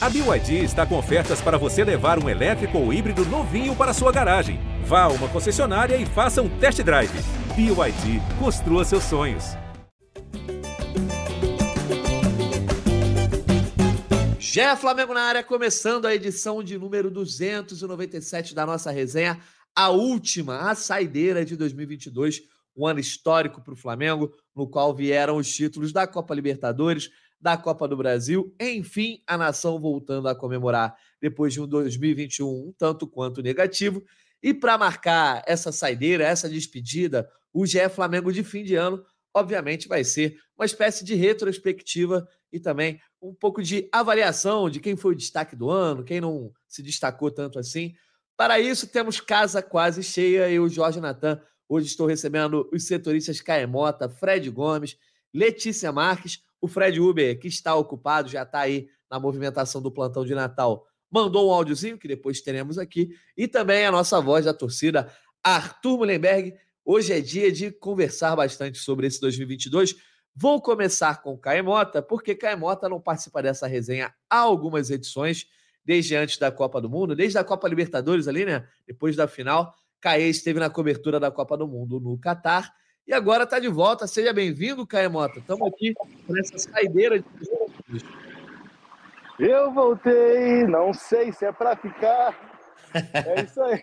A BYD está com ofertas para você levar um elétrico ou híbrido novinho para sua garagem. Vá a uma concessionária e faça um test drive. BYD, construa seus sonhos. Já Flamengo na área, começando a edição de número 297 da nossa resenha, a última, a saideira de 2022, um ano histórico para o Flamengo, no qual vieram os títulos da Copa Libertadores, da Copa do Brasil. Enfim, a nação voltando a comemorar depois de um 2021 um tanto quanto negativo. E para marcar essa saideira, essa despedida, o GE Flamengo de fim de ano, obviamente, vai ser uma espécie de retrospectiva e também um pouco de avaliação de quem foi o destaque do ano, quem não se destacou tanto assim. Para isso, temos casa quase cheia. Eu, Jorge Natan, hoje estou recebendo os setoristas Caemota, Fred Gomes, Letícia Marques, o Fred Uber, que está ocupado, já está aí na movimentação do plantão de Natal, mandou um áudiozinho que depois teremos aqui. E também a nossa voz da torcida, Arthur Mullenberg. Hoje é dia de conversar bastante sobre esse 2022. Vou começar com Caemota, porque Caemota não participa dessa resenha há algumas edições, desde antes da Copa do Mundo, desde a Copa Libertadores ali, né? Depois da final. Caê esteve na cobertura da Copa do Mundo no Catar e agora está de volta. Seja bem-vindo, Caio Mota. Estamos aqui nessa saideira de. Eu voltei, não sei se é para ficar. É isso aí.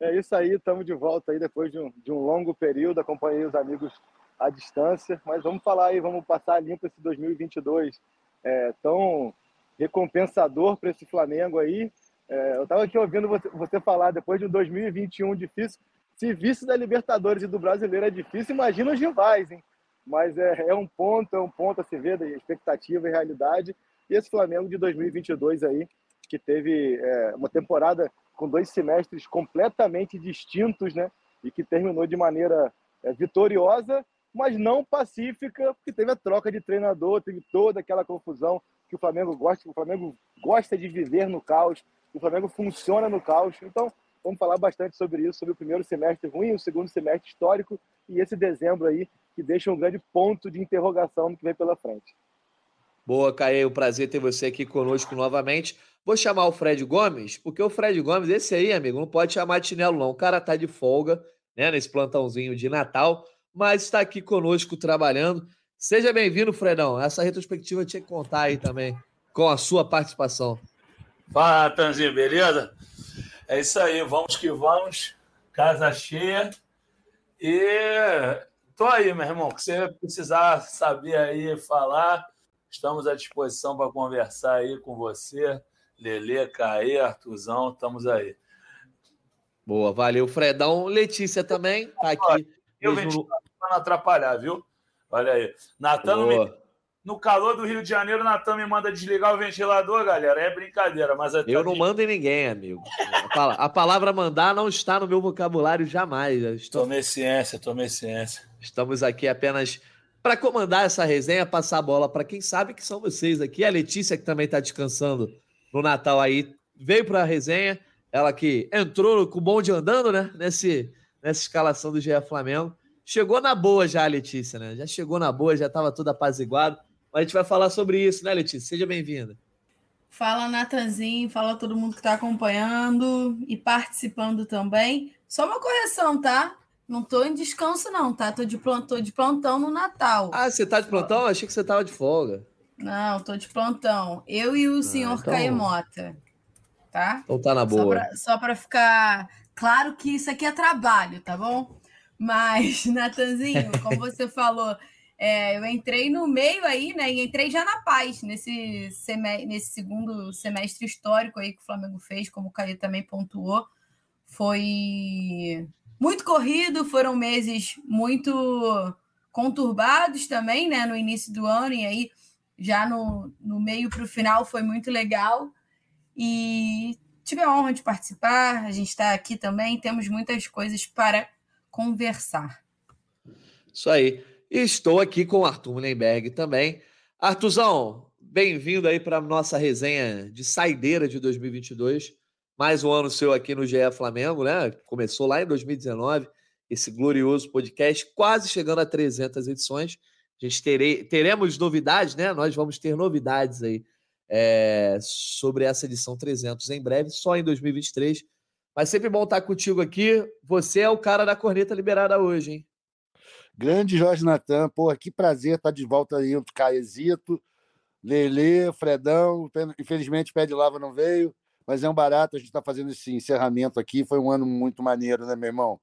É isso aí, estamos de volta aí depois de um, de um longo período. Acompanhei os amigos à distância, mas vamos falar aí, vamos passar limpo esse 2022 é, tão recompensador para esse Flamengo aí. É, eu estava aqui ouvindo você, você falar depois de um 2021 difícil. Se vice da Libertadores e do Brasileiro é difícil, imagina os rivais, hein? Mas é, é um ponto, é um ponto a se ver da expectativa e realidade. E esse Flamengo de 2022 aí, que teve é, uma temporada com dois semestres completamente distintos, né? E que terminou de maneira é, vitoriosa, mas não pacífica, porque teve a troca de treinador, teve toda aquela confusão que o Flamengo gosta, o Flamengo gosta de viver no caos, o Flamengo funciona no caos. Então, Vamos falar bastante sobre isso, sobre o primeiro semestre ruim, o segundo semestre histórico e esse dezembro aí, que deixa um grande ponto de interrogação no que vem pela frente. Boa, Caê, o prazer ter você aqui conosco novamente. Vou chamar o Fred Gomes, porque o Fred Gomes, esse aí, amigo, não pode chamar de chinelo, não. O cara tá de folga, né, nesse plantãozinho de Natal, mas está aqui conosco trabalhando. Seja bem-vindo, Fredão. Essa retrospectiva tinha que contar aí também com a sua participação. Fala, Tanzinho, beleza? É isso aí, vamos que vamos. Casa cheia. E tô aí, meu irmão. Que você precisar saber aí, falar, estamos à disposição para conversar aí com você. Lele, Caê, Artuzão, estamos aí. Boa, valeu, Fredão. Letícia também tá aqui. Eu mesmo... não atrapalhar, viu? Olha aí. Natan não me no calor do Rio de Janeiro, Natan me manda desligar o ventilador, galera. É brincadeira, mas até Eu não mando em ninguém, amigo. A palavra mandar não está no meu vocabulário jamais. Estou... Tomei ciência, tomei ciência. Estamos aqui apenas para comandar essa resenha, passar a bola para quem sabe que são vocês aqui. A Letícia, que também está descansando no Natal aí, veio para a resenha. Ela que entrou com o bonde andando, né? Nesse, nessa escalação do GE Flamengo. Chegou na boa já, Letícia, né? Já chegou na boa, já estava tudo apaziguado. Mas a gente vai falar sobre isso, né, Letícia? Seja bem-vinda. Fala, Natanzinho, fala todo mundo que está acompanhando e participando também. Só uma correção, tá? Não estou em descanso, não, tá? Tô de, plantão, de plantão no Natal. Ah, você tá de plantão? Achei que você tava de folga. Não, tô de plantão. Eu e o ah, senhor então... Caemota. Tá? Então tá na boa. Só para ficar claro que isso aqui é trabalho, tá bom? Mas, Natanzinho, como você falou, é, eu entrei no meio aí, né? E entrei já na paz nesse, semestre, nesse segundo semestre histórico aí que o Flamengo fez, como o Caio também pontuou. Foi muito corrido, foram meses muito conturbados também, né? No início do ano, e aí já no, no meio para o final foi muito legal. E tive a honra de participar, a gente está aqui também, temos muitas coisas para conversar. Isso aí. E estou aqui com o Arthur Mullenberg também. Artuzão, bem-vindo aí para a nossa resenha de saideira de 2022. Mais um ano seu aqui no GE Flamengo, né? Começou lá em 2019, esse glorioso podcast, quase chegando a 300 edições. A gente terei, teremos novidades, né? Nós vamos ter novidades aí é, sobre essa edição 300 em breve, só em 2023. Mas sempre bom estar contigo aqui. Você é o cara da corneta liberada hoje, hein? Grande Jorge Natan, pô, que prazer estar de volta aí, o Caezito, Lele, Fredão. Infelizmente, Pé de Lava não veio, mas é um barato. A gente está fazendo esse encerramento aqui. Foi um ano muito maneiro, né, meu irmão?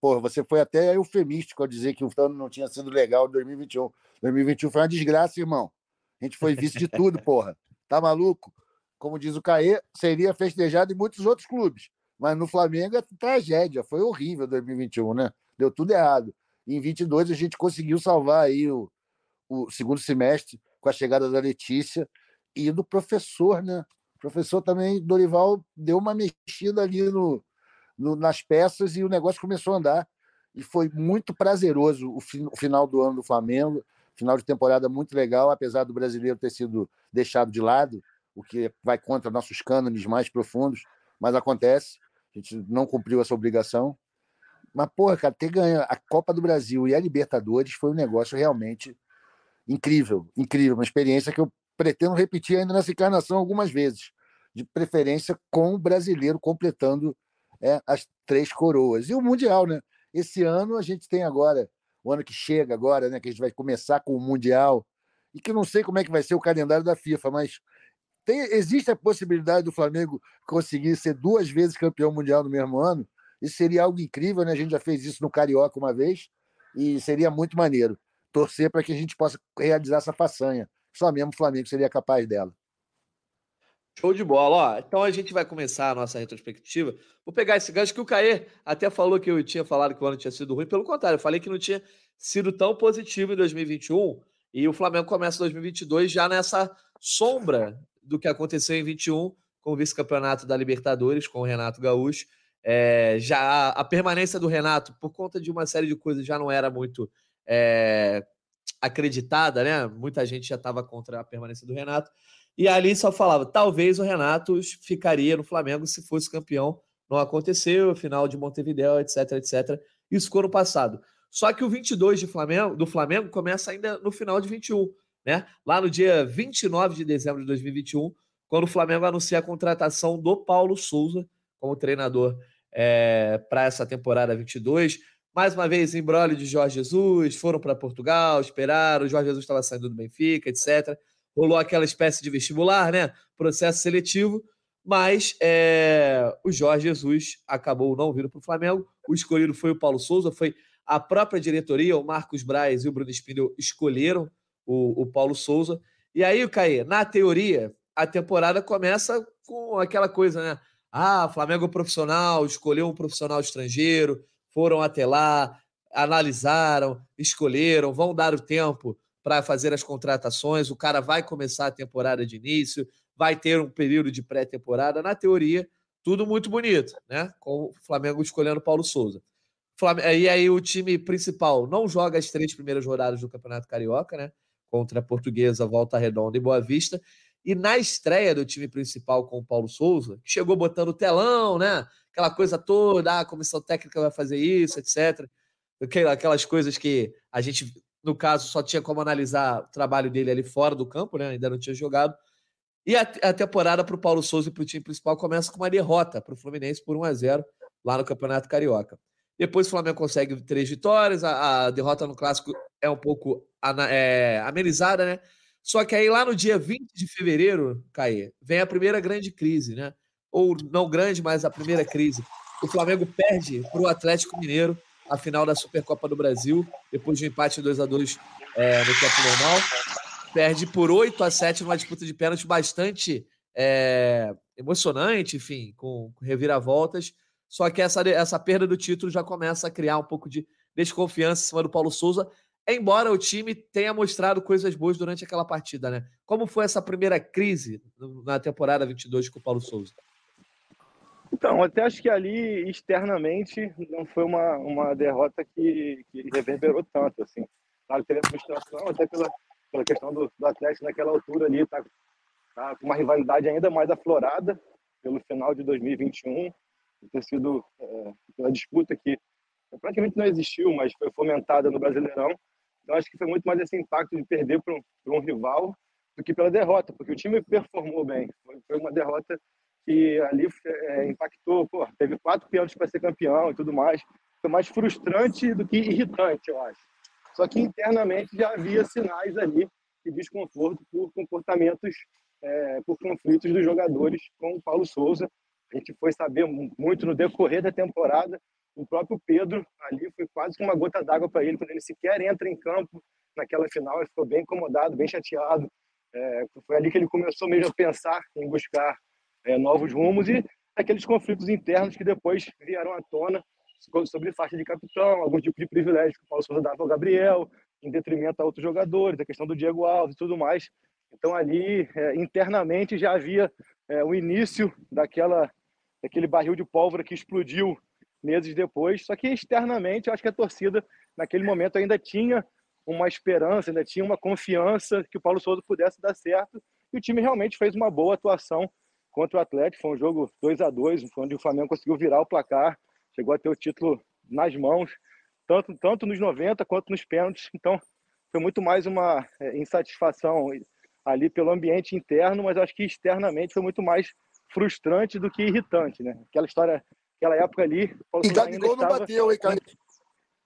Pô, você foi até eufemístico ao dizer que o ano não tinha sido legal em 2021. 2021 foi uma desgraça, irmão. A gente foi vice de tudo, porra. Tá maluco? Como diz o Caê, seria festejado em muitos outros clubes. Mas no Flamengo é tragédia. Foi horrível 2021, né? Deu tudo errado. Em 22 a gente conseguiu salvar aí o, o segundo semestre com a chegada da Letícia e do professor, né? O professor também, Dorival, deu uma mexida ali no, no, nas peças e o negócio começou a andar. E foi muito prazeroso o, fi, o final do ano do Flamengo, final de temporada muito legal, apesar do brasileiro ter sido deixado de lado, o que vai contra nossos cânones mais profundos, mas acontece. A gente não cumpriu essa obrigação. Mas, porra, cara, ter ganho a Copa do Brasil e a Libertadores foi um negócio realmente incrível, incrível. Uma experiência que eu pretendo repetir ainda nessa encarnação algumas vezes, de preferência com o brasileiro completando é, as três coroas. E o Mundial, né? Esse ano a gente tem agora, o ano que chega agora, né? Que a gente vai começar com o Mundial, e que não sei como é que vai ser o calendário da FIFA, mas tem, existe a possibilidade do Flamengo conseguir ser duas vezes campeão mundial no mesmo ano. Isso seria algo incrível, né? A gente já fez isso no Carioca uma vez e seria muito maneiro. Torcer para que a gente possa realizar essa façanha. Só mesmo o Flamengo seria capaz dela. Show de bola. Ó, então a gente vai começar a nossa retrospectiva. Vou pegar esse gancho que o Caê até falou que eu tinha falado que o ano tinha sido ruim. Pelo contrário, eu falei que não tinha sido tão positivo em 2021. E o Flamengo começa 2022 já nessa sombra do que aconteceu em 21 com o vice-campeonato da Libertadores, com o Renato Gaúcho. É, já a permanência do Renato, por conta de uma série de coisas, já não era muito é, acreditada, né? Muita gente já estava contra a permanência do Renato. E ali só falava, talvez o Renato ficaria no Flamengo se fosse campeão. Não aconteceu, final de Montevideo, etc, etc. Isso ficou no passado. Só que o 22 de Flamengo, do Flamengo começa ainda no final de 21 né? Lá no dia 29 de dezembro de 2021, quando o Flamengo anuncia a contratação do Paulo Souza como treinador é, para essa temporada 22. Mais uma vez, embrólio de Jorge Jesus, foram para Portugal, esperaram, o Jorge Jesus estava saindo do Benfica, etc. Rolou aquela espécie de vestibular, né? Processo seletivo, mas é, o Jorge Jesus acabou não vindo para o Flamengo. O escolhido foi o Paulo Souza, foi a própria diretoria, o Marcos Braz e o Bruno Spindel escolheram o, o Paulo Souza. E aí, Caí, na teoria, a temporada começa com aquela coisa, né? Ah, Flamengo profissional, escolheu um profissional estrangeiro, foram até lá, analisaram, escolheram, vão dar o tempo para fazer as contratações. O cara vai começar a temporada de início, vai ter um período de pré-temporada. Na teoria, tudo muito bonito, né? Com o Flamengo escolhendo Paulo Souza. E aí o time principal não joga as três primeiras rodadas do Campeonato Carioca, né? contra a Portuguesa, Volta Redonda e Boa Vista. E na estreia do time principal com o Paulo Souza, que chegou botando telão, né? Aquela coisa toda, ah, a comissão técnica vai fazer isso, etc. Aquelas coisas que a gente, no caso, só tinha como analisar o trabalho dele ali fora do campo, né? Ainda não tinha jogado. E a, a temporada para o Paulo Souza e para o time principal começa com uma derrota para o Fluminense por 1 a 0 lá no Campeonato Carioca. Depois o Flamengo consegue três vitórias, a, a derrota no Clássico é um pouco é, amenizada, né? Só que aí lá no dia 20 de fevereiro, Caê, vem a primeira grande crise, né? Ou não grande, mas a primeira crise. O Flamengo perde para o Atlético Mineiro a final da Supercopa do Brasil, depois de um empate 2 a 2 é, no tempo normal. Perde por 8 a 7 numa disputa de pênalti bastante é, emocionante, enfim, com, com reviravoltas. Só que essa, essa perda do título já começa a criar um pouco de desconfiança em cima do Paulo Souza, embora o time tenha mostrado coisas boas durante aquela partida, né? Como foi essa primeira crise na temporada 22 com o Paulo Souza? Então, até acho que ali externamente não foi uma, uma derrota que, que reverberou tanto, assim. Claro, teve a frustração, até pela, pela questão do, do Atlético naquela altura ali, tá, tá com uma rivalidade ainda mais aflorada pelo final de 2021, ter sido é, uma disputa que praticamente não existiu, mas foi fomentada no Brasileirão. Então acho que foi muito mais esse impacto de perder para um, um, rival do que pela derrota, porque o time performou bem. Foi uma derrota que ali é, impactou, pô, teve quatro pênaltis para ser campeão e tudo mais. Foi mais frustrante do que irritante, eu acho. Só que internamente já havia sinais ali de desconforto por comportamentos, é, por conflitos dos jogadores com o Paulo Souza. A gente foi saber muito no decorrer da temporada. O próprio Pedro ali foi quase que uma gota d'água para ele quando ele sequer entra em campo naquela final. Ele ficou bem incomodado, bem chateado. É, foi ali que ele começou mesmo a pensar em buscar é, novos rumos e aqueles conflitos internos que depois vieram à tona sobre faixa de capitão, algum tipo de privilégio que o Paulo Souza dava ao Gabriel, em detrimento a outros jogadores, a questão do Diego Alves e tudo mais. Então ali é, internamente já havia é, o início daquela daquele barril de pólvora que explodiu meses depois. Só que externamente eu acho que a torcida naquele momento ainda tinha uma esperança, ainda tinha uma confiança que o Paulo Souza pudesse dar certo. E o time realmente fez uma boa atuação contra o Atlético. Foi um jogo 2 a 2 onde o Flamengo conseguiu virar o placar, chegou a ter o título nas mãos, tanto, tanto nos 90 quanto nos pênaltis. Então, foi muito mais uma é, insatisfação ali pelo ambiente interno, mas acho que externamente foi muito mais frustrante do que irritante, né? Aquela história, aquela época ali. e Gabigol não bateu, hein, cara?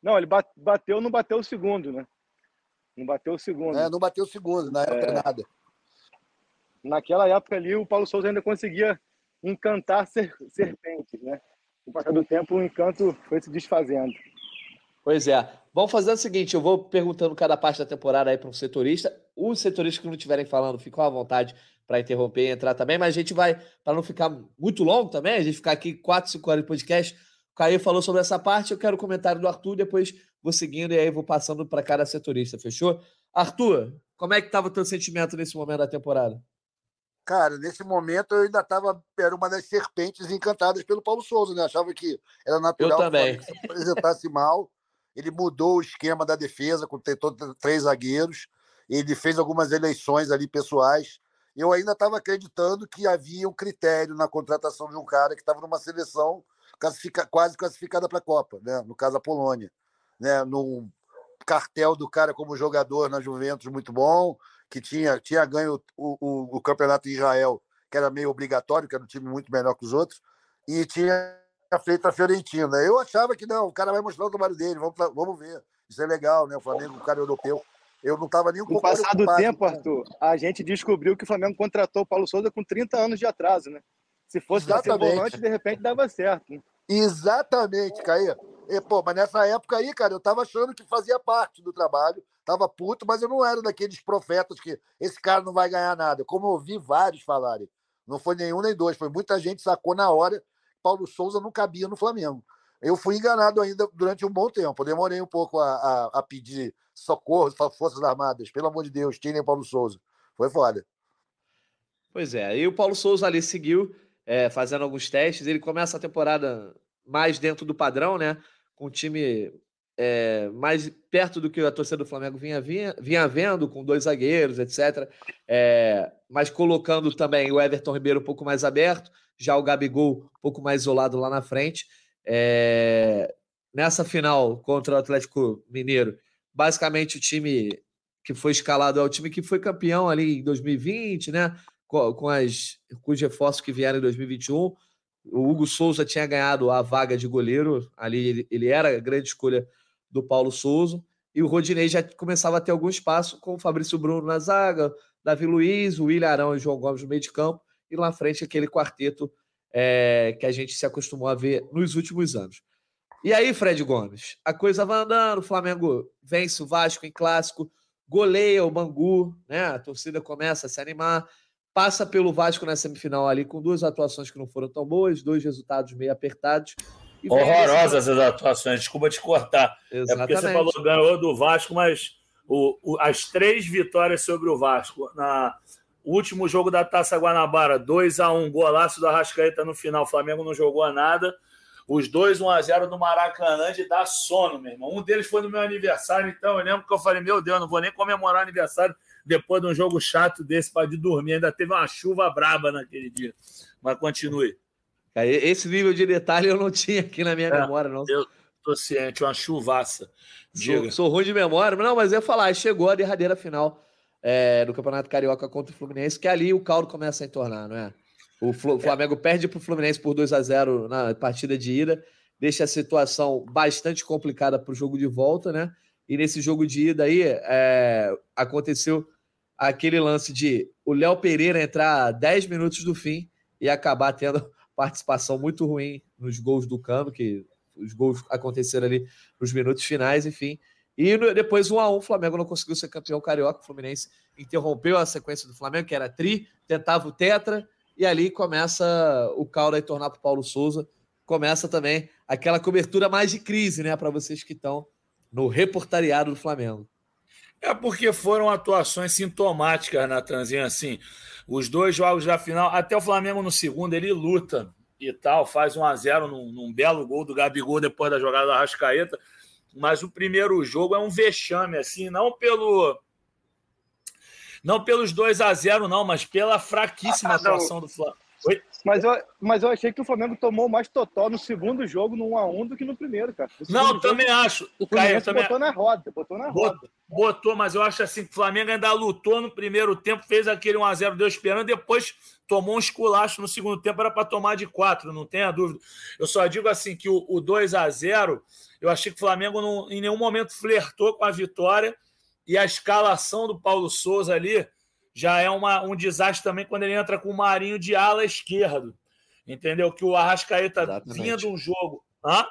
Não, ele bateu, não bateu o segundo, né? Não bateu o segundo. É, não bateu o segundo, na época é... nada naquela época ali, o Paulo Souza ainda conseguia encantar ser, serpentes, né? Com o passar do tempo, o encanto foi se desfazendo. Pois é. Vamos fazer o seguinte: eu vou perguntando cada parte da temporada aí para um setorista. Os setoristas que não estiverem falando, ficam à vontade para interromper e entrar também, mas a gente vai, para não ficar muito longo também, a gente ficar aqui 4, 5 horas de podcast. O Caio falou sobre essa parte, eu quero o comentário do Arthur, depois vou seguindo e aí vou passando para cada setorista, fechou? Arthur, como é que estava o teu sentimento nesse momento da temporada? Cara, nesse momento eu ainda estava. Era uma das serpentes encantadas pelo Paulo Souza, né? Achava que era natural que se apresentasse mal. Ele mudou o esquema da defesa, com três zagueiros. Ele fez algumas eleições ali pessoais. Eu ainda estava acreditando que havia um critério na contratação de um cara que estava numa seleção classifica, quase classificada para a Copa, né? no caso a Polônia. Né? Num cartel do cara como jogador na Juventus muito bom, que tinha, tinha ganho o, o, o campeonato em Israel, que era meio obrigatório, que era um time muito melhor que os outros, e tinha feito a Fiorentina. Eu achava que não, o cara vai mostrar o trabalho dele, vamos, vamos ver. Isso é legal, né? O Flamengo, o cara europeu. Eu não estava nem um pouco. No passado tempo, Arthur, a gente descobriu que o Flamengo contratou o Paulo Souza com 30 anos de atraso, né? Se fosse da volante, de repente dava certo. Né? Exatamente, Caí. E, pô, mas nessa época aí, cara, eu tava achando que fazia parte do trabalho, tava puto, mas eu não era daqueles profetas que esse cara não vai ganhar nada. Como eu ouvi vários falarem. Não foi nenhum nem dois, foi muita gente sacou na hora Paulo Souza não cabia no Flamengo. Eu fui enganado ainda durante um bom tempo. Eu demorei um pouco a, a, a pedir socorro Forças Armadas. Pelo amor de Deus, tirem Paulo Souza. Foi foda. Pois é, e o Paulo Souza ali seguiu é, fazendo alguns testes. Ele começa a temporada mais dentro do padrão, né? com o time é, mais perto do que a torcida do Flamengo vinha, vinha, vinha vendo, com dois zagueiros, etc. É, mas colocando também o Everton Ribeiro um pouco mais aberto, já o Gabigol um pouco mais isolado lá na frente. É, nessa final contra o Atlético Mineiro, basicamente o time que foi escalado é o time que foi campeão ali em 2020, né? Com, com, as, com os reforços que vieram em 2021. O Hugo Souza tinha ganhado a vaga de goleiro, ali ele, ele era a grande escolha do Paulo Souza, e o Rodinei já começava a ter algum espaço com o Fabrício Bruno na zaga, Davi Luiz, o William Arão e o João Gomes no meio de campo, e lá na frente aquele quarteto é, que a gente se acostumou a ver nos últimos anos. E aí, Fred Gomes, a coisa vai andando, o Flamengo vence o Vasco em clássico, goleia o Bangu, né? A torcida começa a se animar, passa pelo Vasco na semifinal ali com duas atuações que não foram tão boas, dois resultados meio apertados. Horrorosas as atuações, desculpa te cortar. Exatamente. É porque você falou ganhou do Vasco, mas o, o, as três vitórias sobre o Vasco na último jogo da Taça Guanabara, 2 a 1 golaço do Arrascaeta no final, o Flamengo não jogou nada. Os dois 1 a 0 no Maracanã de dar sono, meu irmão. Um deles foi no meu aniversário, então eu lembro que eu falei: "Meu Deus, não vou nem comemorar aniversário depois de um jogo chato desse para de dormir. Ainda teve uma chuva braba naquele dia. Mas continue. Esse nível de detalhe eu não tinha aqui na minha é, memória, não. Eu tô ciente, uma chuvaça. Sou, sou, ruim de memória, não, mas eu ia falar, chegou a derradeira final é, no Campeonato Carioca contra o Fluminense, que ali o caldo começa a entornar, não é? O Flamengo é. perde para o Fluminense por 2 a 0 na partida de ida, deixa a situação bastante complicada para o jogo de volta, né? E nesse jogo de ida aí é, aconteceu aquele lance de o Léo Pereira entrar 10 minutos do fim e acabar tendo participação muito ruim nos gols do Cano, que os gols aconteceram ali nos minutos finais, enfim. E depois, um a um, o Flamengo não conseguiu ser campeão carioca. O Fluminense interrompeu a sequência do Flamengo, que era tri, tentava o tetra, e ali começa o caldo a tornar para o Paulo Souza. Começa também aquela cobertura mais de crise, né, para vocês que estão no reportariado do Flamengo. É porque foram atuações sintomáticas, Natanzinho, assim. Os dois jogos da final, até o Flamengo no segundo, ele luta e tal, faz um a 0 num, num belo gol do Gabigol depois da jogada da Rascaeta mas o primeiro jogo é um vexame, assim, não pelo. Não pelos 2 a 0 não, mas pela fraquíssima ah, atuação do Flamengo. Oi? Mas eu, mas eu achei que o Flamengo tomou mais totó no segundo jogo, no 1x1, do que no primeiro, cara. Não, jogo, também acho. O Caio também... botou na roda, botou na roda. Botou, mas eu acho assim que o Flamengo ainda lutou no primeiro tempo, fez aquele 1x0, deu esperando, depois tomou um esculacho no segundo tempo, era para tomar de 4, não tenha dúvida. Eu só digo assim que o, o 2 a 0 eu achei que o Flamengo não, em nenhum momento flertou com a vitória e a escalação do Paulo Souza ali já é uma, um desastre também quando ele entra com o Marinho de ala esquerdo. Entendeu? Que o Arrascaeta exatamente. vinha de um jogo. Hã?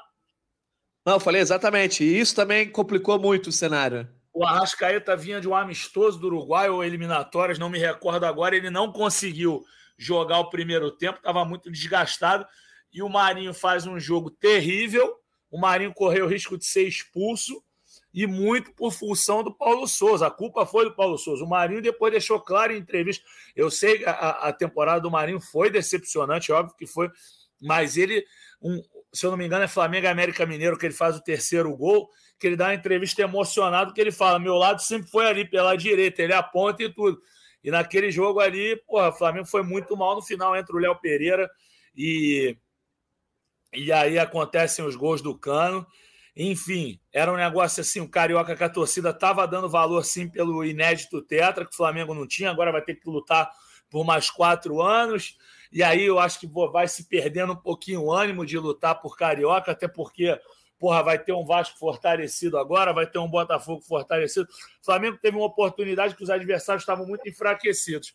Não, eu falei exatamente. E isso também complicou muito o cenário. O Arrascaeta vinha de um amistoso do Uruguai ou eliminatórias, não me recordo agora. Ele não conseguiu jogar o primeiro tempo, estava muito desgastado. E o Marinho faz um jogo terrível. O Marinho correu o risco de ser expulso e muito por função do Paulo Souza. A culpa foi do Paulo Souza. O Marinho depois deixou claro em entrevista. Eu sei que a, a temporada do Marinho foi decepcionante, óbvio que foi, mas ele, um, se eu não me engano, é Flamengo América Mineiro que ele faz o terceiro gol, que ele dá uma entrevista emocionado, que ele fala: meu lado sempre foi ali pela direita, ele aponta e tudo. E naquele jogo ali, porra, o Flamengo foi muito mal no final entre o Léo Pereira e. E aí acontecem os gols do Cano. Enfim, era um negócio assim, o Carioca que a torcida estava dando valor sim pelo inédito Tetra, que o Flamengo não tinha, agora vai ter que lutar por mais quatro anos. E aí eu acho que vai se perdendo um pouquinho o ânimo de lutar por Carioca, até porque porra, vai ter um Vasco fortalecido agora, vai ter um Botafogo fortalecido. O Flamengo teve uma oportunidade que os adversários estavam muito enfraquecidos.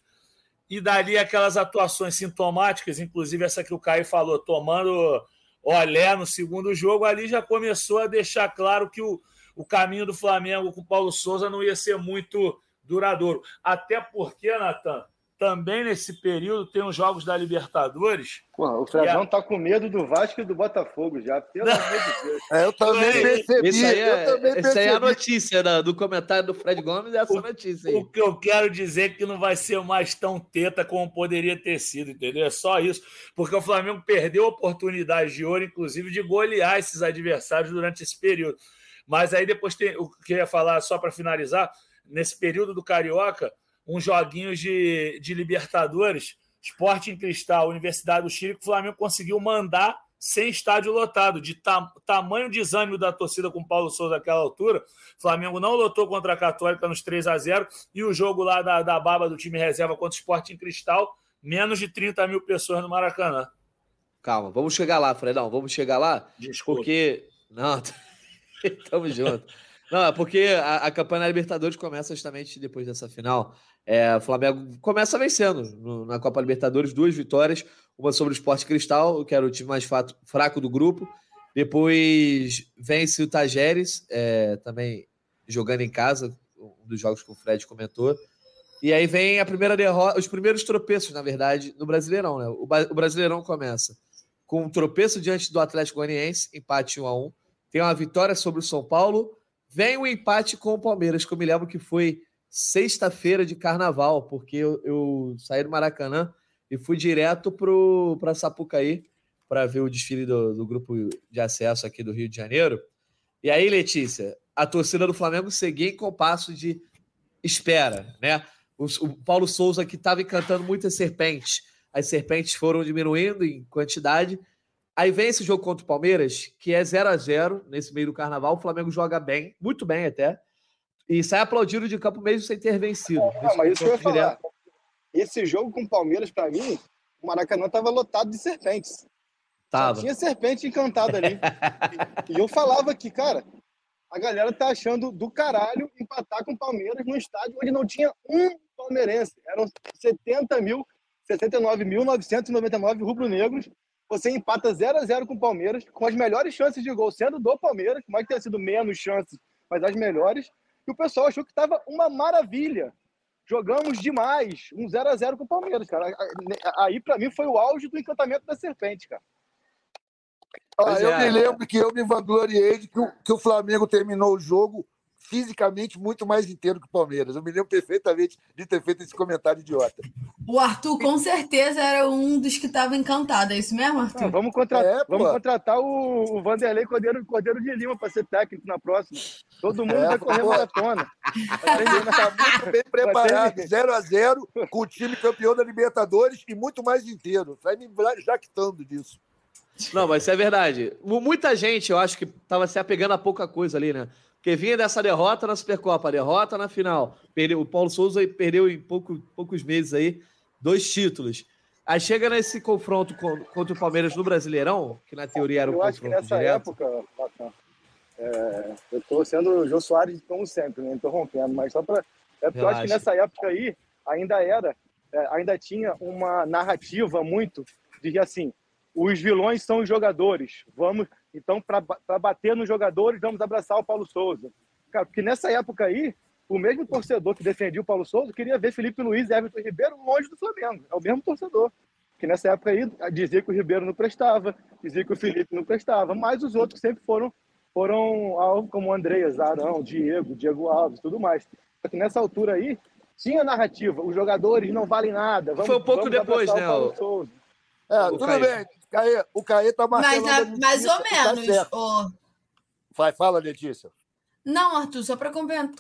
E dali aquelas atuações sintomáticas, inclusive essa que o Caio falou, tomando Olé no segundo jogo, ali já começou a deixar claro que o, o caminho do Flamengo com o Paulo Souza não ia ser muito duradouro. Até porque, Natan, também nesse período tem os jogos da Libertadores. o Fredão a... tá com medo do Vasco e do Botafogo já, pelo amor de Deus. É, eu também percebi. Isso aí é, também percebi. é a notícia da, do comentário do Fred Gomes, é essa o, notícia aí. O que eu quero dizer é que não vai ser mais tão teta como poderia ter sido, entendeu? É só isso. Porque o Flamengo perdeu oportunidade de ouro, inclusive, de golear esses adversários durante esse período. Mas aí depois tem o que eu ia falar, só para finalizar, nesse período do Carioca uns joguinhos de, de Libertadores, Esporte em Cristal, Universidade do Chile, que o Flamengo conseguiu mandar sem estádio lotado, de ta tamanho desânimo da torcida com o Paulo Souza naquela altura. O Flamengo não lotou contra a Católica nos 3 a 0 e o jogo lá da, da baba do time reserva contra o Esporte em Cristal, menos de 30 mil pessoas no Maracanã. Calma, vamos chegar lá, Fredão, vamos chegar lá. Desculpa. Porque. Não, tamo junto. Não, é porque a, a campanha da Libertadores começa justamente depois dessa final. É, o Flamengo começa vencendo no, na Copa Libertadores, duas vitórias, uma sobre o Sport Cristal, que era o time mais fato, fraco do grupo. Depois vence o Tajeres, é, também jogando em casa, um dos jogos que o Fred comentou. E aí vem a primeira derrota, os primeiros tropeços, na verdade, no Brasileirão. Né? O, o Brasileirão começa com um tropeço diante do Atlético Goianiense, empate 1 a 1 Tem uma vitória sobre o São Paulo, vem o empate com o Palmeiras, que eu me lembro que foi sexta-feira de carnaval, porque eu, eu, saí do Maracanã e fui direto para Sapucaí para ver o desfile do, do, grupo de acesso aqui do Rio de Janeiro. E aí, Letícia, a torcida do Flamengo seguia em compasso de espera, né? O, o Paulo Souza que estava encantando muitas serpentes, as serpentes foram diminuindo em quantidade. Aí vem esse jogo contra o Palmeiras, que é 0 a 0 nesse meio do carnaval. O Flamengo joga bem, muito bem até E sai aplaudido de campo mesmo sem ter vencido. Não, mas isso eu ia falar. Esse jogo com o Palmeiras, para mim, o Maracanã estava lotado de serpentes. Tava. Só tinha serpente encantada ali. e, e eu falava que, cara, a galera tá achando do caralho empatar com o Palmeiras num estádio onde não tinha um palmeirense. Eram 70 mil, 69.999 rubro-negros. Você empata 0 a 0 com o Palmeiras, com as melhores chances de gol sendo do Palmeiras, mais que tenha sido menos chances, mas as melhores. E o pessoal achou que estava uma maravilha. Jogamos demais, um 0 a 0 com o Palmeiras, cara. Aí, para mim, foi o auge do encantamento da serpente, cara. Ah, eu é. me lembro que eu me vangloriei de que o, que o Flamengo terminou o jogo fisicamente muito mais inteiro que o Palmeiras. Eu me lembro perfeitamente de ter feito esse comentário idiota. O Arthur, com certeza, era um dos que estava encantado. É isso mesmo, Arthur? Não, vamos, contratar, é, vamos contratar o, o Vanderlei Cordeiro, Cordeiro de Lima para ser técnico na próxima. Todo mundo é, vai correr pô. maratona. Está muito bem preparado. 0x0 com o time campeão da Libertadores e muito mais inteiro. Sai me jactando disso. Não, mas isso é verdade. Muita gente, eu acho que estava se apegando a pouca coisa ali, né? Porque vinha dessa derrota na Supercopa, derrota na final. Perdeu, o Paulo Souza perdeu em pouco, poucos meses aí dois títulos. Aí chega nesse confronto contra o Palmeiras no Brasileirão, que na teoria era um eu confronto Eu acho que nessa direto. época, é, eu estou sendo o Jô Soares como sempre, né? interrompendo, mas só para... É porque Relaxa. eu acho que nessa época aí ainda era, é, ainda tinha uma narrativa muito de que assim, os vilões são os jogadores. Vamos, então, para bater nos jogadores, vamos abraçar o Paulo Souza. Cara, porque nessa época aí, o mesmo torcedor que defendia o Paulo Souza queria ver Felipe Luiz e Everton Ribeiro longe do Flamengo. É o mesmo torcedor. Que nessa época aí dizia que o Ribeiro não prestava, dizia que o Felipe não prestava, mas os outros sempre foram foram alvo como o Andreas, Arão, Diego, Diego Alves, tudo mais. Só que nessa altura aí tinha narrativa, os jogadores não valem nada. Vamos, Foi um pouco depois, né? O... É, tudo Caio. bem. Caê, o Caê tá marcando. Mas, mais ou tá menos. Tá Vai, fala, Letícia. Não, Arthur, só para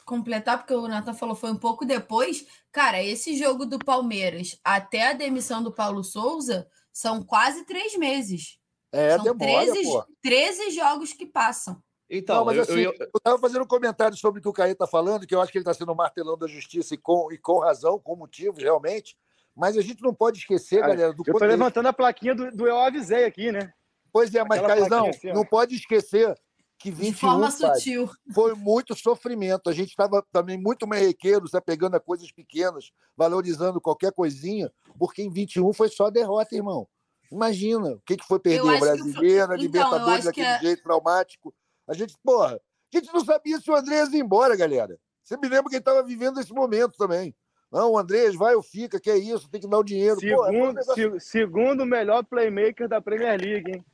completar, porque o Nathan falou foi um pouco depois. Cara, esse jogo do Palmeiras até a demissão do Paulo Souza são quase três meses. É, são demora, 13, pô. 13 jogos que passam. Então, Não, mas eu, assim, eu, eu... eu tava fazendo um comentário sobre o que o Caê tá falando, que eu acho que ele está sendo martelão da justiça e com, e com razão, com motivos, realmente. Mas a gente não pode esquecer, galera, do Eu estou levantando a plaquinha do, do, Eu Avisei aqui, né? Pois é, mas, Caizão, assim, não pode esquecer que 21 De forma sutil. foi muito sofrimento. A gente estava também muito merrequeiro, se apegando a coisas pequenas, valorizando qualquer coisinha, porque em 21 foi só derrota, irmão. Imagina o que, que foi perder o Brasileiro, a então, Libertadores daquele é... jeito traumático. A gente, porra, a gente não sabia se o Andrés ia embora, galera. Você me lembra que ele estava vivendo esse momento também. Não, o Andrés vai ou fica, que é isso, tem que dar o dinheiro. Segundo, Pô, é segundo melhor playmaker da Premier League, hein?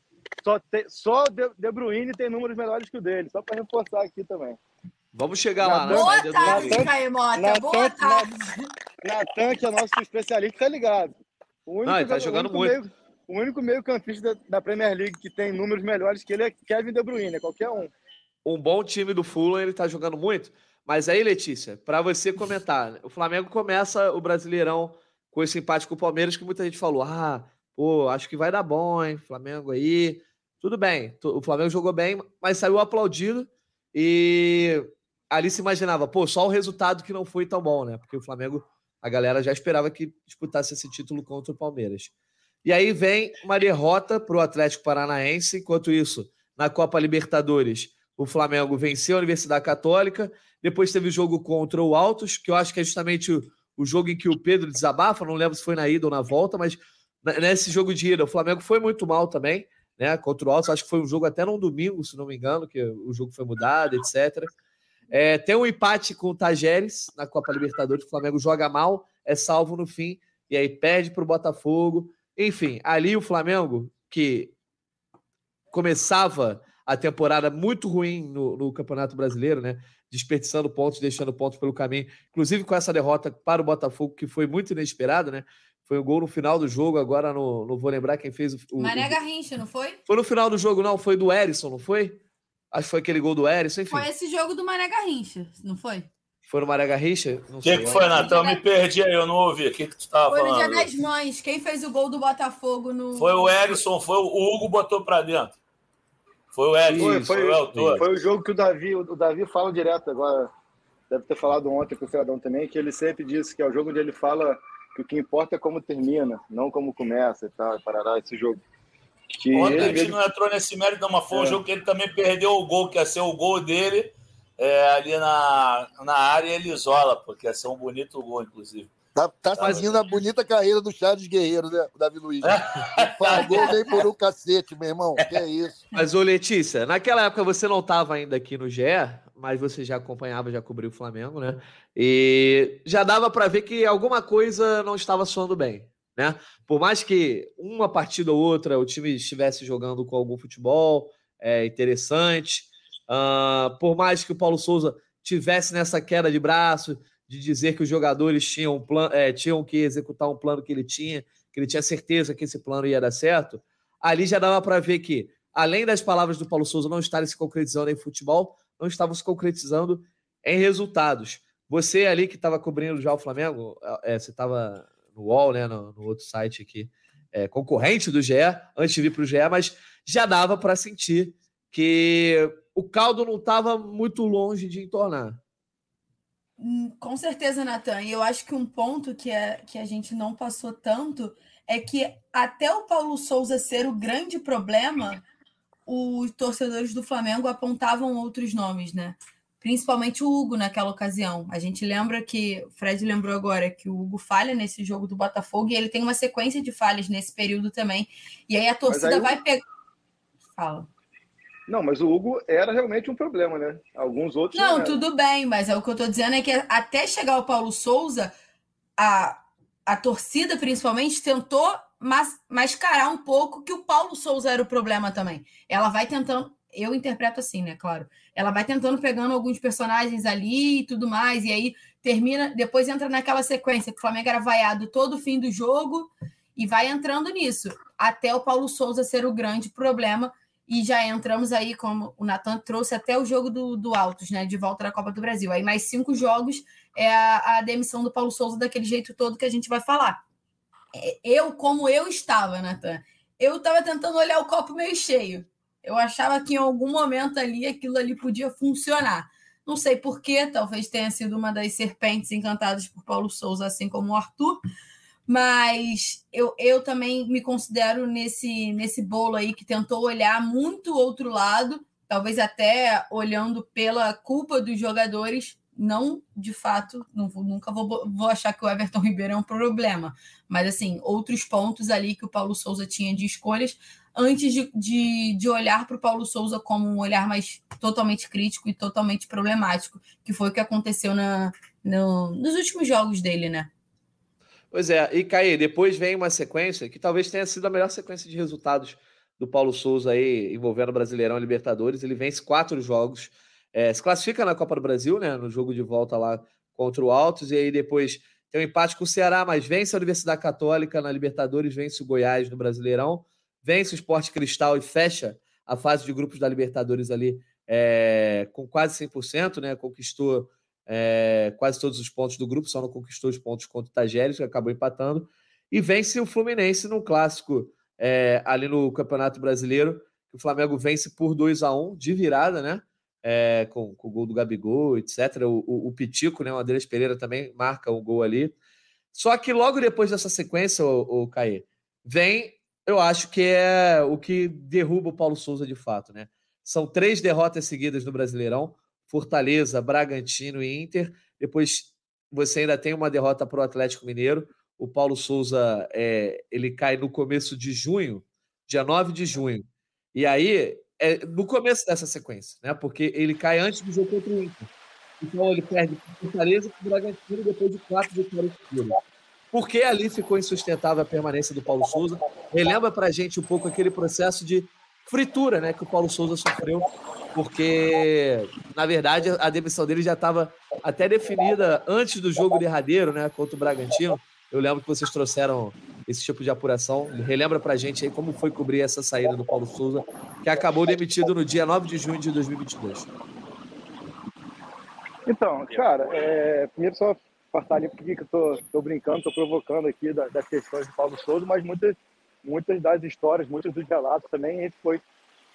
Só, te, só De, De Bruyne tem números melhores que o dele, só para reforçar aqui também. Vamos chegar lá, né? Boa né? tarde, Caemota. Boa tarde. Natan, que é nosso especialista, tá ligado. O único, Não, ele tá jogando muito. Meio, o único meio campista da, da, Premier League que tem números melhores que ele é Kevin De Bruyne, qualquer um. Um bom time do Fulham, ele tá jogando muito. Mas aí, Letícia, para você comentar, o Flamengo começa o Brasileirão com esse empate com o Palmeiras, que muita gente falou: ah, pô, acho que vai dar bom, hein? Flamengo aí. Tudo bem, o Flamengo jogou bem, mas saiu aplaudido e ali se imaginava, pô, só o resultado que não foi tão bom, né? Porque o Flamengo, a galera já esperava que disputasse esse título contra o Palmeiras. E aí vem uma derrota para o Atlético Paranaense, enquanto isso, na Copa Libertadores, o Flamengo venceu a Universidade Católica depois teve o jogo contra o Altos, que eu acho que é justamente o, o jogo em que o Pedro desabafa. Não lembro se foi na ida ou na volta, mas nesse jogo de ida, o Flamengo foi muito mal também, né? Contra o Altos. Acho que foi um jogo até num domingo, se não me engano, que o jogo foi mudado, etc. É, tem um empate com o Tajeres na Copa Libertadores. O Flamengo joga mal, é salvo no fim, e aí perde para o Botafogo. Enfim, ali o Flamengo, que começava a temporada muito ruim no, no Campeonato Brasileiro, né? desperdiçando pontos, deixando pontos pelo caminho. Inclusive com essa derrota para o Botafogo, que foi muito inesperada, né? Foi o um gol no final do jogo, agora não, não vou lembrar quem fez o. o Mané Garrincha, não foi? Foi no final do jogo, não, foi do Erisson, não foi? Acho que foi aquele gol do Erisson, enfim. Foi esse jogo do Mané Garrincha, não foi? Foi no Mané Garrincha? O que, que foi, Natan? Eu me perdi aí, eu não ouvi. O que, que tu estava falando? Foi no Dia das Mães. Quem fez o gol do Botafogo no. Foi o Erisson, foi o Hugo botou para dentro. Foi o Edson, foi, foi, foi, o autor. Foi o jogo que o Davi, o Davi fala direto agora. deve ter falado ontem com o Fredão também, que ele sempre disse que é o jogo onde ele fala que o que importa é como termina, não como começa e tal, parará esse jogo. Que Ontem a gente não entrou nesse mérito, mas foi é. um jogo que ele também perdeu o gol, que ia ser o gol dele é, ali na, na área ele isola, porque ia ser um bonito gol, inclusive. Tá, tá fazendo a bonita carreira do Charles Guerreiro, né, Davi Luiz? Pagou nem por um cacete, meu irmão. Que é isso? Mas, ô Letícia, naquela época você não estava ainda aqui no GE, mas você já acompanhava, já cobriu o Flamengo, né? E já dava para ver que alguma coisa não estava soando bem, né? Por mais que uma partida ou outra o time estivesse jogando com algum futebol é, interessante, uh, por mais que o Paulo Souza tivesse nessa queda de braço, de dizer que os jogadores tinham, um plan, é, tinham que executar um plano que ele tinha, que ele tinha certeza que esse plano ia dar certo, ali já dava para ver que, além das palavras do Paulo Souza não estarem se concretizando em futebol, não estavam se concretizando em resultados. Você ali que estava cobrindo já o Flamengo, é, você estava no UOL, né, no, no outro site aqui, é, concorrente do GE, antes de vir para o GE, mas já dava para sentir que o caldo não estava muito longe de entornar. Hum, com certeza, Natan. E eu acho que um ponto que, é, que a gente não passou tanto é que até o Paulo Souza ser o grande problema, os torcedores do Flamengo apontavam outros nomes, né? Principalmente o Hugo naquela ocasião. A gente lembra que, o Fred lembrou agora que o Hugo falha nesse jogo do Botafogo e ele tem uma sequência de falhas nesse período também. E aí a torcida aí... vai pegar. Fala. Não, mas o Hugo era realmente um problema, né? Alguns outros. Não, não tudo bem, mas é o que eu estou dizendo é que até chegar o Paulo Souza, a, a torcida principalmente tentou mas, mascarar um pouco que o Paulo Souza era o problema também. Ela vai tentando, eu interpreto assim, né? Claro. Ela vai tentando pegando alguns personagens ali e tudo mais, e aí termina, depois entra naquela sequência que o Flamengo era vaiado todo fim do jogo e vai entrando nisso, até o Paulo Souza ser o grande problema e já entramos aí, como o Natan trouxe até o jogo do, do Altos, né? De volta da Copa do Brasil. Aí mais cinco jogos é a, a demissão do Paulo Souza daquele jeito todo que a gente vai falar. É, eu, como eu estava, Natan, eu estava tentando olhar o copo meio cheio. Eu achava que em algum momento ali aquilo ali podia funcionar. Não sei porquê, talvez tenha sido uma das serpentes encantadas por Paulo Souza, assim como o Arthur mas eu, eu também me considero nesse, nesse bolo aí que tentou olhar muito outro lado, talvez até olhando pela culpa dos jogadores, não de fato, não vou, nunca vou, vou achar que o Everton Ribeiro é um problema, mas assim, outros pontos ali que o Paulo Souza tinha de escolhas, antes de, de, de olhar para o Paulo Souza como um olhar mais totalmente crítico e totalmente problemático, que foi o que aconteceu na, no, nos últimos jogos dele, né? Pois é, e Caí, depois vem uma sequência que talvez tenha sido a melhor sequência de resultados do Paulo Souza aí, envolvendo o Brasileirão e Libertadores. Ele vence quatro jogos, é, se classifica na Copa do Brasil, né? No jogo de volta lá contra o Altos, e aí depois tem um empate com o Ceará, mas vence a Universidade Católica na Libertadores, vence o Goiás no Brasileirão, vence o Esporte Cristal e fecha a fase de grupos da Libertadores ali é, com quase 100%, né? Conquistou é, quase todos os pontos do grupo, só não conquistou os pontos contra o Tajeres, que acabou empatando, e vence o Fluminense no clássico é, ali no Campeonato Brasileiro, que o Flamengo vence por 2 a 1 de virada, né? É, com, com, o gol do Gabigol, etc. O, o, o Pitico, né? O Andrés Pereira também marca um gol ali. Só que logo depois dessa sequência, o, o Caê, vem, eu acho que é o que derruba o Paulo Souza de fato, né? São três derrotas seguidas no Brasileirão. Fortaleza, Bragantino e Inter. Depois você ainda tem uma derrota para o Atlético Mineiro. O Paulo Souza é, ele cai no começo de junho, dia 9 de junho. E aí, é no começo dessa sequência, né? Porque ele cai antes do jogo contra o Inter. Então ele perde Fortaleza o Bragantino depois de quatro vitórias seguidas. Por que ali ficou insustentável a permanência do Paulo Souza? Relembra para a gente um pouco aquele processo de fritura né, que o Paulo Souza sofreu porque, na verdade, a demissão dele já estava até definida antes do jogo derradeiro, né, contra o Bragantino. Eu lembro que vocês trouxeram esse tipo de apuração. Relembra pra gente aí como foi cobrir essa saída do Paulo Souza, que acabou demitido no dia 9 de junho de 2022. Então, cara, é, primeiro só passar ali porque eu tô, tô brincando, tô provocando aqui das, das questões do Paulo Souza, mas muitas, muitas das histórias, muitos dos relatos também a gente foi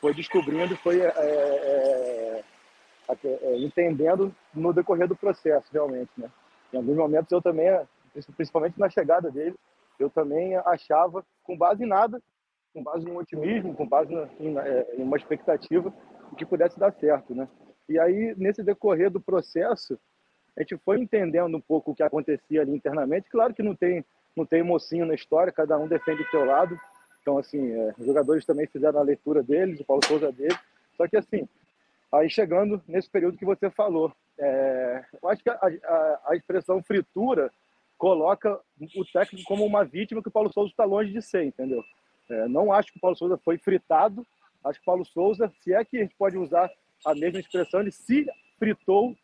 foi descobrindo, foi é, é, é, entendendo no decorrer do processo, realmente, né? Em alguns momentos eu também, principalmente na chegada dele, eu também achava, com base em nada, com base no otimismo, com base em, é, em uma expectativa que pudesse dar certo, né? E aí, nesse decorrer do processo, a gente foi entendendo um pouco o que acontecia ali internamente. Claro que não tem, não tem mocinho na história, cada um defende o seu lado. Então, assim, é, os jogadores também fizeram a leitura deles, o Paulo Souza dele. Só que, assim, aí chegando nesse período que você falou, é, eu acho que a, a, a, expressão fritura coloca o técnico como uma vítima que o Paulo Souza está longe de ser, entendeu? É, não acho que o Paulo Souza foi fritado. Acho que o Paulo Souza, se é que a gente pode usar a mesma expressão, ele se fritou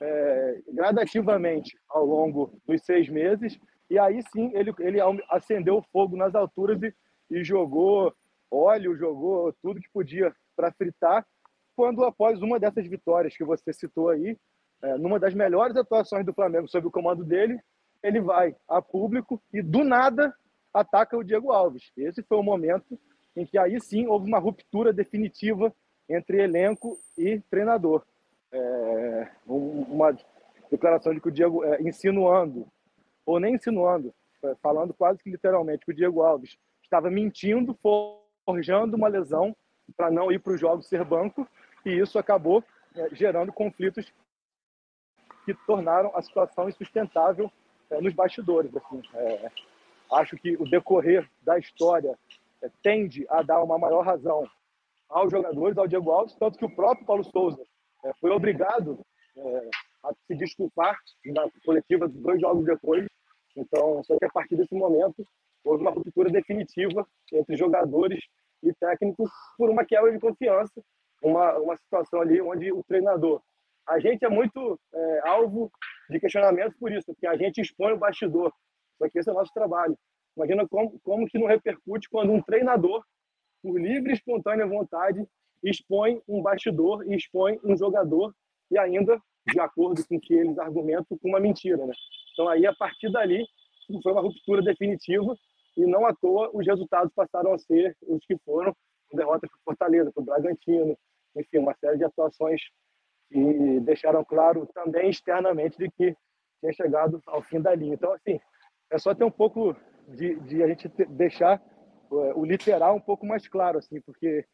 é, gradativamente ao longo dos seis meses. E aí sim ele, ele acendeu o fogo nas alturas e, e jogou óleo, jogou tudo que podia para fritar. Quando após uma dessas vitórias que você citou aí, é, numa das melhores atuações do Flamengo sob o comando dele, ele vai a público e do nada ataca o Diego Alves. Esse foi o momento em que aí sim houve uma ruptura definitiva entre elenco e treinador é, uma declaração de que o Diego, é, insinuando, ou nem insinuando, é, falando quase que literalmente, que o Diego Alves estava mentindo, forjando uma lesão para não ir para os jogos ser banco, e isso acabou é, gerando conflitos que tornaram a situação insustentável é, nos bastidores. Assim. É, acho que o decorrer da história tende a dar uma maior razão aos jogadores, ao Diego Alves, tanto que o próprio Paulo Souza é, foi obrigado é, a se desculpar na coletiva dois jogos depois. Então, só que a partir desse momento houve uma ruptura definitiva entre jogadores e técnicos por uma quebra de confiança, uma, uma situação ali onde o treinador. A gente é muito é, alvo de questionamentos por isso, porque a gente expõe o bastidor. Só que esse é o nosso trabalho. Imagina como, como que não repercute quando um treinador, por livre e espontânea vontade, expõe um bastidor e expõe um jogador e ainda, de acordo com o que eles argumentam, com uma mentira. Né? Então aí, a partir dali, foi uma ruptura definitiva e não à toa os resultados passaram a ser os que foram, derrota para o Fortaleza, para o Bragantino, enfim, uma série de atuações que deixaram claro também externamente de que tinha chegado ao fim da linha. Então, assim, é só ter um pouco de, de a gente deixar é, o literal um pouco mais claro, assim, porque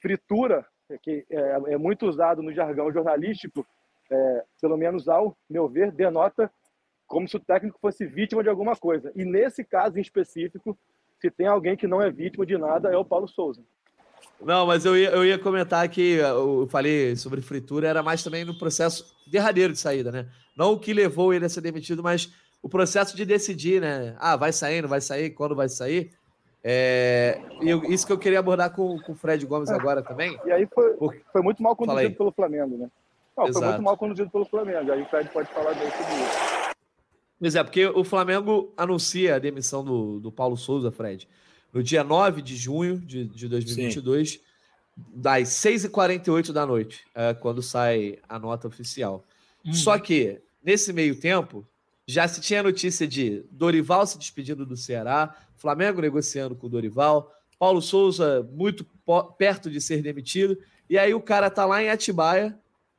fritura, que é, é muito usado no jargão jornalístico, é, pelo menos ao meu ver, denota como se o técnico fosse vítima de alguma coisa. E nesse caso em específico, se tem alguém que não é vítima de nada, é o Paulo Souza. Não, mas eu ia, eu ia comentar que eu falei sobre fritura, era mais também no processo derradeiro de saída, né? Não o que levou ele a ser demitido, mas o processo de decidir, né? Ah, vai sair, não vai sair, quando vai sair. É, isso que eu queria abordar com, com o Fred Gomes agora também. E aí foi, foi muito mal conduzido pelo Flamengo, né? Não, foi muito mal conduzido pelo Flamengo. Aí o Fred pode falar disso. Pois é, porque o Flamengo anuncia a demissão do, do Paulo Souza, Fred, no dia 9 de junho de, de 2022, Sim. das 6h48 da noite, é, quando sai a nota oficial. Hum. Só que, nesse meio tempo, já se tinha notícia de Dorival se despedindo do Ceará, Flamengo negociando com o Dorival, Paulo Souza muito perto de ser demitido, e aí o cara tá lá em Atibaia,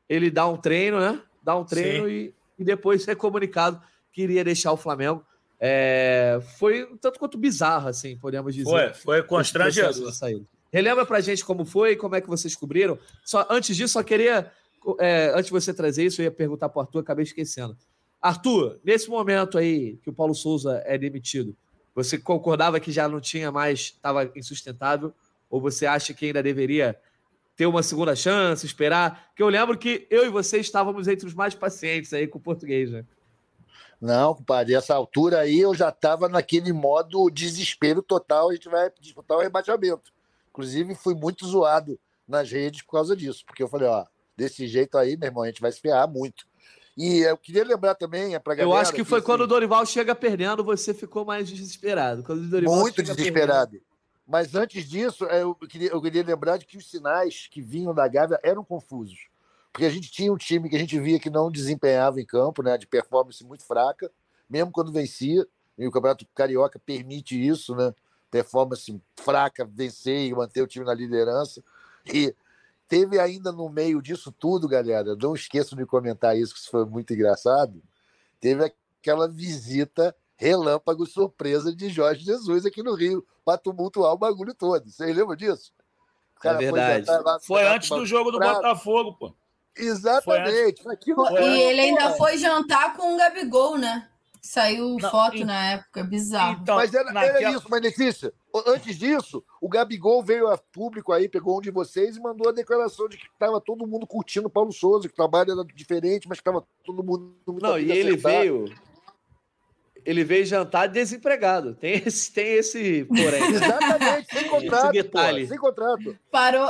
ele dá um treino, né? Dá um treino e, e, depois é comunicado que iria deixar o Flamengo. É, foi tanto quanto bizarro, assim, podemos dizer. Foi, foi constrangedor. Relembra pra gente como foi, como é que vocês descobriram. Só, antes disso, só queria, é, antes de você trazer isso, eu ia perguntar pro Arthur, acabei esquecendo. Arthur, nesse momento aí que o Paulo Souza é demitido, você concordava que já não tinha mais, estava insustentável? Ou você acha que ainda deveria ter uma segunda chance, esperar? Que eu lembro que eu e você estávamos entre os mais pacientes aí com o português, né? Não, compadre, essa altura aí eu já estava naquele modo desespero total, a gente vai disputar o rebaixamento. Inclusive, fui muito zoado nas redes por causa disso, porque eu falei, ó, desse jeito aí, meu irmão, a gente vai se ferrar muito. E eu queria lembrar também é para galera. Eu acho que foi que, quando assim, o Dorival chega perdendo, você ficou mais desesperado. muito desesperado. Perdendo. Mas antes disso, é, eu queria, eu queria lembrar de que os sinais que vinham da Gávea eram confusos. Porque a gente tinha um time que a gente via que não desempenhava em campo, né, de performance muito fraca, mesmo quando vencia. E o Campeonato Carioca permite isso, né? Performance fraca, vencer e manter o time na liderança. E teve ainda no meio disso tudo, galera, não esqueçam de comentar isso, que isso foi muito engraçado. Teve aquela visita relâmpago surpresa de Jorge Jesus aqui no Rio, para tumultuar o bagulho todo. Vocês lembram disso? é verdade. Foi, foi antes do jogo do Botafogo, pô. Exatamente. Foi foi e ele ainda foi jantar com o Gabigol, né? Saiu não, foto e... na época, bizarro. Então, mas era, naquela... era isso, mas Letícia, antes disso, o Gabigol veio a público aí, pegou um de vocês e mandou a declaração de que estava todo mundo curtindo Paulo Souza, que o trabalho era diferente, mas que estava todo mundo. Não, e ele veio ele veio jantar desempregado. Tem esse, tem esse porém. Exatamente, sem contrato. Esse detalhe. Pô, sem contrato. Parou.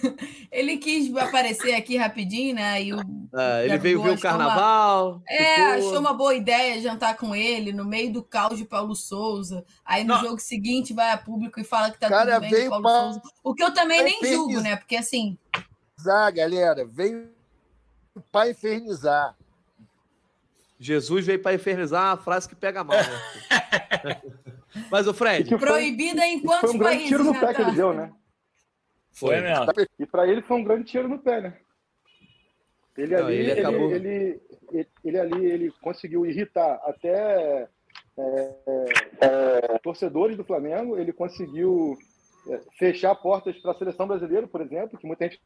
ele quis aparecer aqui rapidinho, né? E o ah, ele veio ver o carnaval. Uma... É, ficou... achou uma boa ideia jantar com ele no meio do caos de Paulo Souza. Aí no Não. jogo seguinte vai a público e fala que tá Cara, tudo bem com Paulo pra... Souza. O que eu também nem julgo, né? Porque assim. Galera, veio para infernizar. Jesus veio para infernizar uma frase que pega mal. Né? Mas o Fred. Foi, Proibida em quantos foi um países? tiro no pé que ele deu, né? Foi, foi mesmo. E para ele foi um grande tiro no pé, né? Ele Não, ali, ele, ele, acabou... ele, ele, ele, ali, ele conseguiu irritar até é, é, torcedores do Flamengo. Ele conseguiu é, fechar portas para a seleção brasileira, por exemplo, que muita gente.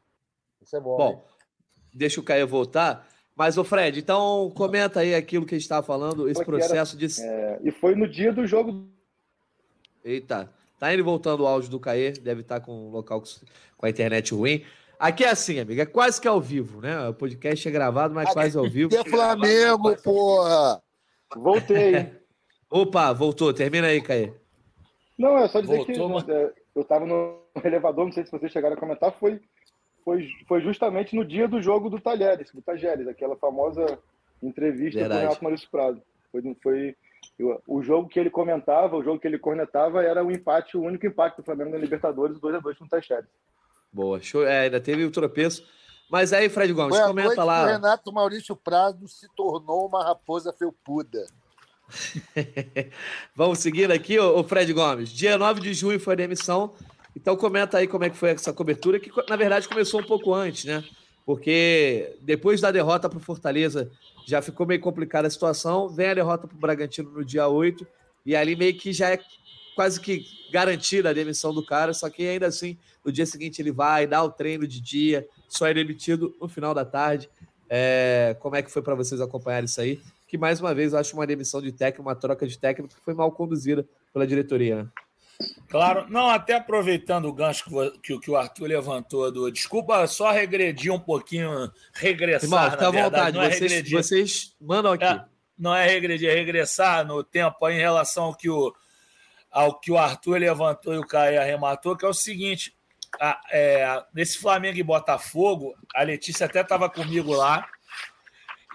Isso é bom. Bom, deixa o Caio voltar. Mas, o Fred, então comenta aí aquilo que a gente estava falando, esse processo era, de. É, e foi no dia do jogo. Eita, tá indo voltando o áudio do Caê, deve estar tá com o local com a internet ruim. Aqui é assim, amiga, é quase que ao vivo, né? O podcast é gravado, mas quase ao vivo. É Flamengo, porra! Voltei. Opa, voltou. Termina aí, Caê. Não, é só dizer voltou, que é, eu estava no elevador, não sei se vocês chegaram a comentar, foi foi, foi justamente no dia do jogo do Talheres, do Talheres, aquela famosa entrevista Verdade. com o Renato Maurício Prado. Foi, foi o jogo que ele comentava, o jogo que ele cornetava era o empate, o único empate do Flamengo na Libertadores, 2 a 2 com o Talheres. Boa, show. É, ainda teve o tropeço. Mas aí, Fred Gomes, Foi comenta lá. O Renato Maurício Prado se tornou uma raposa felpuda. Vamos seguir aqui, o Fred Gomes. Dia 9 de junho foi a demissão então comenta aí como é que foi essa cobertura, que na verdade começou um pouco antes, né? Porque depois da derrota para o Fortaleza já ficou meio complicada a situação, vem a derrota para o Bragantino no dia 8, e ali meio que já é quase que garantida a demissão do cara, só que ainda assim, no dia seguinte ele vai, dá o treino de dia, só é demitido no final da tarde. É, como é que foi para vocês acompanhar isso aí? Que mais uma vez eu acho uma demissão de técnico, uma troca de técnico que foi mal conduzida pela diretoria. Né? Claro, não, até aproveitando o gancho que, que o Arthur levantou do. Desculpa, só regredir um pouquinho, regressar. Irmão, fica à vontade, é vocês, vocês, mandam aqui. É, não é regredir, é regressar no tempo em relação ao que o, ao que o Arthur levantou e o Caio arrematou, que é o seguinte: a, é, nesse Flamengo e Botafogo, a Letícia até estava comigo lá,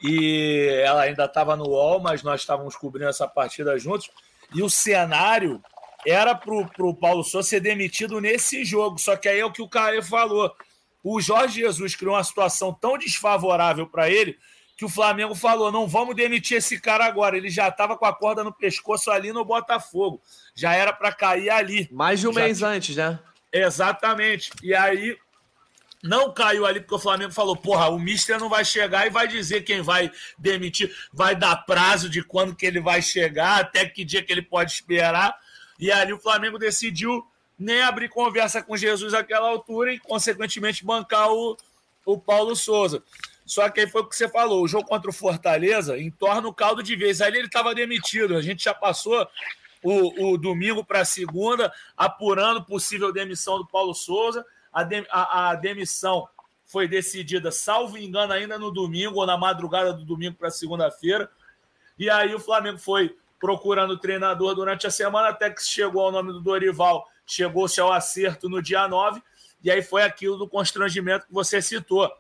e ela ainda estava no UOL, mas nós estávamos cobrindo essa partida juntos, e o cenário era para o Paulo Souza ser demitido nesse jogo. Só que aí é o que o Caio falou. O Jorge Jesus criou uma situação tão desfavorável para ele que o Flamengo falou: não vamos demitir esse cara agora. Ele já estava com a corda no pescoço ali no Botafogo. Já era para cair ali. Mais de um já mês antes, né? Exatamente. E aí não caiu ali porque o Flamengo falou: porra, o Mister não vai chegar e vai dizer quem vai demitir, vai dar prazo de quando que ele vai chegar, até que dia que ele pode esperar. E ali o Flamengo decidiu nem abrir conversa com Jesus naquela altura e, consequentemente, bancar o, o Paulo Souza. Só que aí foi o que você falou: o jogo contra o Fortaleza entorna o caldo de vez. Ali ele estava demitido. A gente já passou o, o domingo para segunda, apurando possível demissão do Paulo Souza. A, de, a, a, demissão foi decidida, salvo engano, ainda no domingo ou na madrugada do domingo para segunda-feira. E aí o Flamengo foi procurando treinador durante a semana, até que chegou ao nome do Dorival, chegou-se ao acerto no dia 9, e aí foi aquilo do constrangimento que você citou.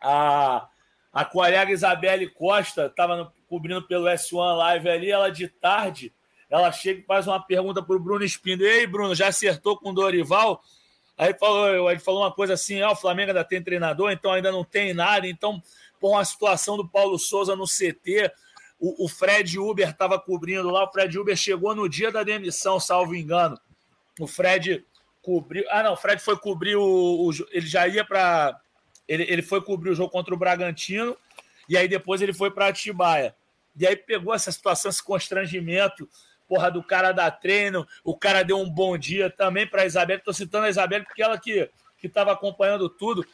A, a colega Isabelle Costa estava cobrindo pelo S1 Live ali, ela de tarde, ela chega e faz uma pergunta para o Bruno Espindo. Ei, Bruno, já acertou com o Dorival? Aí falou, ele falou uma coisa assim: ah, o Flamengo ainda tem treinador, então ainda não tem nada. Então, com a situação do Paulo Souza no CT, o, o Fred Uber estava cobrindo lá. O Fred Uber chegou no dia da demissão, salvo engano. O Fred cobriu. Ah, não, o Fred foi cobrir o. o ele já ia para. Ele, ele foi cobrir o jogo contra o Bragantino e aí depois ele foi para Atibaia. E aí pegou essa situação, esse constrangimento, porra, do cara dar treino, o cara deu um bom dia também para a Isabel. Estou citando a Isabel porque ela que estava acompanhando tudo.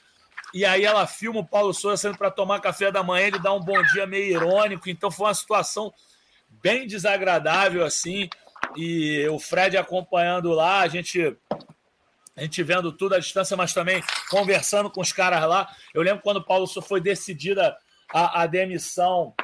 E aí ela filma o Paulo Souza sendo para tomar café da manhã, ele dá um bom dia meio irônico. Então foi uma situação bem desagradável assim. E o Fred acompanhando lá, a gente a gente vendo tudo à distância, mas também conversando com os caras lá. Eu lembro quando o Paulo foi decidida a, a demissão,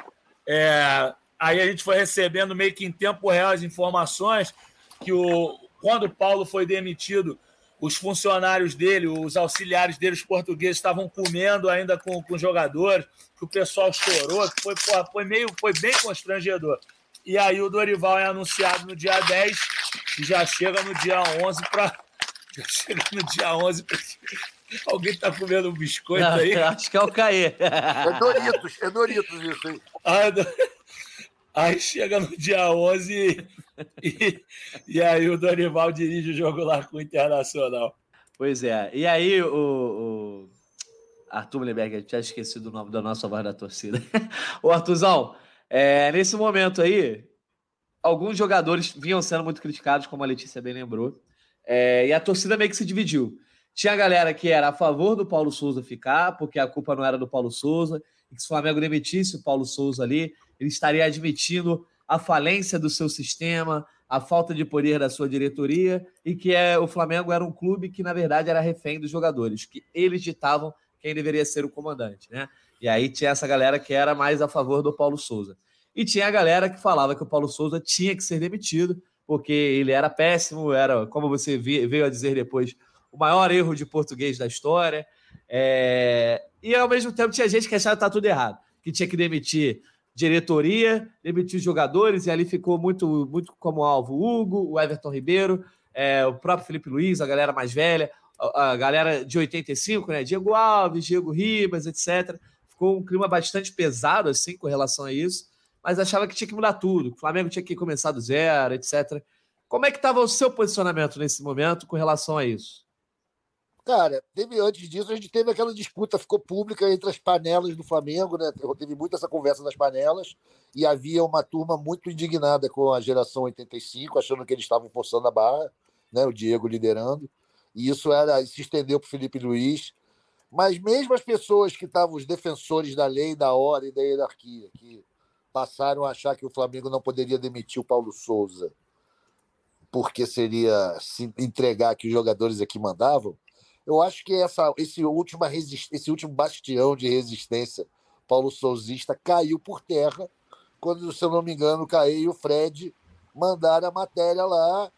é, aí a gente foi recebendo meio que em tempo real as informações que o, quando o Paulo foi demitido, os funcionários dele, os auxiliares dele, os portugueses, estavam comendo ainda com, com os jogadores, que o pessoal chorou, que foi, porra, foi, meio, foi bem constrangedor. E aí o Dorival é anunciado no dia 10 e já chega no dia 11 para Chega no dia 11. Alguém está comendo um biscoito Não, aí? Acho que é o Caê. É Doritos, é Doritos isso aí. Ah, é aí chega no dia 11 e, e aí o Dorival dirige o jogo lá com o Internacional. Pois é. E aí o, o Arthur Mullenberg, tinha esquecido o nome da nossa voz da torcida. o Arthurzão, é, nesse momento aí, alguns jogadores vinham sendo muito criticados, como a Letícia bem lembrou. É, e a torcida meio que se dividiu. Tinha a galera que era a favor do Paulo Souza ficar, porque a culpa não era do Paulo Souza, e que se o Flamengo demitisse o Paulo Souza ali, ele estaria admitindo a falência do seu sistema, a falta de poder da sua diretoria, e que é, o Flamengo era um clube que, na verdade, era refém dos jogadores, que eles ditavam quem deveria ser o comandante, né? E aí tinha essa galera que era mais a favor do Paulo Souza. E tinha a galera que falava que o Paulo Souza tinha que ser demitido, porque ele era péssimo, era, como você veio a dizer depois, o maior erro de português da história. É... E ao mesmo tempo tinha gente que achava que tá tudo errado, que tinha que demitir diretoria, demitir jogadores, e ali ficou muito, muito como alvo o Hugo, o Everton Ribeiro, é, o próprio Felipe Luiz, a galera mais velha, a, a galera de 85, né? Diego Alves, Diego Ribas, etc. Ficou um clima bastante pesado assim com relação a isso mas achava que tinha que mudar tudo, o Flamengo tinha que começar do zero, etc. Como é que estava o seu posicionamento nesse momento com relação a isso? Cara, teve antes disso, a gente teve aquela disputa, ficou pública entre as panelas do Flamengo, né? Teve muito essa conversa das panelas, e havia uma turma muito indignada com a geração 85, achando que eles estavam forçando a barra, né? O Diego liderando. E isso era se estendeu para o Felipe Luiz. Mas mesmo as pessoas que estavam os defensores da lei, da ordem, da hierarquia, que passaram a achar que o Flamengo não poderia demitir o Paulo Souza porque seria se entregar que os jogadores aqui mandavam. Eu acho que essa, esse, última esse último bastião de resistência Paulo Souzista caiu por terra quando, se eu não me engano, o e o Fred mandaram a matéria lá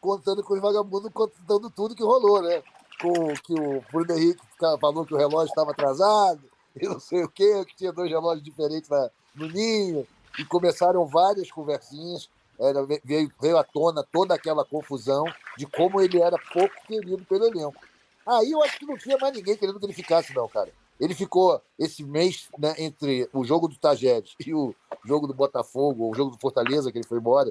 contando com os vagabundos, contando tudo que rolou, né? Com que o Bruno Henrique falou que o relógio estava atrasado e não sei o quê, que tinha dois relógios diferentes na, no ninho, e começaram várias conversinhas. Era, veio, veio à tona toda aquela confusão de como ele era pouco querido pelo elenco. Aí eu acho que não tinha mais ninguém querendo que ele ficasse, não, cara. Ele ficou esse mês né, entre o jogo do Tajeres e o jogo do Botafogo, o jogo do Fortaleza, que ele foi embora.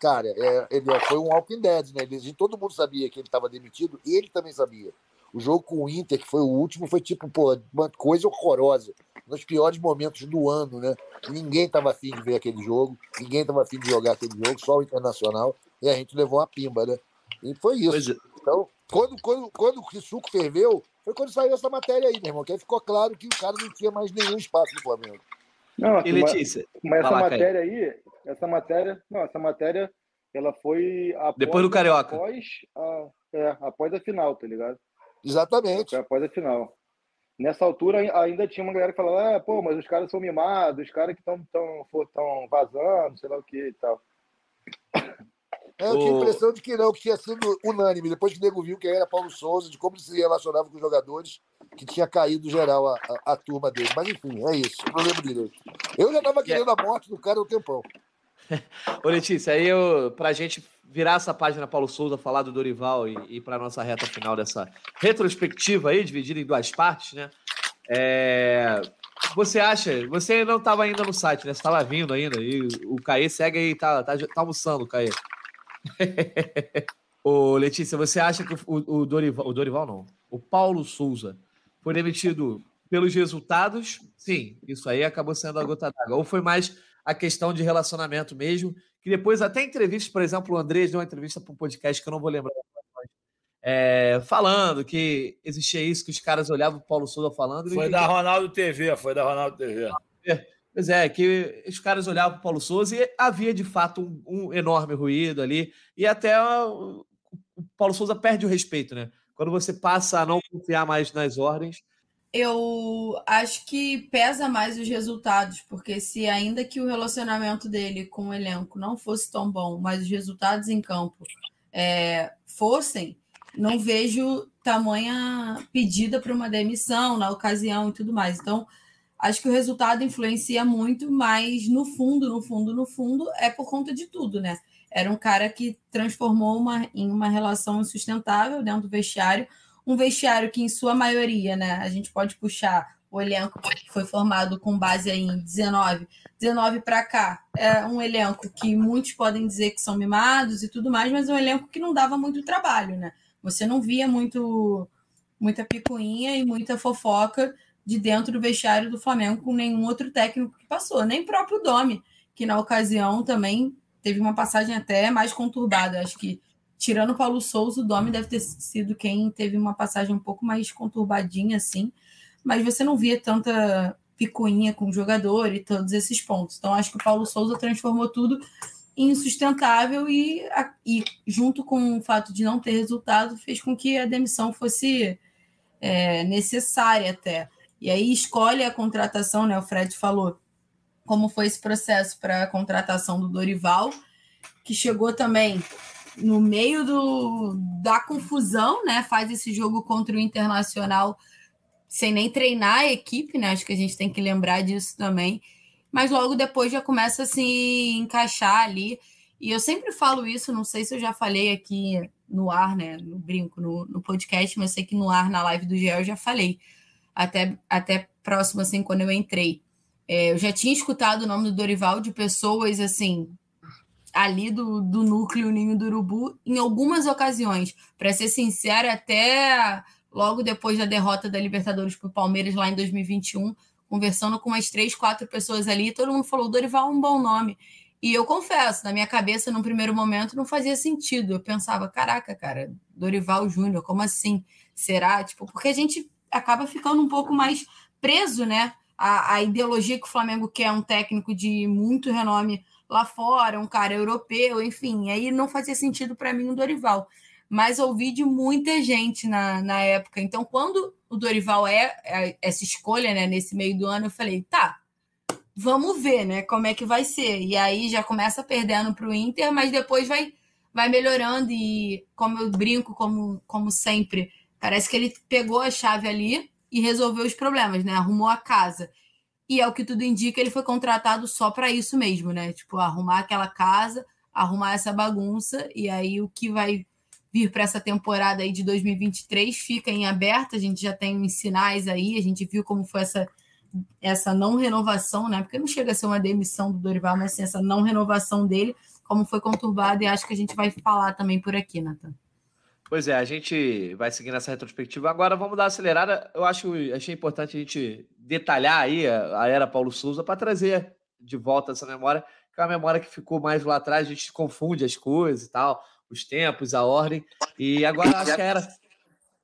Cara, é, ele foi um Walking Dead, né? Ele, todo mundo sabia que ele estava demitido e ele também sabia. O jogo com o Inter, que foi o último, foi tipo, pô, uma coisa horrorosa. Nos piores momentos do ano, né? Ninguém estava afim de ver aquele jogo, ninguém estava afim de jogar aquele jogo, só o Internacional, e a gente levou uma pimba, né? E foi isso. É. Então, quando, quando, quando o suco ferveu, foi quando saiu essa matéria aí, meu irmão, que aí ficou claro que o cara não tinha mais nenhum espaço no Flamengo. Não, e Letícia? Mas, essa matéria aí, essa matéria, não, essa matéria, ela foi depois do Carioca. Após a, é, após a final, tá ligado? Exatamente. Foi após a final. Nessa altura ainda tinha uma galera que falava, ah, pô, mas os caras são mimados, os caras que estão tão, tão vazando, sei lá o que e tal. É, eu tinha a impressão de que não, que tinha sido unânime, depois que o nego viu que era Paulo Souza, de como ele se relacionava com os jogadores, que tinha caído geral a, a, a turma dele. Mas enfim, é isso, não lembro direito. Eu já estava querendo a morte do cara há um tempão. Ô, Letícia, aí eu, pra gente virar essa página Paulo Souza, falar do Dorival e, e para nossa reta final dessa retrospectiva aí, dividida em duas partes, né? É, você acha? Você não estava ainda no site, né? Você estava vindo ainda. E o Caê segue aí, tá, tá, tá almoçando, Caê. Ô, Letícia, você acha que o, o, Dorival, o Dorival não, o Paulo Souza foi demitido pelos resultados? Sim, isso aí acabou sendo a gota d'água. Ou foi mais a questão de relacionamento mesmo, que depois até entrevistas, por exemplo, o Andrés deu uma entrevista para um podcast que eu não vou lembrar, é, falando que existia isso, que os caras olhavam o Paulo Souza falando. Foi da Ronaldo TV, foi da Ronaldo TV. Pois é, que os caras olhavam o Paulo Souza e havia de fato um, um enorme ruído ali, e até o, o Paulo Souza perde o respeito, né? Quando você passa a não confiar mais nas ordens, eu acho que pesa mais os resultados, porque se ainda que o relacionamento dele com o elenco não fosse tão bom, mas os resultados em campo é, fossem, não vejo tamanha pedida para uma demissão na ocasião e tudo mais. Então, acho que o resultado influencia muito, mas no fundo, no fundo, no fundo, é por conta de tudo, né? Era um cara que transformou uma, em uma relação insustentável dentro do vestiário um vestiário que, em sua maioria, né, a gente pode puxar o elenco que foi formado com base em 19, 19 para cá, é um elenco que muitos podem dizer que são mimados e tudo mais, mas é um elenco que não dava muito trabalho, né? Você não via muito muita picuinha e muita fofoca de dentro do vestiário do Flamengo com nenhum outro técnico que passou, nem próprio Domi, que na ocasião também teve uma passagem até mais conturbada. Acho que tirando o Paulo Souza, o Domi deve ter sido quem teve uma passagem um pouco mais conturbadinha, assim, mas você não via tanta picuinha com o jogador e todos esses pontos. Então, acho que o Paulo Souza transformou tudo em insustentável e, e junto com o fato de não ter resultado, fez com que a demissão fosse é, necessária até. E aí escolhe a contratação, né? O Fred falou como foi esse processo para a contratação do Dorival, que chegou também no meio do, da confusão, né? Faz esse jogo contra o Internacional sem nem treinar a equipe, né? Acho que a gente tem que lembrar disso também. Mas logo depois já começa a se encaixar ali. E eu sempre falo isso, não sei se eu já falei aqui no ar, né? No brinco, no, no podcast, mas sei que no ar, na live do GEL, eu já falei. Até, até próximo, assim, quando eu entrei. É, eu já tinha escutado o nome do Dorival de pessoas, assim, ali do, do núcleo Ninho do Urubu em algumas ocasiões. Para ser sincera, até logo depois da derrota da Libertadores para o Palmeiras lá em 2021, conversando com umas três, quatro pessoas ali, todo mundo falou: Dorival é um bom nome. E eu confesso, na minha cabeça, num primeiro momento, não fazia sentido. Eu pensava, caraca, cara, Dorival Júnior, como assim? Será? Tipo, porque a gente acaba ficando um pouco mais preso, né? A, a ideologia que o Flamengo quer um técnico de muito renome lá fora, um cara europeu, enfim. Aí não fazia sentido para mim o Dorival. Mas ouvi de muita gente na, na época. Então, quando o Dorival é, é essa escolha, né, nesse meio do ano, eu falei, tá, vamos ver, né, como é que vai ser. E aí já começa perdendo para o Inter, mas depois vai, vai melhorando. E como eu brinco, como, como sempre, parece que ele pegou a chave ali e resolveu os problemas, né? Arrumou a casa. E é o que tudo indica, ele foi contratado só para isso mesmo, né? Tipo, arrumar aquela casa, arrumar essa bagunça, e aí o que vai vir para essa temporada aí de 2023 fica em aberto, a gente já tem sinais aí, a gente viu como foi essa essa não renovação, né? Porque não chega a ser uma demissão do Dorival, mas sim essa não renovação dele, como foi conturbada, e acho que a gente vai falar também por aqui, Nathan. Pois é, a gente vai seguir nessa retrospectiva. Agora vamos dar uma acelerada. Eu acho, achei importante a gente detalhar aí a, a era Paulo Souza para trazer de volta essa memória, que é uma memória que ficou mais lá atrás, a gente confunde as coisas e tal, os tempos, a ordem. E agora acho que a era,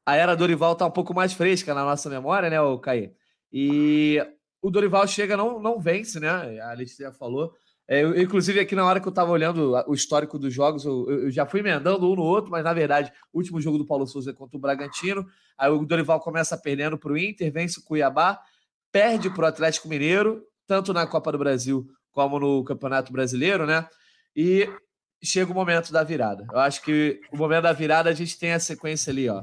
a era Dorival está um pouco mais fresca na nossa memória, né, o Caí? E o Dorival chega, não, não vence, né? A Letícia falou. É, eu, inclusive, aqui na hora que eu estava olhando o histórico dos jogos, eu, eu, já fui emendando um no outro, mas na verdade, o último jogo do Paulo Souza contra o Bragantino. Aí o Dorival começa perdendo para o Inter, vence o Cuiabá, perde para o Atlético Mineiro, tanto na Copa do Brasil como no Campeonato Brasileiro, né? E chega o momento da virada. Eu acho que o momento da virada a gente tem a sequência ali, ó.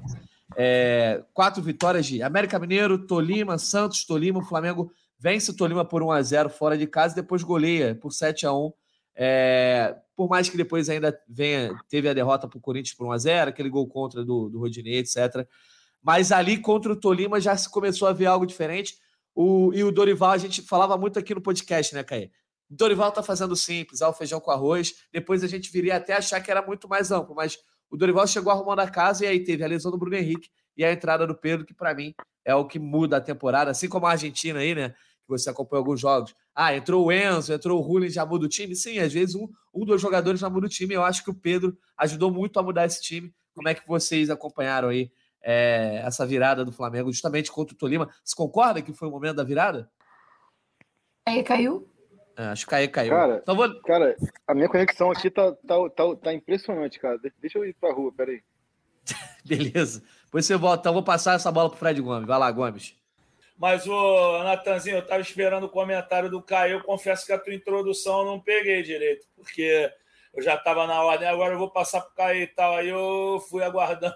É, quatro vitórias de América Mineiro, Tolima, Santos, Tolima, Flamengo vence o Tolima por 1 a 0 fora de casa e depois goleia por 7 a 1 é, por mais que depois ainda venha, teve a derrota para o Corinthians por 1 a 0 aquele gol contra do, do Rodinei, etc. Mas ali contra o Tolima já se começou a ver algo diferente. O, e o Dorival, a gente falava muito aqui no podcast, né, Caí? O Dorival tá fazendo simples, ah, o feijão com arroz. Depois a gente viria até achar que era muito mais amplo, mas o Dorival chegou arrumando a casa e aí teve a lesão do Bruno Henrique e a entrada do Pedro, que para mim é o que muda a temporada, assim como a Argentina aí, né? Que você acompanhou alguns jogos. Ah, entrou o Enzo, entrou o Rulli, já muda o time. Sim, às vezes um, um dos jogadores já muda o time. Eu acho que o Pedro ajudou muito a mudar esse time. Como é que vocês acompanharam aí é, essa virada do Flamengo justamente contra o Tolima? Você concorda que foi o momento da virada? Aí caiu? É, acho que caiu, caiu. Cara, então vou... cara, a minha conexão aqui tá, tá, tá, tá impressionante, cara. Deixa eu ir pra rua, peraí. Beleza. Depois você volta. Então vou passar essa bola pro Fred Gomes. Vai lá, Gomes. Mas, o Natanzinho, eu estava esperando o comentário do Caio. Eu confesso que a tua introdução eu não peguei direito, porque eu já estava na ordem. Agora eu vou passar para o Caio e tal. Aí eu fui aguardando.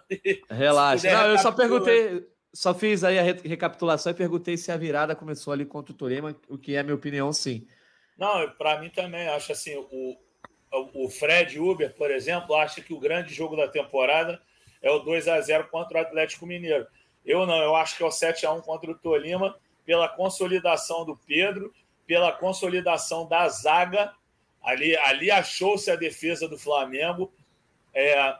Relaxa. Não, eu só perguntei, só fiz aí a recapitulação e perguntei se a virada começou ali contra o Torema, o que é minha opinião, sim. Não, para mim também. Acho assim, o, o Fred Uber, por exemplo, acha que o grande jogo da temporada é o 2 a 0 contra o Atlético Mineiro. Eu não, eu acho que é o 7 a 1 contra o Tolima, pela consolidação do Pedro, pela consolidação da zaga. Ali, ali achou-se a defesa do Flamengo. É,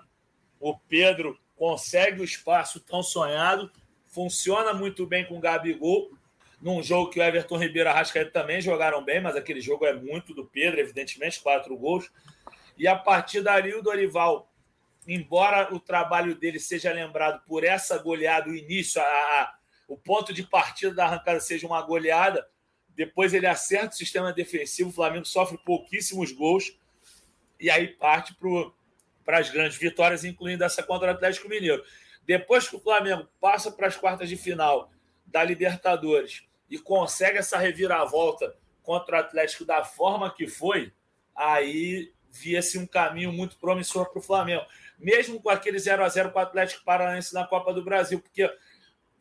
o Pedro consegue o espaço tão sonhado, funciona muito bem com o Gabigol. Num jogo que o Everton Ribeiro e a Rascaeta também jogaram bem, mas aquele jogo é muito do Pedro, evidentemente, quatro gols. E a partir dali, o Dorival embora o trabalho dele seja lembrado por essa goleada, o início, a, a, o ponto de partida da arrancada seja uma goleada, depois ele acerta o sistema defensivo, o Flamengo sofre pouquíssimos gols, e aí parte para as grandes vitórias, incluindo essa contra o Atlético Mineiro. Depois que o Flamengo passa para as quartas de final da Libertadores e consegue essa reviravolta contra o Atlético da forma que foi, aí via-se um caminho muito promissor para o Flamengo mesmo com aquele 0 a 0 com o Atlético Paranaense na Copa do Brasil, porque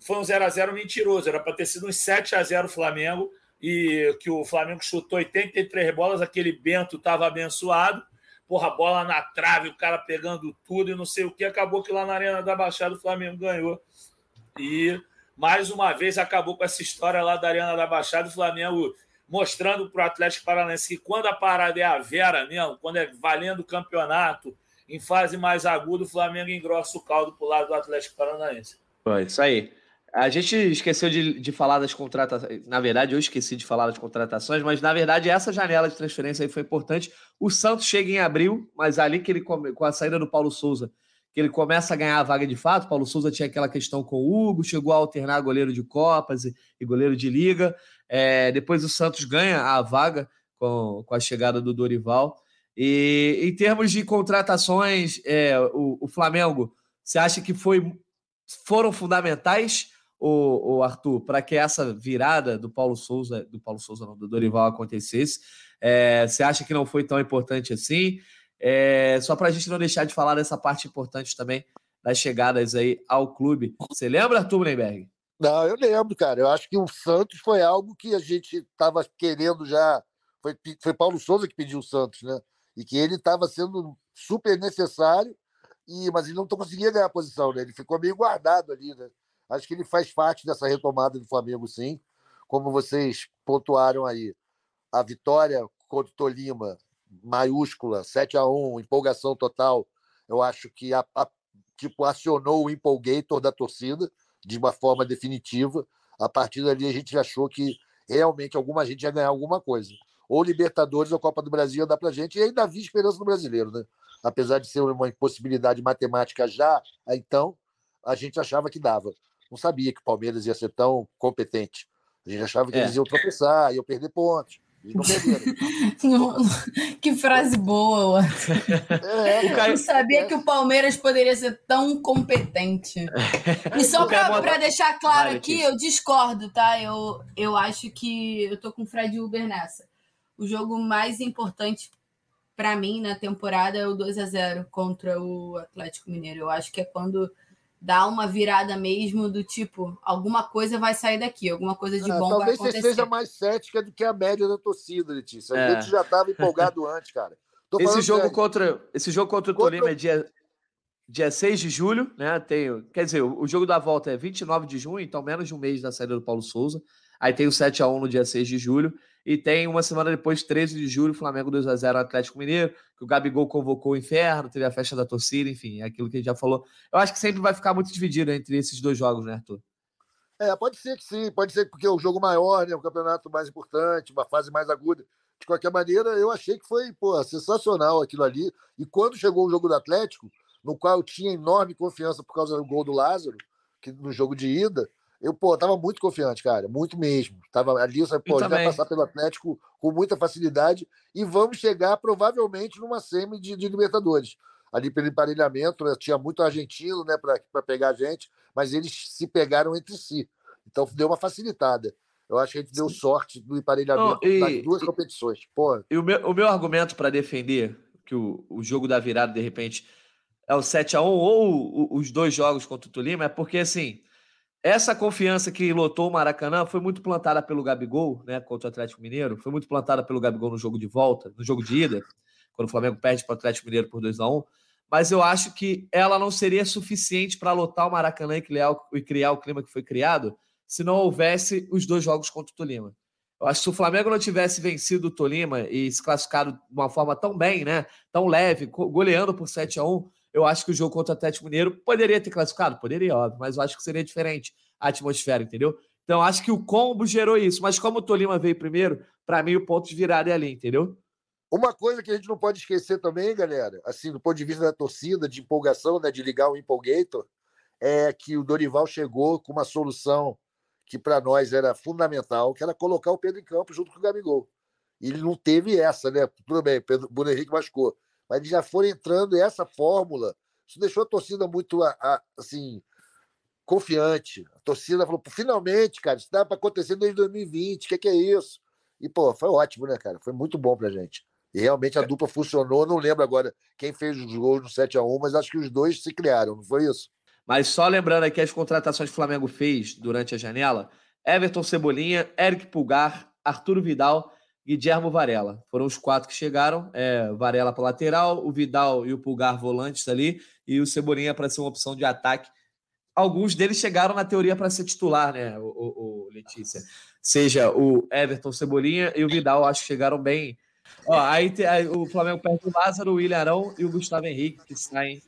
foi um 0 a 0 mentiroso, era para ter sido um 7 a 0 Flamengo, e que o Flamengo chutou 83 bolas, aquele Bento estava abençoado, porra, bola na trave, o cara pegando tudo e não sei o que, acabou que lá na Arena da Baixada o Flamengo ganhou. E mais uma vez acabou com essa história lá da Arena da Baixada, o Flamengo mostrando para o Atlético Paranaense que quando a parada é a Vera mesmo, quando é valendo o campeonato, em fase mais aguda, o Flamengo engrossa o caldo para o lado do Atlético Paranaense. Foi isso aí. A gente esqueceu de, de falar das contratações. Na verdade, eu esqueci de falar das contratações, mas na verdade, essa janela de transferência aí foi importante. O Santos chega em abril, mas ali que ele come, com a saída do Paulo Souza, que ele começa a ganhar a vaga de fato. Paulo Souza tinha aquela questão com o Hugo, chegou a alternar goleiro de Copas e, e goleiro de Liga. É, depois o Santos ganha a vaga com, com a chegada do Dorival. E em termos de contratações, é, o, o, Flamengo, você acha que foi, foram fundamentais, o, o Arthur, para que essa virada do Paulo Souza, do Paulo Souza, não, do Dorival acontecesse? É, você acha que não foi tão importante assim? É, só para a gente não deixar de falar dessa parte importante também das chegadas aí ao clube. Você lembra, Arthur Blenberg? Não, eu lembro, cara. Eu acho que o Santos foi algo que a gente estava querendo já. Foi, foi Paulo Souza que pediu o Santos, né? E que ele estava sendo super necessário, e mas ele não conseguia ganhar a posição, né? Ele ficou meio guardado ali, né? Acho que ele faz parte dessa retomada do Flamengo, sim. Como vocês pontuaram aí, a vitória contra o Tolima, maiúscula, 7 a 1 empolgação total. Eu acho que a, a, tipo, acionou o empolgator da torcida de uma forma definitiva. A partir dali, a gente achou que realmente alguma gente ia ganhar alguma coisa ou Libertadores ou Copa do Brasil dá para gente, e ainda havia esperança no brasileiro, né? Apesar de ser uma impossibilidade matemática já, então, a gente achava que dava. Não sabia que o Palmeiras ia ser tão competente. A gente achava que é. eles iam tropeçar, iam perder pontos. Eles não perderam. que frase boa. É, o Caio... sabia é. que o Palmeiras poderia ser tão competente. E só para deixar claro aqui, eu discordo, tá? Eu, eu acho que eu tô com o Fred Uber nessa o jogo mais importante para mim na temporada é o 2 a 0 contra o Atlético Mineiro. Eu acho que é quando dá uma virada mesmo do tipo, alguma coisa vai sair daqui, alguma coisa de ah, bom vai acontecer. Talvez você seja mais cética do que a média da torcida, Letícia. A é. gente já estava empolgado antes, cara. esse jogo, contra, esse jogo contra o contra... Tolima é dia, dia 6 de julho, né? Tem, quer dizer, o, o jogo da volta é 29 de junho, então menos de um mês da saída do Paulo Souza. Aí tem o 7 a 1 no dia 6 de julho. E tem uma semana depois, 13 de julho, Flamengo 2x0 Atlético Mineiro, que o Gabigol convocou o inferno, teve a festa da torcida, enfim, é aquilo que a gente já falou. Eu acho que sempre vai ficar muito dividido entre esses dois jogos, né, Arthur? É, pode ser que sim, pode ser porque é o jogo maior, né? O campeonato mais importante, uma fase mais aguda. De qualquer maneira, eu achei que foi pô, sensacional aquilo ali. E quando chegou o jogo do Atlético, no qual eu tinha enorme confiança por causa do gol do Lázaro, que no jogo de ida, eu, pô, tava muito confiante, cara, muito mesmo. Tava ali, sabe, pô, a gente vai passar pelo Atlético com muita facilidade e vamos chegar provavelmente numa semi de, de Libertadores. Ali pelo emparelhamento, né, tinha muito argentino, né, para pegar a gente, mas eles se pegaram entre si. Então deu uma facilitada. Eu acho que a gente deu sorte do emparelhamento Não, e, das duas competições. Pô. E o meu, o meu argumento para defender que o, o jogo da virada, de repente, é o 7 a 1 ou os dois jogos contra o Tolima, é porque assim essa confiança que lotou o Maracanã foi muito plantada pelo Gabigol, né, contra o Atlético Mineiro, foi muito plantada pelo Gabigol no jogo de volta, no jogo de ida, quando o Flamengo perde para o Atlético Mineiro por 2 a 1 mas eu acho que ela não seria suficiente para lotar o Maracanã e criar, e criar o clima que foi criado se não houvesse os dois jogos contra o Tolima. Eu acho que se o Flamengo não tivesse vencido o Tolima e se classificado de uma forma tão bem, né, tão leve, goleando por 7 a 1 eu acho que o jogo contra o Atlético Mineiro poderia ter classificado, poderia, óbvio, mas eu acho que seria diferente a atmosfera, entendeu? Então, acho que o combo gerou isso. Mas como o Tolima veio primeiro, para mim o ponto de virada é ali, entendeu? Uma coisa que a gente não pode esquecer também, galera, assim, do ponto de vista da torcida, de empolgação, né, de ligar o Empolgator, é que o Dorival chegou com uma solução que para nós era fundamental, que era colocar o Pedro em campo junto com o Gabigol. Ele não teve essa, né? Tudo bem, Pedro, Bruno Henrique machucou mas eles já foram entrando essa fórmula. Isso deixou a torcida muito assim confiante. A torcida falou: finalmente, cara, isso dá para acontecer desde 2020. O que, que, é isso? E pô, foi ótimo, né, cara? Foi muito bom pra gente. E realmente a é. dupla funcionou. Não lembro agora quem fez os gols no 7 a 1 mas acho que os dois se criaram, não foi isso? Mas só lembrando aqui as contratações que o Flamengo fez durante a janela: Everton Cebolinha, Eric Pulgar, Arturo Vidal Guilhermo Varela. Foram os quatro que chegaram. É, Varela para lateral, o Vidal e o Pulgar volantes ali, e o Cebolinha para ser uma opção de ataque. Alguns deles chegaram na teoria para ser titular, né, o, o, o, Letícia? Seja o Everton Cebolinha e o Vidal, acho que chegaram bem. Ó, aí, aí, o Flamengo perde o Lázaro, o William Arão e o Gustavo Henrique, que saem.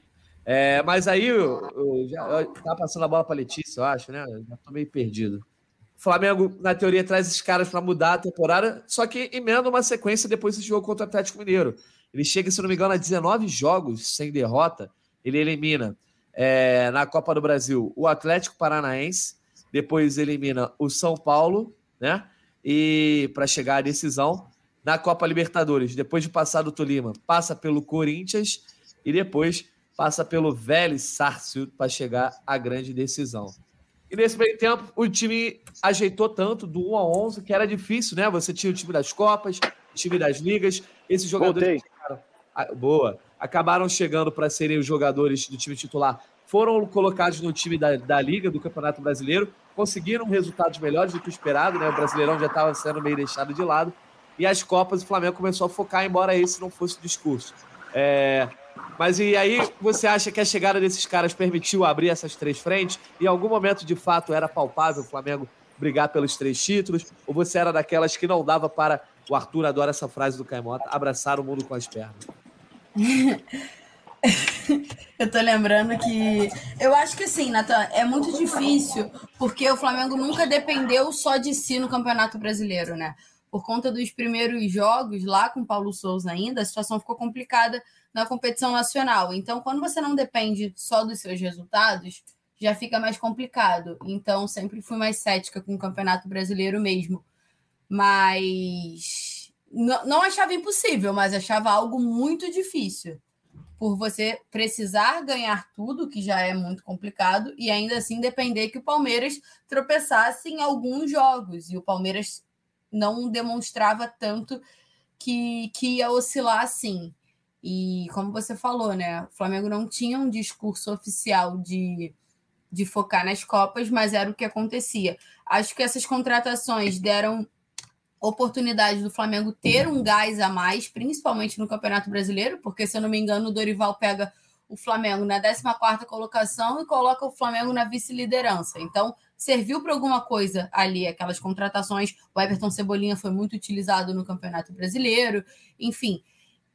É, mas aí eu, eu já tá passando a bola para Letícia, eu acho, né? já tô meio perdido. Flamengo, na teoria, traz esses caras para mudar a temporada, só que emenda uma sequência depois desse jogo contra o Atlético Mineiro. Ele chega, se não me engano, a 19 jogos sem derrota. Ele elimina é, na Copa do Brasil o Atlético Paranaense, depois elimina o São Paulo, né? E para chegar à decisão na Copa Libertadores, depois de passar do Tolima, passa pelo Corinthians e depois passa pelo Vélez Sarsfield para chegar à grande decisão. E nesse meio tempo, o time ajeitou tanto do 1 a 11 que era difícil, né? Você tinha o time das Copas, o time das ligas. Esses jogadores. Chegaram, boa. Acabaram chegando para serem os jogadores do time titular. Foram colocados no time da, da Liga, do Campeonato Brasileiro. Conseguiram resultados melhores do que o esperado, né? O Brasileirão já estava sendo meio deixado de lado. E as Copas, o Flamengo começou a focar, embora esse não fosse o discurso. É, mas e aí você acha que a chegada desses caras permitiu abrir essas três frentes? Em algum momento, de fato, era palpável o Flamengo brigar pelos três títulos? Ou você era daquelas que não dava para. O Arthur adora essa frase do Caimota: abraçar o mundo com as pernas. eu tô lembrando que. Eu acho que sim, Natan, é muito difícil, porque o Flamengo nunca dependeu só de si no Campeonato Brasileiro, né? Por conta dos primeiros jogos lá com Paulo Souza ainda, a situação ficou complicada na competição nacional. Então, quando você não depende só dos seus resultados, já fica mais complicado. Então, sempre fui mais cética com o Campeonato Brasileiro mesmo. Mas não, achava impossível, mas achava algo muito difícil. Por você precisar ganhar tudo, que já é muito complicado, e ainda assim depender que o Palmeiras tropeçasse em alguns jogos. E o Palmeiras não demonstrava tanto que, que ia oscilar assim. E como você falou, né? O Flamengo não tinha um discurso oficial de, de focar nas Copas, mas era o que acontecia. Acho que essas contratações deram oportunidade do Flamengo ter um gás a mais, principalmente no Campeonato Brasileiro, porque, se eu não me engano, o Dorival pega o Flamengo na 14 colocação e coloca o Flamengo na vice-liderança. Então, serviu para alguma coisa ali, aquelas contratações. O Everton Cebolinha foi muito utilizado no Campeonato Brasileiro, enfim.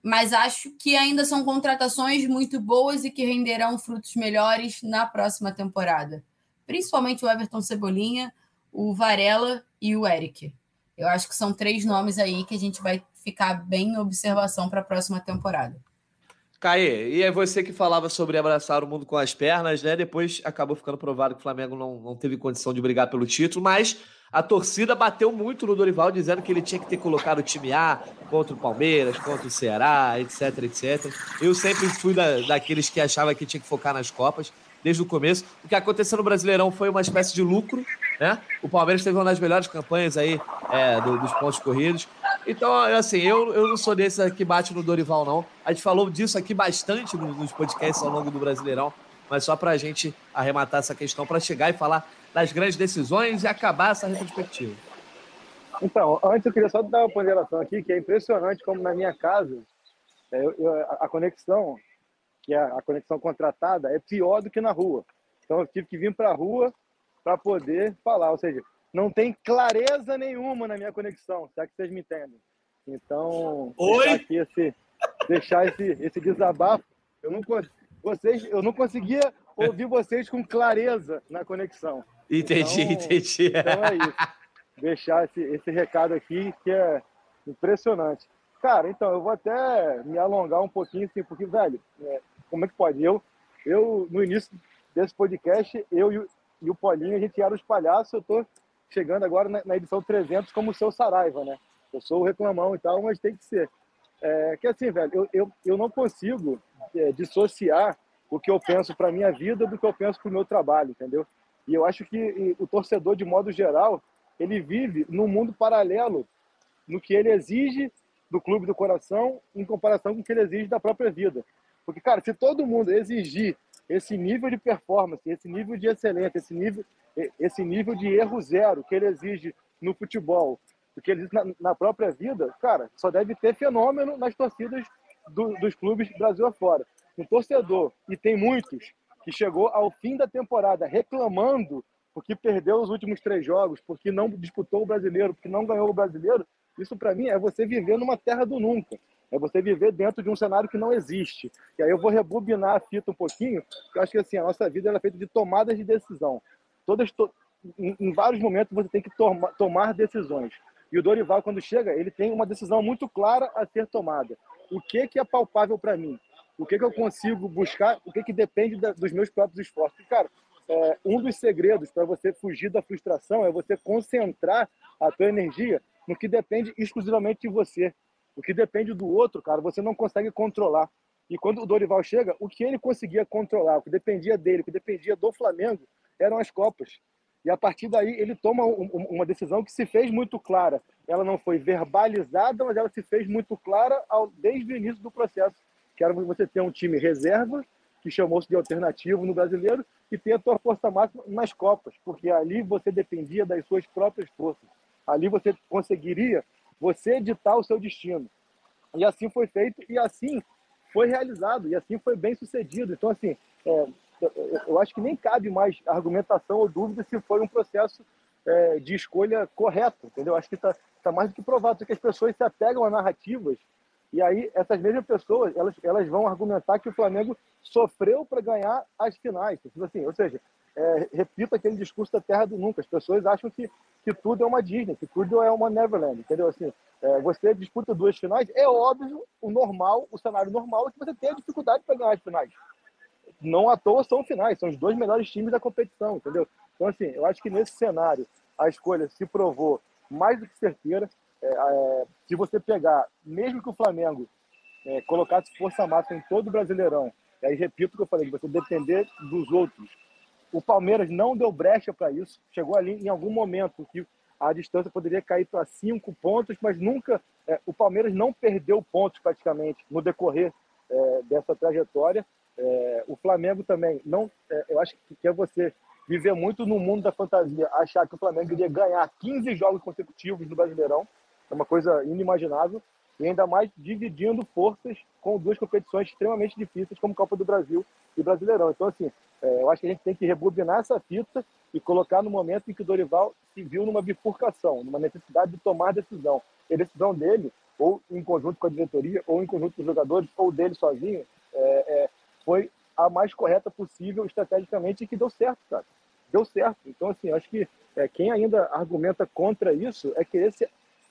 Mas acho que ainda são contratações muito boas e que renderão frutos melhores na próxima temporada. Principalmente o Everton Cebolinha, o Varela e o Eric. Eu acho que são três nomes aí que a gente vai ficar bem em observação para a próxima temporada. Caê, e é você que falava sobre abraçar o mundo com as pernas, né? Depois acabou ficando provado que o Flamengo não, não teve condição de brigar pelo título, mas a torcida bateu muito no Dorival, dizendo que ele tinha que ter colocado o time A contra o Palmeiras, contra o Ceará, etc, etc. Eu sempre fui da, daqueles que achavam que tinha que focar nas Copas desde o começo. O que aconteceu no Brasileirão foi uma espécie de lucro, né? O Palmeiras teve uma das melhores campanhas aí é, do, dos pontos corridos. Então, assim, eu, eu não sou desse que bate no Dorival, não. A gente falou disso aqui bastante nos podcasts ao longo do Brasileirão, mas só para a gente arrematar essa questão, para chegar e falar das grandes decisões e acabar essa retrospectiva. Então, antes eu queria só dar uma ponderação aqui, que é impressionante como na minha casa é, eu, eu, a conexão que é a conexão contratada, é pior do que na rua. Então eu tive que vir para a rua para poder falar. Ou seja, não tem clareza nenhuma na minha conexão, será que vocês me entendem? Então, Oi? deixar aqui esse, deixar esse, esse desabafo. Eu não, vocês, eu não conseguia ouvir vocês com clareza na conexão. Entendi, então, entendi. Então é isso. Deixar esse, esse recado aqui que é impressionante. Cara, então, eu vou até me alongar um pouquinho, assim, porque, velho, é, como é que pode? Eu, eu no início desse podcast, eu e o, e o Paulinho, a gente era os palhaços, eu tô chegando agora na, na, edição 300 como o seu Saraiva, né? Eu sou o reclamão e tal, mas tem que ser. É, que assim, velho, eu, eu, eu não consigo é, dissociar o que eu penso para minha vida do que eu penso para o meu trabalho, entendeu? E eu acho que o torcedor, de modo geral, ele vive num mundo paralelo no que ele exige do clube do coração em comparação com o que ele exige da própria vida. Porque, cara, se todo mundo exigir esse nível de performance, esse nível de excelência, esse nível, esse nível de erro zero que ele exige no futebol, o que ele exige na, na própria vida, cara, só deve ter fenômeno nas torcidas do, dos clubes Brasil afora. Um torcedor, e tem muitos, que chegou ao fim da temporada reclamando porque perdeu os últimos três jogos, porque não disputou o brasileiro, porque não ganhou o brasileiro, isso para mim é você viver numa terra do nunca. É você viver dentro de um cenário que não existe. E aí eu vou rebobinar a fita um pouquinho, porque eu acho que assim, a nossa vida é feita de tomadas de decisão. Todas, to... em, em, vários momentos você tem que toma, tomar decisões. E o Dorival, quando chega, ele tem uma decisão muito clara a ser tomada. O que, que é palpável para mim? O que, que eu consigo buscar? O que, que depende da, dos meus próprios esforços? E, cara, é, um dos segredos para você fugir da frustração é você concentrar a tua energia no que depende exclusivamente de você. O que depende do outro, cara, você não consegue controlar. E quando o Dorival chega, o que ele conseguia controlar, o que dependia dele, o que dependia do Flamengo, eram as Copas. E a partir daí ele toma uma decisão que se fez muito clara. Ela não foi verbalizada, mas ela se fez muito clara ao, desde o início do processo, que era você ter um time reserva, que chamou-se de alternativo no brasileiro, e ter a tua força máxima nas Copas, porque ali você dependia das suas próprias forças. Ali você conseguiria você editar o seu destino. E assim foi feito e assim foi realizado e assim foi bem sucedido. Então, assim, é, eu acho que nem cabe mais argumentação ou dúvida se foi um processo é, de escolha correto, entendeu? Acho que está tá mais do que provado que as pessoas se apegam a narrativas e aí essas mesmas pessoas elas, elas vão argumentar que o Flamengo sofreu para ganhar as finais. Assim, ou seja, é, repito aquele discurso da terra do nunca. As pessoas acham que, que tudo é uma Disney, que tudo é uma Neverland, entendeu? Assim, é, você disputa duas finais, é óbvio, o normal, o cenário normal é que você tenha dificuldade para ganhar as finais. Não à toa são finais, são os dois melhores times da competição, entendeu? Então, assim, eu acho que nesse cenário a escolha se provou mais do que certeira. É, é, se você pegar, mesmo que o Flamengo é, colocasse força máxima em todo o Brasileirão, e aí repito o que eu falei, você depender dos outros, o Palmeiras não deu brecha para isso. Chegou ali em algum momento que a distância poderia cair para cinco pontos, mas nunca. É, o Palmeiras não perdeu pontos praticamente no decorrer é, dessa trajetória. É, o Flamengo também não. É, eu acho que é você viver muito no mundo da fantasia, achar que o Flamengo iria ganhar 15 jogos consecutivos no Brasileirão, é uma coisa inimaginável. E ainda mais dividindo forças com duas competições extremamente difíceis como Copa do Brasil e Brasileirão. Então, assim, é, eu acho que a gente tem que rebobinar essa fita e colocar no momento em que o Dorival se viu numa bifurcação, numa necessidade de tomar decisão. E a decisão dele, ou em conjunto com a diretoria, ou em conjunto com os jogadores, ou dele sozinho, é, é, foi a mais correta possível estrategicamente e que deu certo, cara. Deu certo. Então, assim, acho que é, quem ainda argumenta contra isso é querer se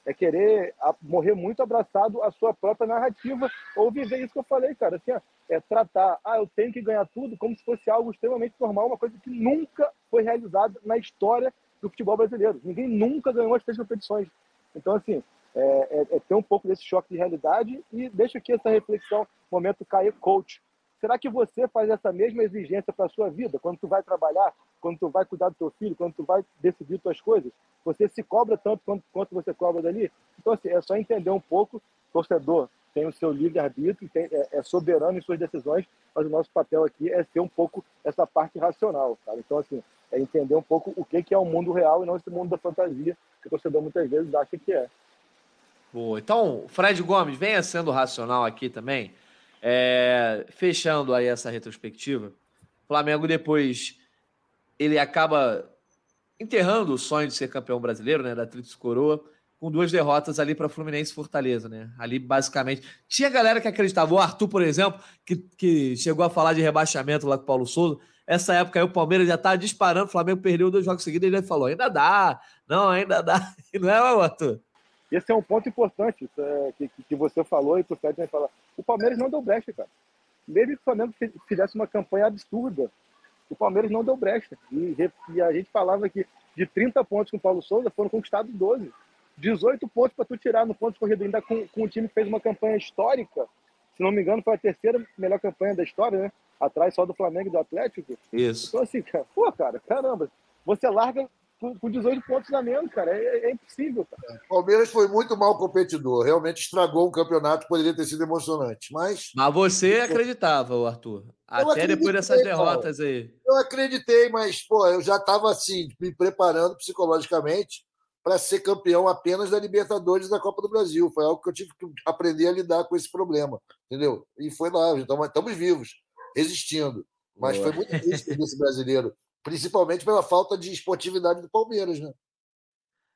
é querer morrer muito abraçado à sua própria narrativa ou viver isso que eu falei, cara. Assim, é tratar, ah, eu tenho que ganhar tudo como se fosse algo extremamente normal, uma coisa que nunca foi realizada na história do futebol brasileiro. Ninguém nunca ganhou as três competições. Então, assim, é, é, é ter um pouco desse choque de realidade e deixa aqui essa reflexão, momento cair coach. Será que você faz essa mesma exigência para a sua vida? Quando tu vai trabalhar, quando tu vai cuidar do teu filho, quando tu vai decidir tuas coisas, você se cobra tanto quanto, quanto você cobra dali? Então, assim, é só entender um pouco. Torcedor tem o seu livre-arbítrio, é, é, soberano em suas decisões, mas o nosso papel aqui é ser um pouco essa parte racional, cara. Então, assim, é entender um pouco o que, que é o mundo real e não esse mundo da fantasia que o torcedor muitas vezes acha que é. Boa. Então, Fred Gomes, venha sendo racional aqui também. É, fechando aí essa retrospectiva, Flamengo depois ele acaba enterrando o sonho de ser campeão brasileiro, né, da Tríplice Coroa, com duas derrotas ali para Fluminense e Fortaleza, né? Ali basicamente tinha galera que acreditava, o Arthur, por exemplo, que, que chegou a falar de rebaixamento lá com o Paulo Souza. Essa época aí o Palmeiras já estava disparando, o Flamengo perdeu dois jogos seguidos, ele falou: ainda dá, não, ainda dá. Não é, Arthur? Esse é um ponto importante é, que, que você falou e que o Fred também fala. O Palmeiras não deu brecha, cara. Mesmo que o Flamengo fizesse uma campanha absurda, o Palmeiras não deu brecha. E, e a gente falava que de 30 pontos com o Paulo Souza foram conquistados 12. 18 pontos para tu tirar no ponto de corrida, ainda com, com um time que fez uma campanha histórica. Se não me engano, foi a terceira melhor campanha da história, né? Atrás só do Flamengo e do Atlético. Isso. Então, assim, cara, pô, cara, caramba. Você larga com, 18 pontos a menos, cara. É, é impossível, cara. O Palmeiras foi muito mal competidor. Realmente estragou um campeonato que poderia ter sido emocionante. Mas. Mas você acreditava, Arthur. Até depois dessas derrotas aí. Eu acreditei, mas, pô, eu já estava assim, me preparando psicologicamente para ser campeão apenas da Libertadores da Copa do Brasil. Foi algo que eu tive que aprender a lidar com esse problema, entendeu? E foi lá, então, estamos vivos, resistindo. Mas Boa. foi muito difícil esse brasileiro principalmente pela falta de esportividade do Palmeiras, né?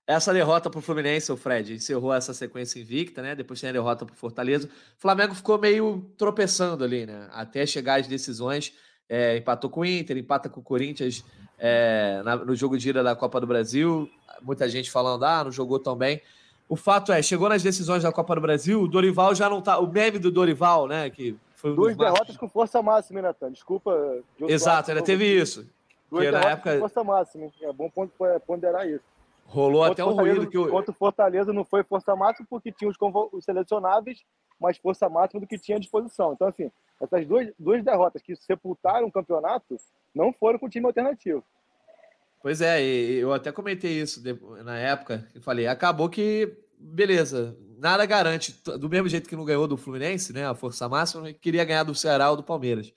Essa derrota para o Fluminense, o Fred, encerrou essa sequência invicta, né? Depois tem a derrota para o Fortaleza. O Flamengo ficou meio tropeçando ali, né? Até chegar às decisões. É, empatou com o Inter, empata com o Corinthians é, na, no jogo de ida da Copa do Brasil. Muita gente falando, ah, não jogou tão bem. O fato é, chegou nas decisões da Copa do Brasil, o Dorival já não tá. O meme do Dorival, né? Que foi Duas derrotas com força máxima, Natan? Desculpa. Exato, ainda teve isso. Duas na época força máxima. É bom ponderar isso. Rolou até um ruído que o. Contra o Fortaleza não foi força máxima porque tinha os, os selecionáveis, mas força máxima do que tinha à disposição. Então, assim, essas duas, duas derrotas que sepultaram o campeonato não foram com o time alternativo. Pois é, eu até comentei isso na época. Eu falei, acabou que, beleza, nada garante. Do mesmo jeito que não ganhou do Fluminense, né? A força máxima, queria ganhar do Ceará ou do Palmeiras.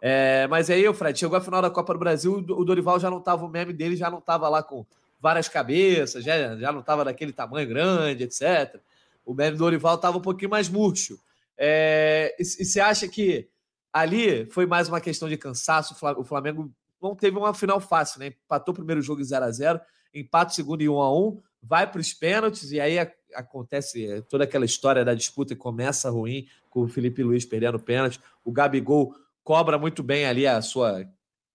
É, mas aí, o Fred, chegou a final da Copa do Brasil, o Dorival já não estava, o meme dele já não estava lá com várias cabeças, já, já não estava daquele tamanho grande, etc. O meme do Dorival estava um pouquinho mais murcho. É, e, você acha que ali foi mais uma questão de cansaço? O Flamengo não teve uma final fácil, né? Empatou o primeiro jogo em 0 a 0 empata o segundo em 1 a 1 vai para os pênaltis e aí acontece toda aquela história da disputa e começa ruim com o Felipe Luiz perdendo pênalti. O Gabigol cobra muito bem ali a sua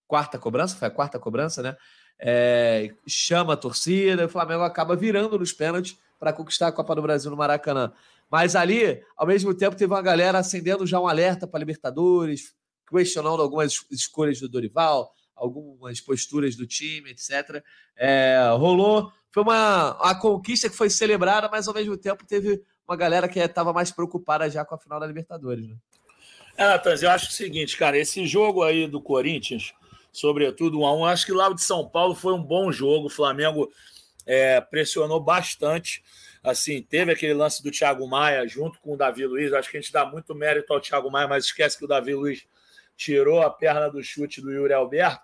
quarta cobrança, foi a quarta cobrança, né? É, chama a torcida, o Flamengo acaba virando nos pênaltis para conquistar a Copa do Brasil no Maracanã. Mas ali, ao mesmo tempo, teve uma galera acendendo já um alerta para Libertadores, questionando algumas escolhas do Dorival, algumas posturas do time, etc. É, rolou. Foi uma, uma conquista que foi celebrada, mas ao mesmo tempo teve uma galera que estava mais preocupada já com a final da Libertadores. Né? É, Natan, eu acho o seguinte, cara, esse jogo aí do Corinthians, sobretudo 1 a 1 acho que lá de São Paulo foi um bom jogo. O Flamengo é, pressionou bastante. Assim, teve aquele lance do Thiago Maia junto com o Davi Luiz. Acho que a gente dá muito mérito ao Thiago Maia, mas esquece que o Davi Luiz tirou a perna do chute do Yuri Alberto.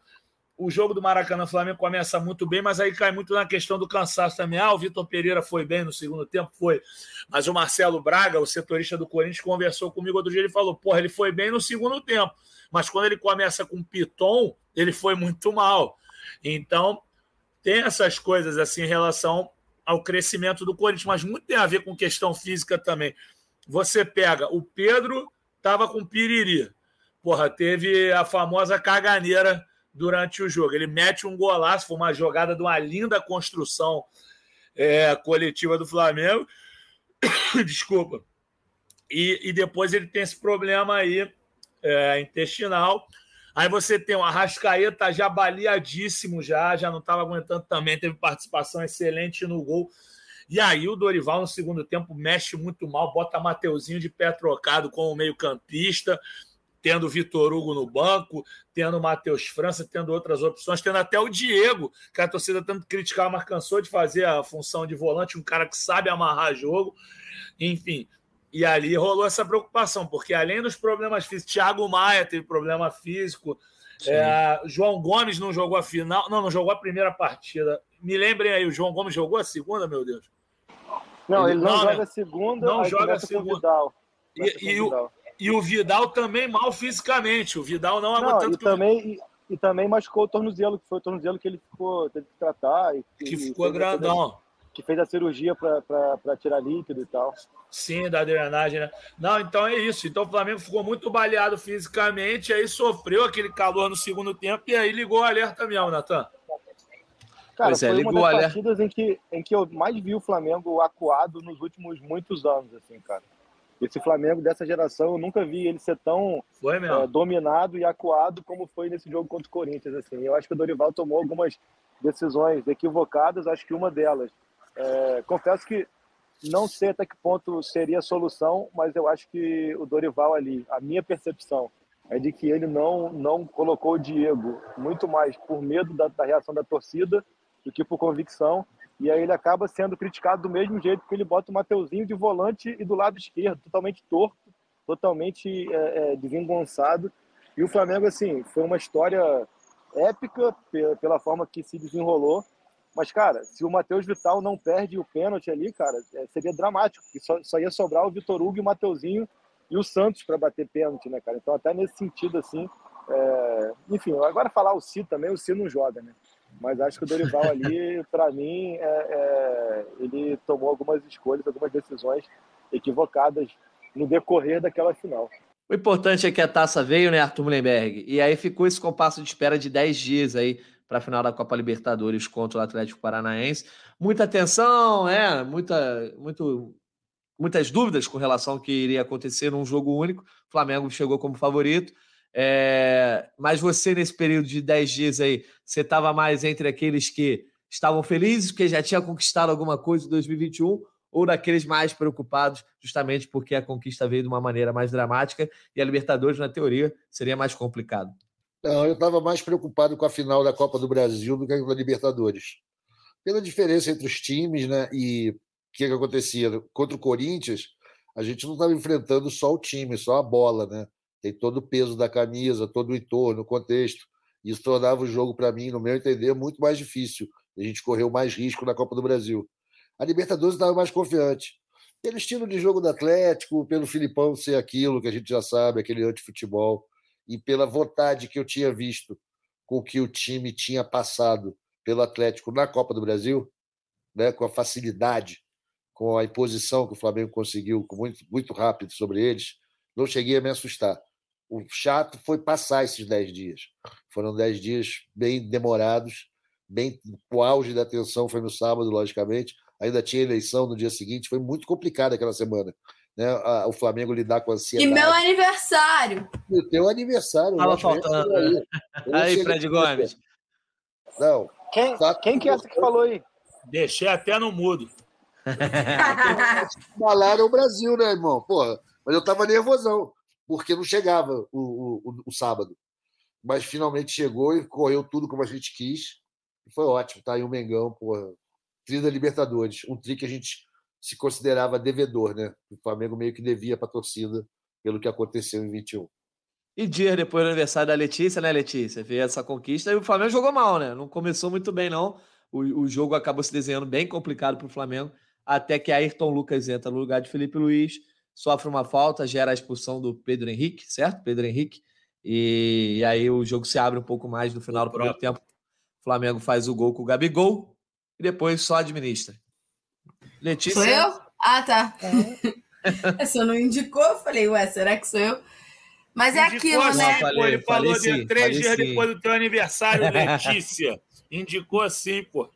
O jogo do Maracanã Flamengo começa muito bem, mas aí cai muito na questão do cansaço também. Ah, o Vitor Pereira foi bem no segundo tempo, foi. Mas o Marcelo Braga, o setorista do Corinthians, conversou comigo outro dia. Ele falou: porra, ele foi bem no segundo tempo, mas quando ele começa com Piton, ele foi muito mal. Então, tem essas coisas assim em relação ao crescimento do Corinthians, mas muito tem a ver com questão física também. Você pega o Pedro, estava com piriri. Porra, teve a famosa caganeira durante o jogo. Ele mete um golaço, foi uma jogada de uma linda construção é, coletiva do Flamengo. Desculpa. E, e, depois ele tem esse problema aí é, intestinal. Aí você tem o Arrascaeta já baleadíssimo, já, já não estava aguentando também, teve participação excelente no gol. E aí o Dorival, no segundo tempo, mexe muito mal, bota Mateuzinho de pé trocado como meio-campista tendo o Vitor Hugo no banco, tendo o Matheus França, tendo outras opções, tendo até o Diego, que a torcida tanto criticar, mas cansou de fazer a função de volante, um cara que sabe amarrar jogo, enfim. E ali rolou essa preocupação, porque além dos problemas físicos, Thiago Maia teve problema físico, é, João Gomes não jogou a final, não, não jogou a primeira partida. Me lembrem aí, o João Gomes jogou a segunda, meu Deus? Não, ele, ele não, não, joga a segunda, não joga a segunda. E, e, o, e o Vidal também mal fisicamente. O Vidal não aguenta tanto e também, e, e, também machucou o tornozelo, que foi o tornozelo que ele ficou, teve que tratar. E, que ficou grandão. que fez a cirurgia para tirar líquido e tal. Sim, da drenagem, né? Não, então é isso. Então o Flamengo ficou muito baleado fisicamente, aí sofreu aquele calor no segundo tempo e aí ligou o alerta mesmo, Natan. Cara, pois é, foi uma das partidas em que, em que eu mais vi o Flamengo acuado nos últimos muitos anos, assim, cara. Esse Flamengo dessa geração, eu nunca vi ele ser tão é, dominado e acuado como foi nesse jogo contra o Corinthians. Assim. Eu acho que o Dorival tomou algumas decisões equivocadas, acho que uma delas. É, confesso que não sei até que ponto seria a solução, mas eu acho que o Dorival ali, a minha percepção é de que ele não, não colocou o Diego muito mais por medo da, da reação da torcida do que por convicção e aí ele acaba sendo criticado do mesmo jeito que ele bota o Mateuzinho de volante e do lado esquerdo, totalmente torto, totalmente é, é, desengonçado. E o Flamengo, assim, foi uma história épica pela forma que se desenrolou. Mas, cara, se o Matheus Vital não perde o pênalti ali, cara, é, seria dramático, porque só, só ia sobrar o Vitor Hugo e o Mateuzinho e o Santos para bater pênalti, né, cara? Então, até nesse sentido, assim. É... Enfim, agora falar o Si também, o Si não joga, né? Mas acho que o Dorival ali, para mim, é, é, ele tomou algumas escolhas, algumas decisões equivocadas no decorrer daquela final. O importante é que a taça veio, né, Arthur Mullenberg? E aí ficou esse compasso de espera de 10 dias aí para a final da Copa Libertadores contra o Atlético Paranaense. Muita atenção, é, muita, muito, muitas dúvidas com relação ao que iria acontecer num jogo único. O Flamengo chegou como favorito. É, mas você, nesse período de 10 dias aí, você estava mais entre aqueles que estavam felizes porque já tinha conquistado alguma coisa em 2021 ou daqueles mais preocupados, justamente porque a conquista veio de uma maneira mais dramática e a Libertadores, na teoria, seria mais complicado? Não, eu estava mais preocupado com a final da Copa do Brasil do que com a Libertadores. Pela diferença entre os times, né? E o que, que acontecia? Contra o Corinthians, a gente não estava enfrentando só o time, só a bola, né? Tem todo o peso da camisa, todo o entorno, o contexto. Isso tornava o jogo, para mim, no meu entender, muito mais difícil. A gente correu mais risco na Copa do Brasil. A Libertadores estava mais confiante. Pelo estilo de jogo do Atlético, pelo Filipão ser aquilo que a gente já sabe, aquele anti-futebol, e pela vontade que eu tinha visto com que o time tinha passado pelo Atlético na Copa do Brasil, né, com a facilidade, com a imposição que o Flamengo conseguiu muito, muito rápido sobre eles, não cheguei a me assustar. O chato foi passar esses 10 dias. Foram 10 dias bem demorados, bem o auge da tensão foi no sábado, logicamente. Ainda tinha eleição no dia seguinte, foi muito complicado aquela semana. Né? O Flamengo lidar com a ansiedade. E meu aniversário. E o teu aniversário. Tava faltando. Aí, aí Fred Gomes. Não. Quem, tá... quem que é essa que falou aí? Deixei até no mudo. Falaram o Brasil, né, irmão? Porra, mas eu estava nervosão porque não chegava o, o, o, sábado. Mas finalmente chegou e correu tudo como a gente quis. E foi ótimo. Tá aí o Mengão, porra. Tri da Libertadores. Um tri que a gente se considerava devedor, né? O Flamengo meio que devia para a torcida pelo que aconteceu em 21. E dias depois do aniversário da Letícia, né, Letícia? Veio essa conquista e o Flamengo jogou mal, né? Não começou muito bem, não. O, o jogo acabou se desenhando bem complicado para o Flamengo, até que Ayrton Lucas entra no lugar de Felipe Luiz, sofre uma falta, gera a expulsão do Pedro Henrique, certo? Pedro Henrique. E, e aí o jogo se abre um pouco mais no final do primeiro tempo. O Flamengo faz o gol com o Gabigol e depois só administra. Letícia. Sou eu? Ah, tá. É. Você não indicou, eu falei, ué, será que sou eu? Mas é Indicou aquilo, né? Falei, ele falou falei sim, três dias sim. depois do teu aniversário, Letícia. Indicou assim, pô.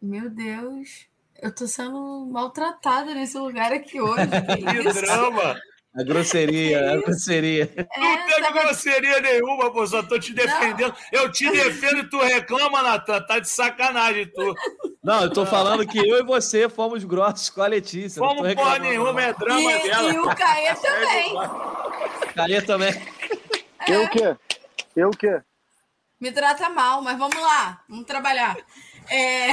Meu Deus, eu tô sendo maltratada nesse lugar aqui hoje. Que Que drama. A grosseria, a grosseria. Não É, teve tava- grosseria nenhuma, pô. Só tô te defendendo. Eu te defendo e tu reclama, Natan. Tá de sacanagem, tu. Não, eu tô falando que eu e você fomos grossos com a Letícia. não Como porra nenhuma, não. é drama E, dela. e o Caê também. Caê também. Eu o quê? Eu o quê? Me trata mal, mas vamos lá, vamos trabalhar. É...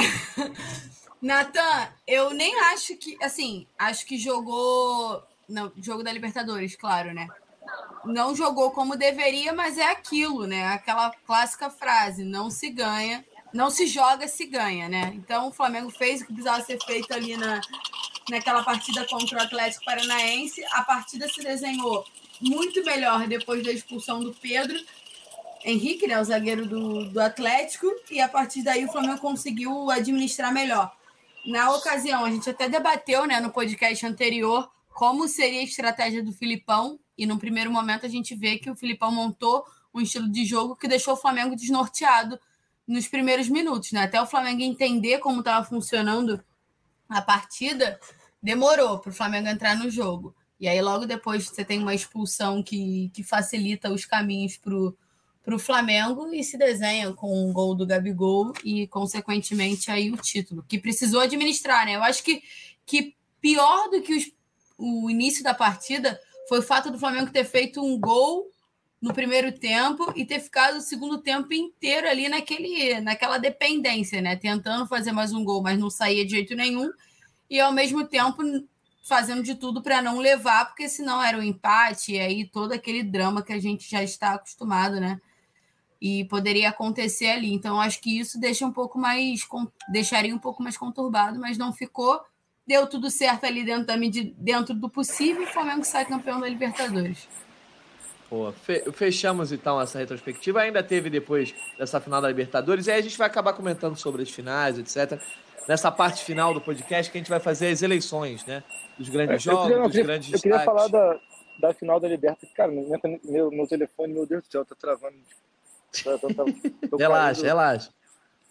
Natan, eu nem acho que, assim, acho que jogou no jogo da Libertadores, claro, né? Não jogou como deveria, mas é aquilo, né? Aquela clássica frase: não se ganha, não se joga, se ganha, né? Então o Flamengo fez o que precisava ser feito ali na, naquela partida contra o Atlético Paranaense. A partida se desenhou muito melhor depois da expulsão do Pedro. Henrique, né, o zagueiro do, do Atlético, e a partir daí o Flamengo conseguiu administrar melhor. Na ocasião, a gente até debateu né, no podcast anterior como seria a estratégia do Filipão, e num primeiro momento a gente vê que o Filipão montou um estilo de jogo que deixou o Flamengo desnorteado nos primeiros minutos. Né? Até o Flamengo entender como estava funcionando a partida, demorou para o Flamengo entrar no jogo. E aí, logo depois, você tem uma expulsão que, que facilita os caminhos para o para o Flamengo e se desenha com o gol do Gabigol e, consequentemente, aí o título, que precisou administrar, né? Eu acho que, que pior do que os- o início da partida foi o fato do Flamengo ter feito um gol no primeiro tempo e ter ficado o segundo tempo inteiro ali naquele, naquela dependência, né? Tentando fazer mais um gol, mas não saía de jeito nenhum. E ao mesmo tempo fazendo de tudo para não levar, porque senão era um empate e aí todo aquele drama que a gente já está acostumado, né? E poderia acontecer ali. Então, acho que isso deixa um pouco mais. deixaria um pouco mais conturbado, mas não ficou. Deu tudo certo ali dentro, da dentro do possível e o Flamengo sai campeão da Libertadores. Pô, fe- fechamos então essa retrospectiva. Ainda teve depois dessa final da Libertadores. E aí a gente vai acabar comentando sobre as finais, etc. Nessa parte final do podcast que a gente vai fazer as eleições, né? Dos grandes Eu jogos, queria, eu dos queria- grandes eu queria destaques. falar da, da final da Libertadores. Cara, meu, meu, meu telefone, meu Deus do céu, tá travando. Tô Relaxa, relaxa.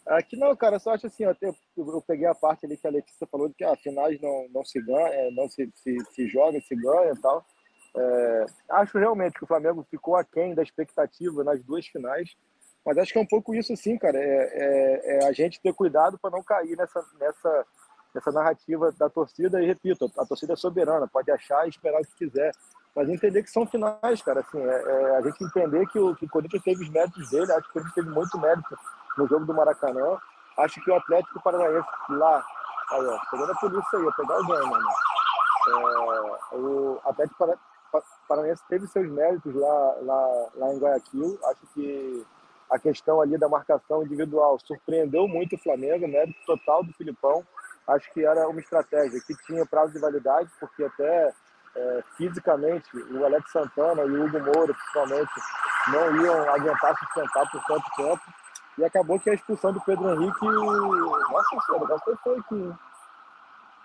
Aqui não, cara, eu só acho assim, eu, até, eu, peguei a parte ali que a Letícia falou de que a finais não, não se ganha, é, não se, se, se joga, se ganha e tal. É, acho realmente que o Flamengo ficou aquém da expectativa nas duas finais, mas acho que é um pouco isso sim, cara. É, é, é a gente ter cuidado para não cair nessa, nessa, nessa narrativa da torcida. E repito, a torcida é soberana, pode achar e esperar o que quiser, mas entender que são finais, cara. Assim, é, é a gente entender que o, que o Corinthians teve os méritos dele, acho que o Corinthians teve muito mérito no jogo do Maracanã. Acho que o Atlético Paranaense lá, aí, ó, pegando a polícia aí, ó, pegar alguém, mano. É, o Atlético Para- Pa- Paranaense teve seus méritos lá, lá, lá em Guayaquil. Acho que a questão ali da marcação individual surpreendeu muito o Flamengo, mérito total do Filipão. Acho que era uma estratégia que tinha prazo de validade, porque até é, fisicamente o Alex Santana e o Hugo Moura, principalmente, não iam aguentar sustentar por tanto tempo. E acabou que a expulsão do Pedro Henrique. Nossa senhora, negócio foi aqui.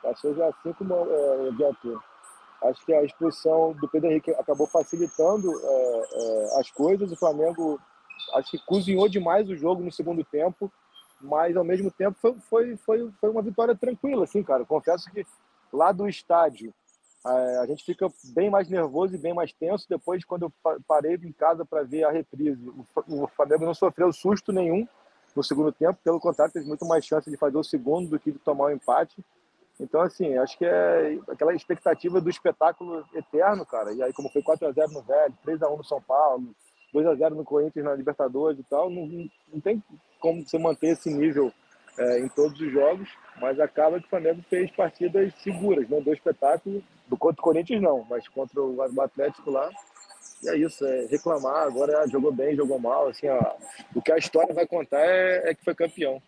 Passou já cinco é, viaturas. Acho que a expulsão do Pedro Henrique acabou facilitando é, é, as coisas. O Flamengo acho que cozinhou demais o jogo no segundo tempo, mas ao mesmo tempo foi, foi, foi, foi uma vitória tranquila, assim, cara. Confesso que lá do estádio a gente fica bem mais nervoso e bem mais tenso. Depois, quando eu pa- parei em casa para ver a reprise, o Flamengo não sofreu susto nenhum no segundo tempo, pelo contrário, teve muito mais chance de fazer o segundo do que de tomar o empate. Então, assim, acho que é aquela expectativa do espetáculo eterno, cara. E aí, como foi 4x0 no Velho, 3x1 no São Paulo, 2x0 no Corinthians na Libertadores e tal, não, não- não tem como você manter esse nível é, em todos os jogos, mas acaba que o Flamengo fez partidas seguras, né? Do espetáculo, do contra o Corinthians não, mas contra o Atlético lá. e é isso, é reclamar. Agora jogou bem, jogou mal. Assim, ó, o que a história vai contar é, é que foi campeão.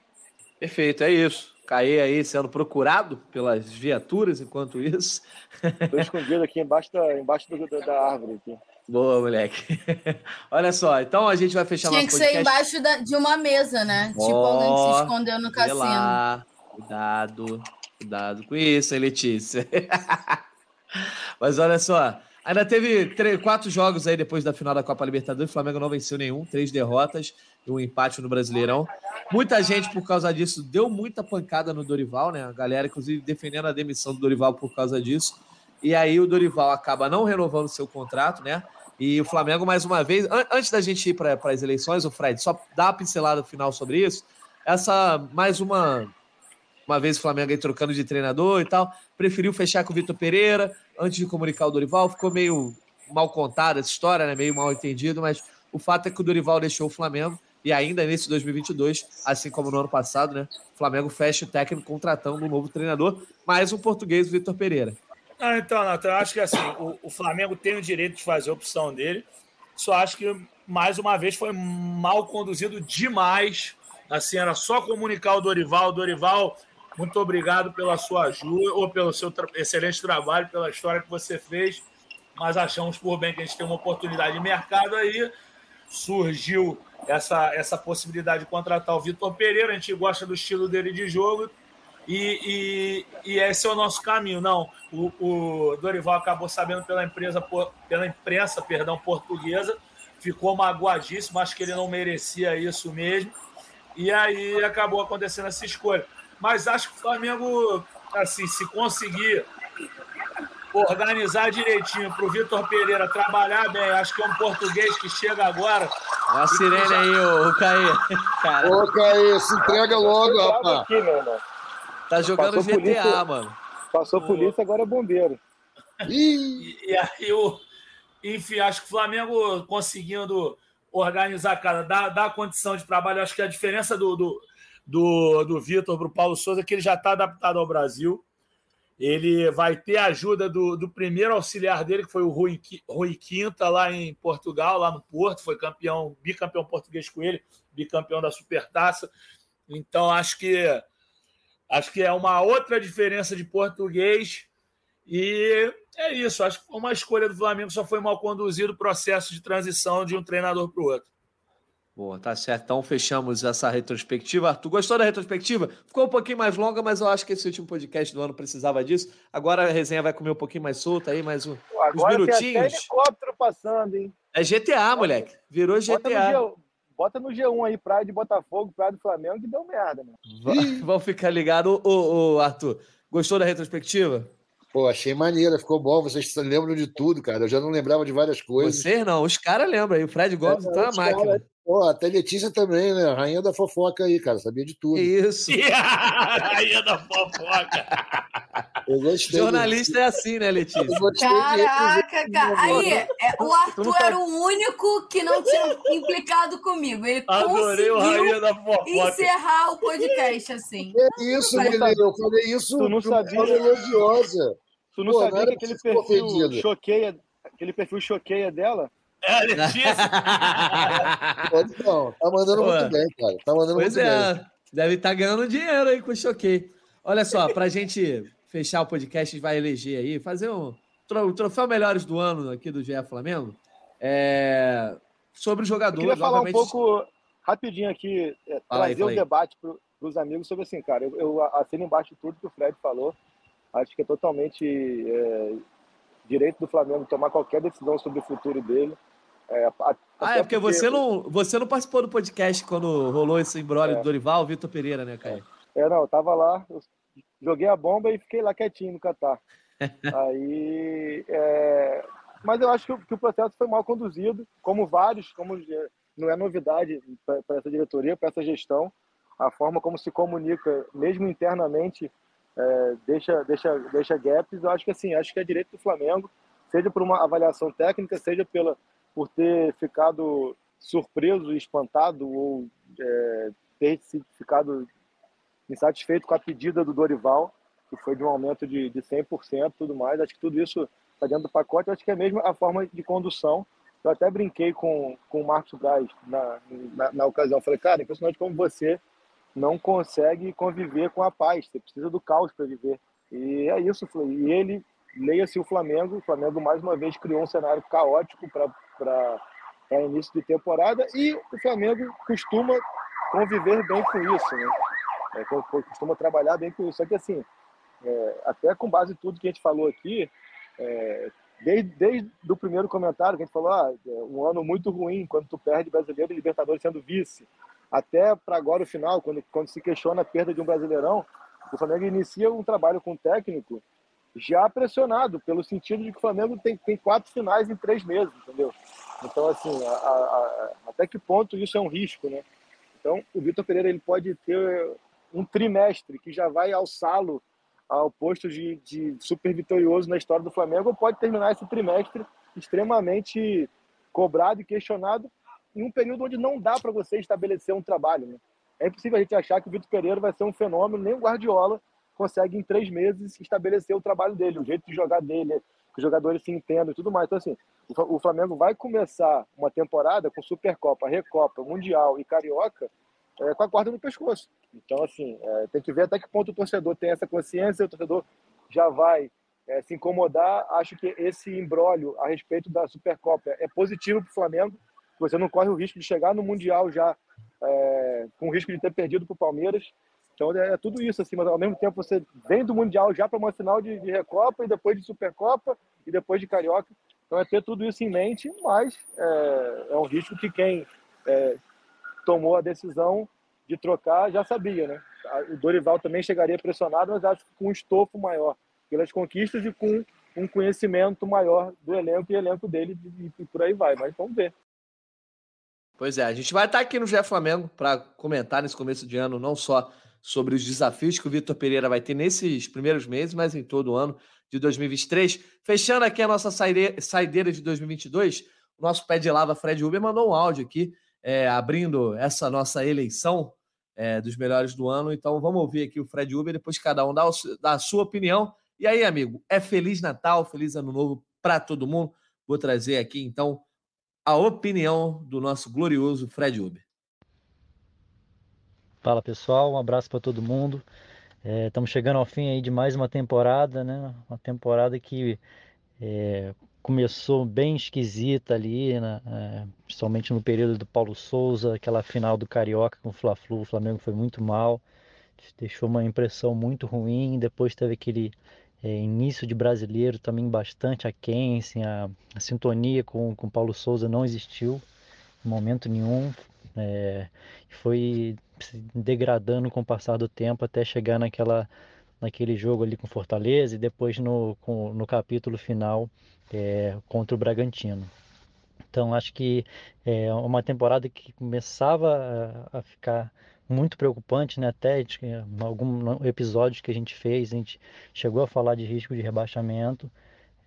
Perfeito, é isso. Caí aí sendo procurado pelas viaturas enquanto isso. Estou escondido aqui embaixo da, embaixo do, da árvore. Aqui. Boa, moleque. Olha só, então a gente vai fechar Tinha que podcast. ser embaixo da, de uma mesa, né? Oh, tipo alguém que se escondeu no cassino. Lá. Cuidado, cuidado com isso, hein, Letícia. Mas olha só, ainda teve três, quatro jogos aí depois da final da Copa Libertadores. O Flamengo não venceu nenhum, três derrotas e um empate no Brasileirão. Muita gente, por causa disso, deu muita pancada no Dorival, né? A galera, inclusive, defendendo a demissão do Dorival por causa disso. E aí o Dorival acaba não renovando seu contrato, né? E o Flamengo, mais uma vez, an antes da gente ir para as eleições, o Fred, só dá uma pincelada final sobre isso. Essa, mais uma, uma vez o Flamengo aí trocando de treinador e tal, preferiu fechar com o Vitor Pereira antes de comunicar o Dorival. Ficou meio mal contada essa história, né? Meio mal entendido, mas o fato é que o Dorival deixou o Flamengo e ainda nesse 2022, assim como no ano passado, né? O Flamengo fecha o técnico contratando um novo treinador, mais um português, o Vitor Pereira. Ah, então, Nathan, acho que assim, o, o, Flamengo tem o direito de fazer a opção dele. Só acho que, mais uma vez, foi mal conduzido demais. Assim, era só comunicar o Dorival. Dorival, muito obrigado pela sua ajuda, ou pelo seu excelente trabalho, pela história que você fez. Mas achamos por bem que a gente tem uma oportunidade de mercado aí. Surgiu essa, essa possibilidade de contratar o Vitor Pereira. A gente gosta do estilo dele de jogo e, e, e, esse é o nosso caminho. Não, o, o, Dorival acabou sabendo pela empresa, pela imprensa, perdão, portuguesa, ficou magoadíssimo, acho que ele não merecia isso mesmo. E aí acabou acontecendo essa escolha. Mas acho que o Flamengo, assim, se conseguir organizar direitinho para o Vitor Pereira trabalhar bem, acho que é um português que chega agora. Olha a sirene aí, o, o Caê. Ô, Caê, se entrega logo, rapaz. Aqui. Tá jogando Passou GTA, polícia, mano. Passou o... polícia, agora é bombeiro. E, e aí, o, enfim, acho que o Flamengo conseguindo organizar, cara, dar, dar condição de trabalho. Acho que a diferença do, do, do, do Vitor para o Paulo Souza que ele já está adaptado ao Brasil. Ele vai ter a ajuda do, do primeiro auxiliar dele, que foi o Rui, Rui Quinta, lá em Portugal, lá no Porto. Foi campeão, bicampeão português com ele, bicampeão da Supertaça. Então, acho que Acho que é uma outra diferença de português. E é isso. Acho que uma escolha do Flamengo, só foi mal conduzido o processo de transição de um treinador para o outro. Boa, tá certo. Então fechamos essa retrospectiva. Arthur, gostou da retrospectiva? Ficou um pouquinho mais longa, mas eu acho que esse último podcast do ano precisava disso. Agora a resenha vai comer um pouquinho mais solta aí, mais um, Pô, uns minutinhos. Tem helicóptero passando, hein? É GTA, moleque. Virou GTA. Bota no G1 aí, Praia de Botafogo, Praia do Flamengo, que deu merda, mano. Vamos ficar ligado. Ô, ô, Arthur, gostou da retrospectiva? Pô, achei maneira, ficou bom. Vocês lembram de tudo, cara. Eu já não lembrava de várias coisas. Vocês não, os caras lembram aí. O Fred Gomes é, tá na máquina. Cara, pô, até Letícia também, né? Rainha da fofoca aí, cara. Sabia de tudo. Isso. Rainha da fofoca. Eu gostei. Jornalista é assim, né, Letícia? Caraca, cara. Aí, é, o Arthur era o único que não tinha implicado comigo. Ele Adorei conseguiu encerrar o podcast assim. É isso, Guilherme. Eu falei isso tu não sabia. elogiosa. Tu não Pô, sabia não que aquele perfil choqueia, aquele perfil choqueia dela? É, Letícia. não, tá mandando Pô, muito bem, cara. Tá mandando pois muito é. bem. Deve estar tá ganhando dinheiro aí com o choquei. Olha só, pra gente fechar o podcast, a gente vai eleger aí, fazer um o troféu melhores do ano aqui do GE Flamengo. É, sobre os jogadores. Eu queria falar um pouco rapidinho aqui, é, fala trazer o um debate para os amigos sobre assim, cara. Eu, eu assino embaixo de tudo que o Fred falou. Acho que é totalmente é, direito do Flamengo tomar qualquer decisão sobre o futuro dele. É, ah, é porque, porque, você não, você não participou do podcast quando rolou esse embrólio é. do Dorival, Vitor Pereira, né, Caio? É, não, eu tava lá, eu joguei a bomba e fiquei lá quietinho no Catar. Aí, é... mas eu acho que, que, o processo foi mal conduzido, como vários, como não é novidade para essa diretoria, para essa gestão, a forma como se comunica, mesmo internamente, é, deixa, deixa, deixa gaps. Eu acho que assim, acho que é direito do Flamengo, seja por uma avaliação técnica, seja pela por ter ficado surpreso espantado ou é, ter ficado insatisfeito com a pedida do Dorival, que foi de um aumento de, de 100% e tudo mais. Acho que tudo isso está dentro do pacote. Acho que é mesmo a forma de condução. Eu até brinquei com, com o Marcos Braz na, na, na ocasião. Falei, cara, impressionante como você não consegue conviver com a paz. Você precisa do caos para viver. E é isso. E ele, leia-se o Flamengo. O Flamengo, mais uma vez, criou um cenário caótico para início de temporada. E o Flamengo costuma conviver bem com isso, né? É, costuma trabalhar bem com isso. Só que, assim, é, até com base em tudo que a gente falou aqui, é, desde, desde o primeiro comentário que a gente falou, ah, é um ano muito ruim quando tu perde brasileiro e Libertadores sendo vice, até para agora o final, quando, quando se questiona a perda de um brasileirão, o Flamengo inicia um trabalho com o técnico já pressionado, pelo sentido de que o Flamengo tem, tem quatro finais em três meses, entendeu? Então, assim, a, a, a, até que ponto isso é um risco, né? Então, o Vitor Pereira ele pode ter um trimestre que já vai alçá-lo ao posto de, de super vitorioso na história do Flamengo, ou pode terminar esse trimestre extremamente cobrado e questionado em um período onde não dá para você estabelecer um trabalho. Né? É impossível a gente achar que o Vitor Pereira vai ser um fenômeno, nem o Guardiola consegue em três meses estabelecer o trabalho dele, o jeito de jogar dele, que os jogadores se entendam e tudo mais. Então, assim, o Flamengo vai começar uma temporada com Supercopa, Recopa, Mundial e Carioca é, com a corda no pescoço. Então, assim, é, tem que ver até que ponto o torcedor tem essa consciência, o torcedor já vai é, se incomodar. Acho que esse embrólio a respeito da Supercopa é positivo para o Flamengo. Você não corre o risco de chegar no Mundial já é, com o risco de ter perdido para o Palmeiras. Então é, é, tudo isso, assim, mas ao mesmo tempo você vem do Mundial já para uma final de, de, Recopa e depois de Supercopa e depois de Carioca. Então é ter tudo isso em mente, mas é, é um risco que quem é, tomou a decisão de trocar já sabia, né? O Dorival também chegaria pressionado, mas acho que com um estofo maior pelas conquistas e com um conhecimento maior do elenco e elenco dele e, por aí vai. Mas vamos ver. Pois é, a gente vai estar aqui no GE Flamengo para comentar nesse começo de ano não só sobre os desafios que o Vitor Pereira vai ter nesses primeiros meses, mas em todo o ano de 2023. Fechando aqui a nossa saideira de 2022, o nosso pé de lava Fred Uber mandou um áudio aqui é, abrindo essa nossa eleição é, dos melhores do ano. Então vamos ouvir aqui o Fred Uber, depois cada um dá, o, dá a sua opinião. E aí, amigo, é Feliz Natal, Feliz Ano Novo para todo mundo. Vou trazer aqui então a opinião do nosso glorioso Fred Uber. Fala pessoal, um abraço para todo mundo. Estamos é, chegando ao fim aí de mais uma temporada, né? Uma temporada que é, começou bem esquisita ali, né? é, principalmente no período do Paulo Souza, aquela final do Carioca com o Fla-Flu, o Flamengo foi muito mal, deixou uma impressão muito ruim. Depois teve aquele é, início de brasileiro também bastante aquém, assim, a, a sintonia com o Paulo Souza não existiu em momento nenhum. É, foi se degradando com o passar do tempo até chegar naquela, naquele jogo ali com Fortaleza e depois no, com, no capítulo final é, contra o Bragantino. Então acho que é uma temporada que começava a, a ficar muito preocupante, né? Até algum episódio que a gente fez, a gente chegou a falar de risco de rebaixamento,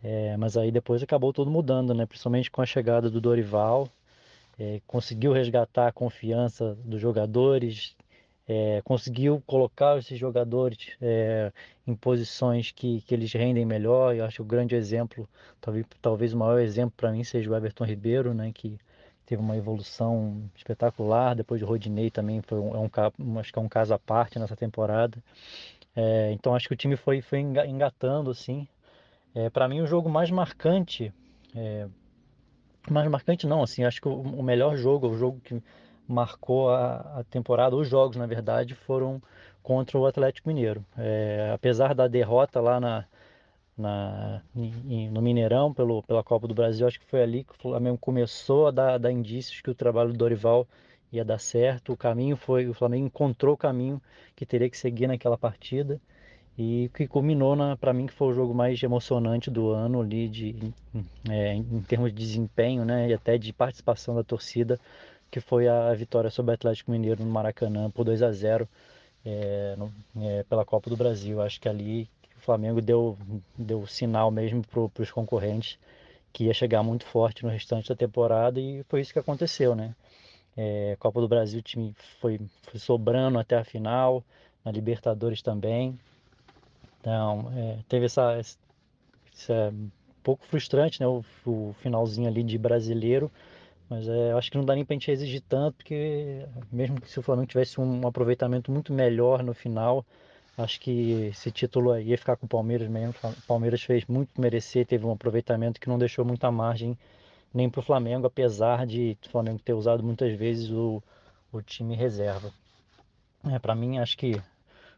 é, mas aí depois acabou tudo mudando, né? Principalmente com a chegada do Dorival, é, conseguiu resgatar a confiança dos jogadores, é, conseguiu colocar esses jogadores é, em posições que, que eles rendem melhor. Eu acho que o grande exemplo, talvez, talvez o maior exemplo para mim seja o Everton Ribeiro, né? Que teve uma evolução espetacular. Depois de Rodinei também foi um, é um, acho que é um caso à parte nessa temporada. É, então acho que o time foi, foi engatando assim. É, para mim o jogo mais marcante, é, mais marcante não, assim, acho que o, melhor jogo, o jogo que marcou a, a, temporada, os jogos na verdade foram contra o Atlético Mineiro. É, apesar da derrota lá na, na, no Mineirão pelo, pela Copa do Brasil. Acho que foi ali que o Flamengo começou a dar, dar indícios que o trabalho do Dorival ia dar certo. O caminho foi, o Flamengo encontrou o caminho que teria que seguir naquela partida e que culminou para mim que foi o jogo mais emocionante do ano ali de é, em termos de desempenho, né, e até de participação da torcida, que foi a vitória sobre o Atlético Mineiro no Maracanã por 2 a 0 é, no, é, pela Copa do Brasil. Acho que ali o Flamengo deu, deu sinal mesmo para os concorrentes que ia chegar muito forte no restante da temporada e foi isso que aconteceu, né? É, Copa do Brasil o time foi, foi, sobrando até a final, na Libertadores também. Então, é, teve essa, essa pouco frustrante, né? O, o finalzinho ali de brasileiro. Mas é, acho que não dá nem para a gente exigir tanto, porque mesmo que se o Flamengo tivesse um aproveitamento muito melhor no final, acho que esse título ia ficar com o Palmeiras mesmo. O Palmeiras fez muito merecer, teve um aproveitamento que não deixou muita margem nem para o Flamengo, apesar de o Flamengo ter usado muitas vezes o, o time reserva. É, para mim, acho que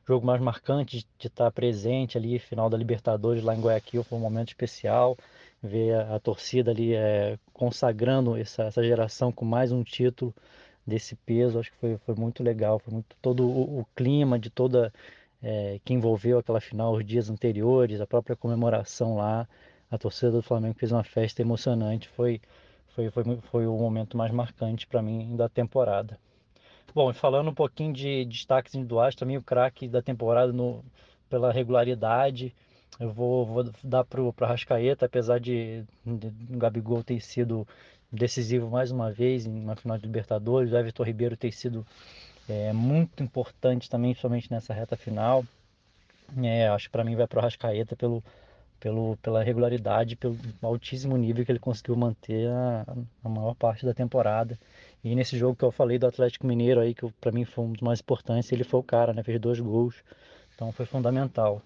jogo mais marcante de estar presente ali, final da Libertadores lá em Guayaquil, foi um momento especial ver a, a torcida ali é, consagrando essa, essa geração com mais um título desse peso, acho que foi, foi muito legal, foi muito todo o, o clima de toda é, que envolveu aquela final os dias anteriores, a própria comemoração lá, a torcida do Flamengo fez uma festa emocionante, foi foi, foi, foi o momento mais marcante para mim da temporada. Bom, falando um pouquinho de destaques individuais, também o craque da temporada no, pela regularidade, eu vou, vou dar para o Rascaeta, apesar de, de o Gabigol ter sido decisivo mais uma vez em uma final de Libertadores, o Everton Ribeiro ter sido é, muito importante também, principalmente nessa reta final. É, acho que para mim vai para o Rascaeta pelo, pelo, pela regularidade, pelo altíssimo nível que ele conseguiu manter a, a maior parte da temporada. E nesse jogo que eu falei do Atlético Mineiro aí, que para mim foi um dos mais importantes, ele foi o cara, né? Fez dois gols. Então foi fundamental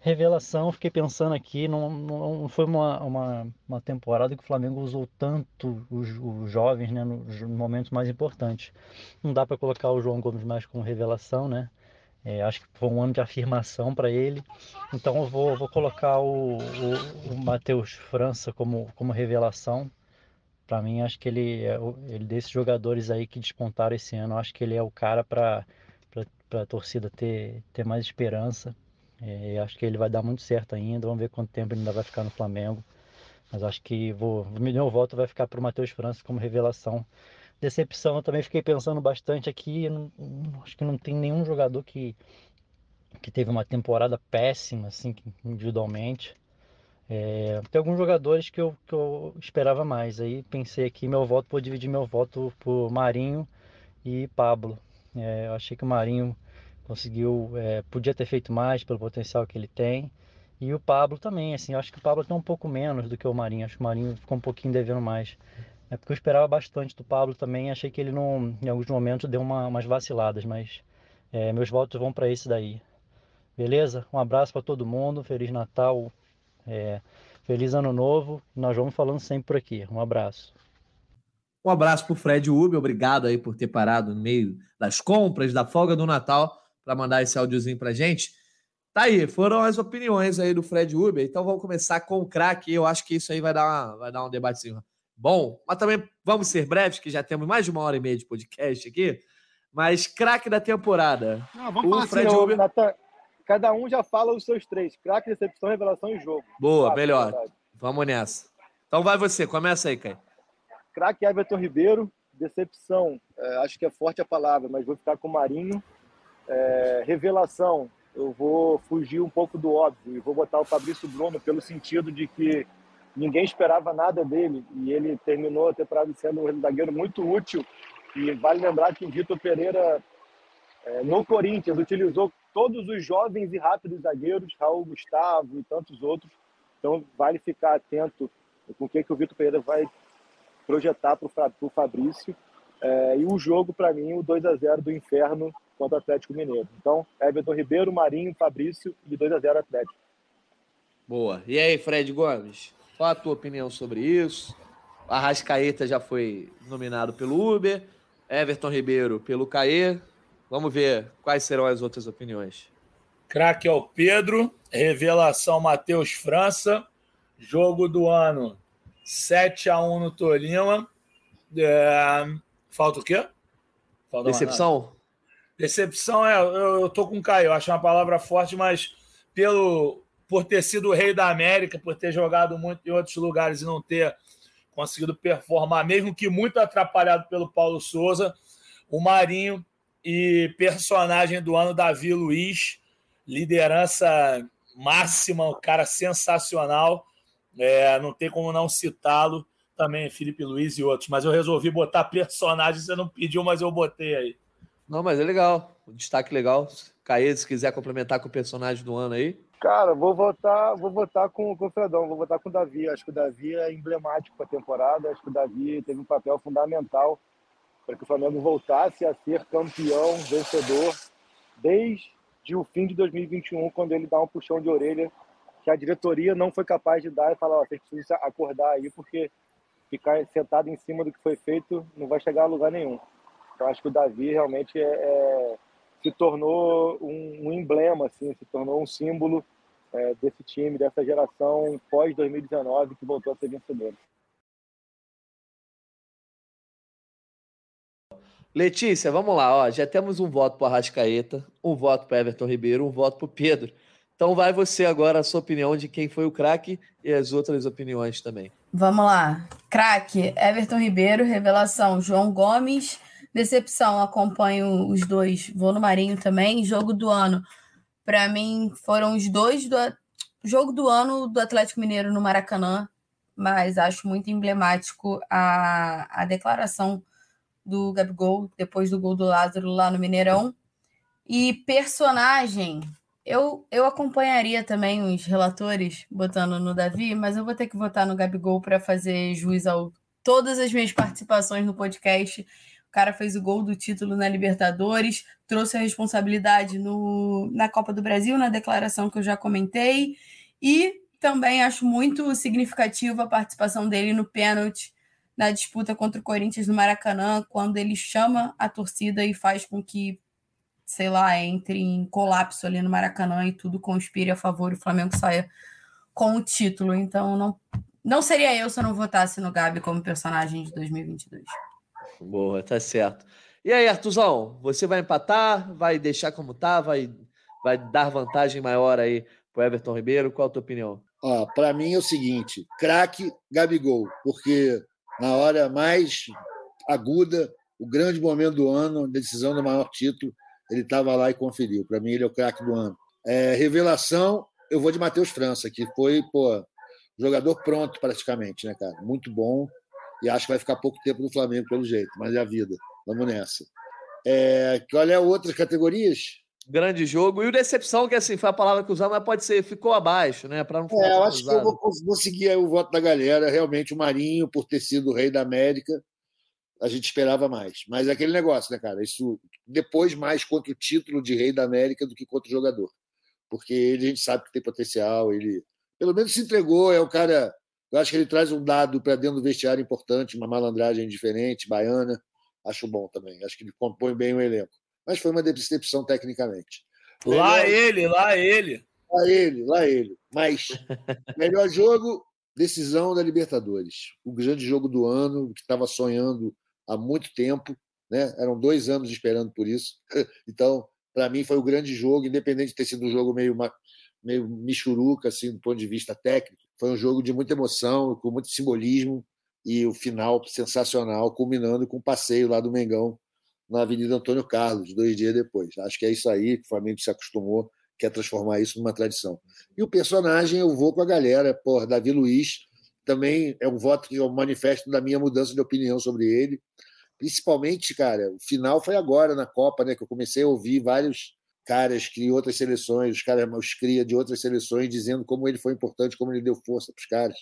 revelação, fiquei pensando aqui, não, não foi uma, uma, uma, temporada que o Flamengo usou tanto os, os jovens né, nos momentos mais importantes. Não dá para colocar o João Gomes mais como revelação, né? É, acho que foi um ano de afirmação para ele. Então eu vou, vou colocar o, o, o Matheus França como, como revelação. Para mim, acho que ele, é ele desses jogadores aí que despontaram esse ano, acho que ele é o cara para a torcida ter, ter mais esperança. É, acho que ele vai dar muito certo ainda. Vamos ver quanto tempo ele ainda vai ficar no Flamengo. Mas acho que vou, meu voto vai ficar para o Matheus França como revelação. Decepção, eu também fiquei pensando bastante aqui. Não, acho que não tem nenhum jogador que, que teve uma temporada péssima, assim, individualmente. É, tem alguns jogadores que eu, que eu esperava mais. Aí pensei aqui, meu voto, vou dividir meu voto por Marinho e Pablo. É, eu achei que o Marinho conseguiu, é, podia ter feito mais pelo potencial que ele tem. E o Pablo também, assim, eu acho que o Pablo tem um pouco menos do que o Marinho, acho que o Marinho ficou um pouquinho devendo mais. É porque eu esperava bastante do Pablo também, achei que ele não, em alguns momentos deu uma, umas vaciladas, mas é, meus votos vão para esse daí. Beleza? Um abraço para todo mundo, Feliz Natal, é, Feliz Ano Novo, nós vamos falando sempre por aqui. Um abraço. Um abraço para o Fred Uber, obrigado aí por ter parado no meio das compras, da folga do Natal para mandar esse áudiozinho para gente. Tá aí, foram as opiniões aí do Fred Uber. Então vamos começar com o craque. Eu acho que isso aí vai dar, uma, vai dar um debatezinho bom. Mas também vamos ser breves, que já temos mais de uma hora e meia de podcast aqui. Mas craque da temporada. Não, vamos o falar Fred assim, Uber. Cada um já fala os seus três: craque, decepção, revelação e jogo. Boa, melhor. Vamos nessa. Então vai você, começa aí, Caio. Craque Everton Ribeiro, decepção, é, acho que é forte a palavra, mas vou ficar com o Marinho. É, revelação, eu vou fugir um pouco do óbvio e vou botar o Fabrício Bruno pelo sentido de que ninguém esperava nada dele e ele terminou a temporada sendo um zagueiro muito útil. E vale lembrar que o Vitor Pereira, é, no Corinthians, utilizou todos os jovens e rápidos zagueiros, Raul Gustavo e tantos outros. Então, vale ficar atento com o que, que o Vitor Pereira vai projetar para o Fabrício. É, e o jogo, para mim, o 2 a 0 do Inferno contra o Atlético Mineiro. Então, Everton Ribeiro, Marinho, Fabrício e 2 a 0 Atlético. Boa. E aí, Fred Gomes? Qual a tua opinião sobre isso? A Rascaeta já foi nominado pelo Uber, Everton Ribeiro pelo Caê. Vamos ver quais serão as outras opiniões. Craque é o Pedro, revelação Matheus França, jogo do ano 7 a 1 no Tolima. É... Falta o quê? Falta Decepção? Decepção é, eu, eu tô com o Caio, acho uma palavra forte, mas pelo por ter sido o rei da América, por ter jogado muito em outros lugares e não ter conseguido performar, mesmo que muito atrapalhado pelo Paulo Souza, o Marinho e personagem do ano, Davi Luiz, liderança máxima, um cara sensacional, é, não tem como não citá-lo, também Felipe Luiz e outros, mas eu resolvi botar personagem, você não pediu, mas eu botei aí. Não, mas é legal. Um destaque legal. Caê, se quiser complementar com o personagem do ano aí. Cara, vou votar, vou votar com, com o Fredão, vou votar com o Davi. Acho que o Davi é emblemático para a temporada. Acho que o Davi teve um papel fundamental para que o Flamengo voltasse a ser campeão, vencedor, desde o fim de 2021, quando ele dá um puxão de orelha que a diretoria não foi capaz de dar e falar: ó, vocês precisam acordar aí, porque ficar sentado em cima do que foi feito não vai chegar a lugar nenhum. Então acho que o Davi realmente é, é se tornou um, um, emblema, assim, se tornou um símbolo é, desse time, dessa geração pós 2019 que voltou a ser vencedora. Letícia, vamos lá, ó, já temos um voto para Arrascaeta, um voto para Everton Ribeiro, um voto para o Pedro. Então vai você agora a sua opinião de quem foi o craque e as outras opiniões também. Vamos lá. Craque, Everton Ribeiro, revelação, João Gomes, decepção, acompanho os dois, vou no Marinho também, jogo do ano. Para mim foram os dois do jogo do ano do Atlético Mineiro no Maracanã, mas acho muito emblemático a, a declaração do Gabigol depois do gol do Lázaro lá no Mineirão. E personagem, eu, eu acompanharia também os relatores botando no Davi, mas eu vou ter que votar no Gabigol para fazer juiz a todas as minhas participações no podcast. O cara fez o gol do título na Libertadores, trouxe a responsabilidade no, na Copa do Brasil, na declaração que eu já comentei, e também acho muito significativa a participação dele no pênalti na disputa contra o Corinthians no Maracanã, quando ele chama a torcida e faz com que sei lá, entre em colapso ali no Maracanã e tudo conspire a favor e o Flamengo saia com o título. Então, não, não seria eu se eu não votasse no Gabi como personagem de 2022. Boa, tá certo. E aí, Artuzão, você vai empatar, vai deixar como tá, vai, vai dar vantagem maior aí pro Everton Ribeiro? Qual a tua opinião? Ó, para mim é o seguinte, craque Gabigol, porque na hora mais aguda, o grande momento do ano, decisão do maior título, ele estava lá e conferiu. Para mim, ele é o craque do ano. É, revelação, eu vou de Matheus França, que foi, pô, jogador pronto praticamente, né, cara? Muito bom. E acho que vai ficar pouco tempo no Flamengo, pelo jeito, mas é a vida. Vamos nessa. É, qual é outras categorias? Grande jogo. E o decepção, que assim, foi a palavra que usamos, mas pode ser, ficou abaixo, né? Para não ficar. É, eu acho que eu vou conseguir o voto da galera. Realmente, o Marinho, por ter sido o rei da América, a gente esperava mais. Mas é aquele negócio, né, cara? Isso depois mais contra o título de rei da América do que contra o jogador. Porque ele a gente sabe que tem potencial, ele pelo menos se entregou, é o cara. Eu acho que ele traz um dado para dentro do vestiário importante, uma malandragem diferente, baiana. Acho bom também. Acho que ele compõe bem o elenco. Mas foi uma decepção tecnicamente. Lá melhor... ele, lá ele. Lá ele, lá ele. Mas melhor jogo, decisão da Libertadores. O grande jogo do ano, que estava sonhando há muito tempo, né? Eram dois anos esperando por isso. Então, para mim, foi o grande jogo, independente de ter sido um jogo meio, meio michuruca, assim, do ponto de vista técnico. Foi um jogo de muita emoção, com muito simbolismo e o final sensacional, culminando com o um passeio lá do Mengão na Avenida Antônio Carlos, dois dias depois. Acho que é isso aí que o Flamengo se acostumou, quer transformar isso numa tradição. E o personagem, eu vou com a galera, por Davi Luiz, também é um voto que eu manifesto da minha mudança de opinião sobre ele. Principalmente, cara, o final foi agora na Copa, né? Que eu comecei a ouvir vários caras que outras seleções, os caras os cria de outras seleções, dizendo como ele foi importante, como ele deu força para os caras.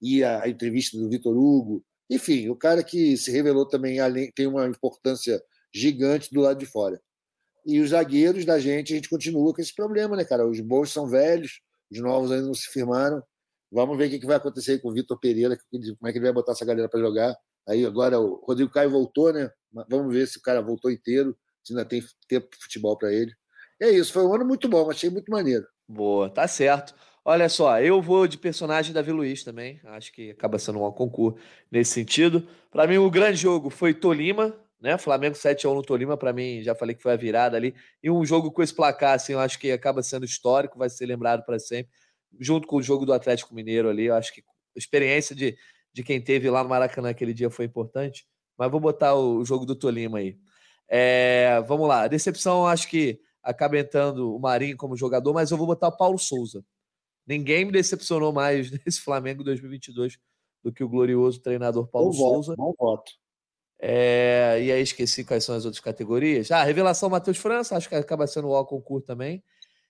E a, a entrevista do Vitor Hugo. Enfim, o cara que se revelou também além, tem uma importância gigante do lado de fora. E os zagueiros da gente, a gente continua com esse problema, né, cara? Os bons são velhos, os novos ainda não se firmaram. Vamos ver o que vai acontecer com o Vitor Pereira, como é que ele vai botar essa galera para jogar. Aí agora o Rodrigo Caio voltou, né? Vamos ver se o cara voltou inteiro, se ainda tem tempo de futebol para ele. É isso, foi um ano muito bom, achei muito maneiro. Boa, tá certo. Olha só, eu vou de personagem Davi Luiz também. Acho que acaba sendo um concurso nesse sentido. Para mim, o grande jogo foi Tolima, né? Flamengo 7 a 1 no Tolima, para mim, já falei que foi a virada ali. E um jogo com esse placar, assim, eu acho que acaba sendo histórico, vai ser lembrado para sempre junto com o jogo do Atlético Mineiro ali. Eu acho que a experiência de, de quem teve lá no Maracanã aquele dia foi importante. Mas vou botar o, jogo do Tolima aí. É, vamos lá. A decepção, acho que acaba entrando o Marinho como jogador, mas eu vou botar o Paulo Souza. Ninguém me decepcionou mais nesse Flamengo 2022 do que o glorioso treinador Paulo bom Souza. Voto, bom voto. É, e aí esqueci quais são as outras categorias. Ah, revelação Matheus França, acho que acaba sendo o concurso também.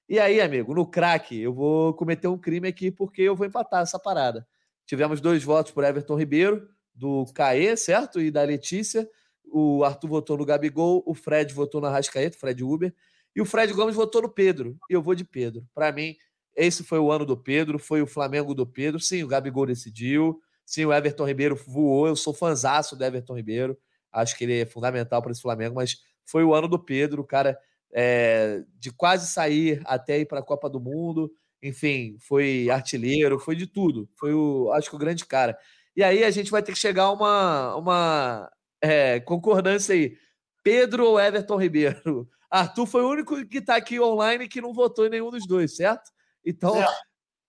E aí, amigo, no craque, eu vou cometer um crime aqui porque eu vou empatar essa parada. Tivemos dois votos por Everton Ribeiro, do Caê, certo? E da Letícia. O Arthur votou no Gabigol, o Fred votou na Rascaeta, Fred Uber, e o Fred Gomes votou no Pedro. E eu vou de Pedro. Para mim, esse foi o ano do Pedro, foi o Flamengo do Pedro. Sim, o Gabigol decidiu. Sim, o Everton Ribeiro voou. Eu sou fanzaço do Everton Ribeiro. Acho que ele é fundamental para esse Flamengo, mas foi o ano do Pedro, o cara é, de quase sair até ir para a Copa do Mundo. Enfim, foi artilheiro, foi de tudo. Foi o, acho que o grande cara. E aí a gente vai ter que chegar a uma, uma é, concordância aí. Pedro ou Everton Ribeiro? Arthur foi o único que está aqui online que não votou em nenhum dos dois, certo? Então,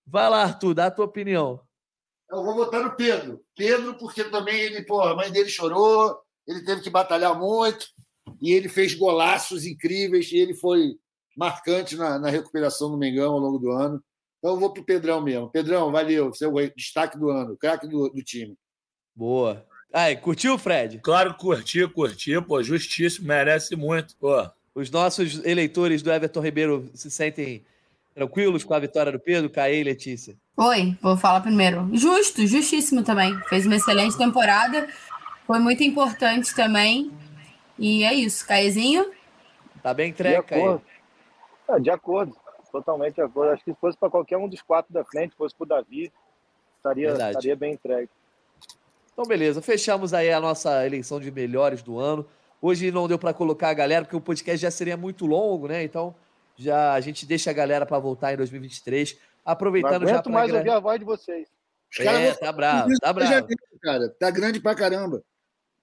vai lá, Arthur, dá a tua opinião. Eu vou votar no Pedro. Pedro, porque também ele, pô, a mãe dele chorou, ele teve que batalhar muito e ele fez golaços incríveis e ele foi marcante na, na recuperação do Mengão ao longo do ano. Então eu vou para o Pedrão mesmo. Pedrão, valeu, você é o destaque do ano, craque do, do time. Boa. Aí, curtiu, Fred? Claro, curti, curti, pô, justíssimo, merece muito, pô. Os nossos eleitores do Everton Ribeiro se sentem tranquilos com a vitória do Pedro, Caê e Letícia? Oi, vou falar primeiro. Justo, justíssimo também. Fez uma excelente temporada, foi muito importante também. E é isso, Caezinho? Tá bem entregue, Caê. É, de acordo, totalmente de acordo. Acho que se fosse para qualquer um dos quatro da frente, fosse para o Davi, estaria, estaria bem entregue. Então, beleza. Fechamos aí a nossa eleição de melhores do ano. Hoje não deu para colocar a galera, porque o podcast já seria muito longo, né? Então, já a gente deixa a galera para voltar em 2023. Aproveitando já para. mais ouvir a voz de vocês. É, tá bravo, tá bravo. Cara, tá grande pra caramba.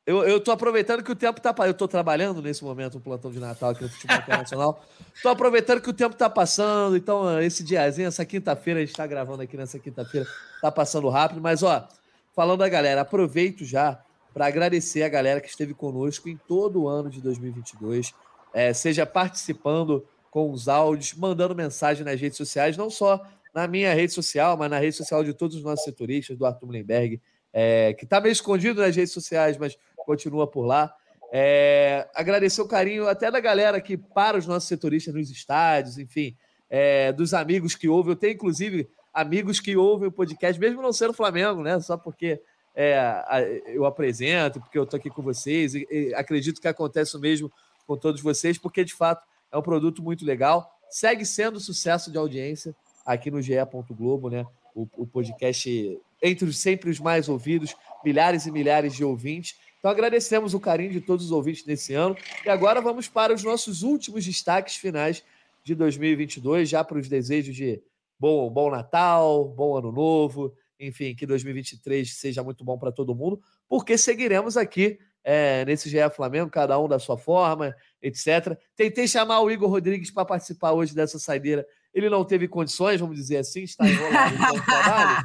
Eu, eu tô aproveitando que o tempo tá. Eu tô trabalhando nesse momento o plantão de Natal aqui no Futebol Internacional. tô aproveitando que o tempo tá passando. Então, esse diazinho, essa quinta-feira, a gente tá gravando aqui nessa quinta-feira, tá passando rápido. Mas, ó, falando da galera, aproveito já para agradecer a galera que esteve conosco em todo o ano de 2022, é, seja participando com os áudios, mandando mensagem nas redes sociais, não só na minha rede social, mas na rede social de todos os nossos setoristas, do Arthur Mullenberg, é, que está meio escondido nas redes sociais, mas continua por lá. É, agradecer o carinho até da galera que para os nossos setoristas nos estádios, enfim, é, dos amigos que ouvem. Eu tenho, inclusive, amigos que ouvem o podcast, mesmo não sendo Flamengo, né? Só porque é, eu apresento, porque eu estou aqui com vocês. E, e acredito que acontece o mesmo com todos vocês, porque de fato é um produto muito legal. Segue sendo sucesso de audiência aqui no GE. Globo, né? O, o, podcast entre os sempre os mais ouvidos, milhares e milhares de ouvintes. Então agradecemos o carinho de todos os ouvintes nesse ano. E agora vamos para os nossos últimos destaques finais de 2022, já para os desejos de bom, bom Natal, bom Ano Novo, enfim, que 2023 seja muito bom para todo mundo, porque seguiremos aqui é, nesse GE Flamengo, cada um da sua forma, etc. Tentei chamar o Igor Rodrigues para participar hoje dessa saideira. Ele não teve condições, vamos dizer assim, está enrolado com o trabalho.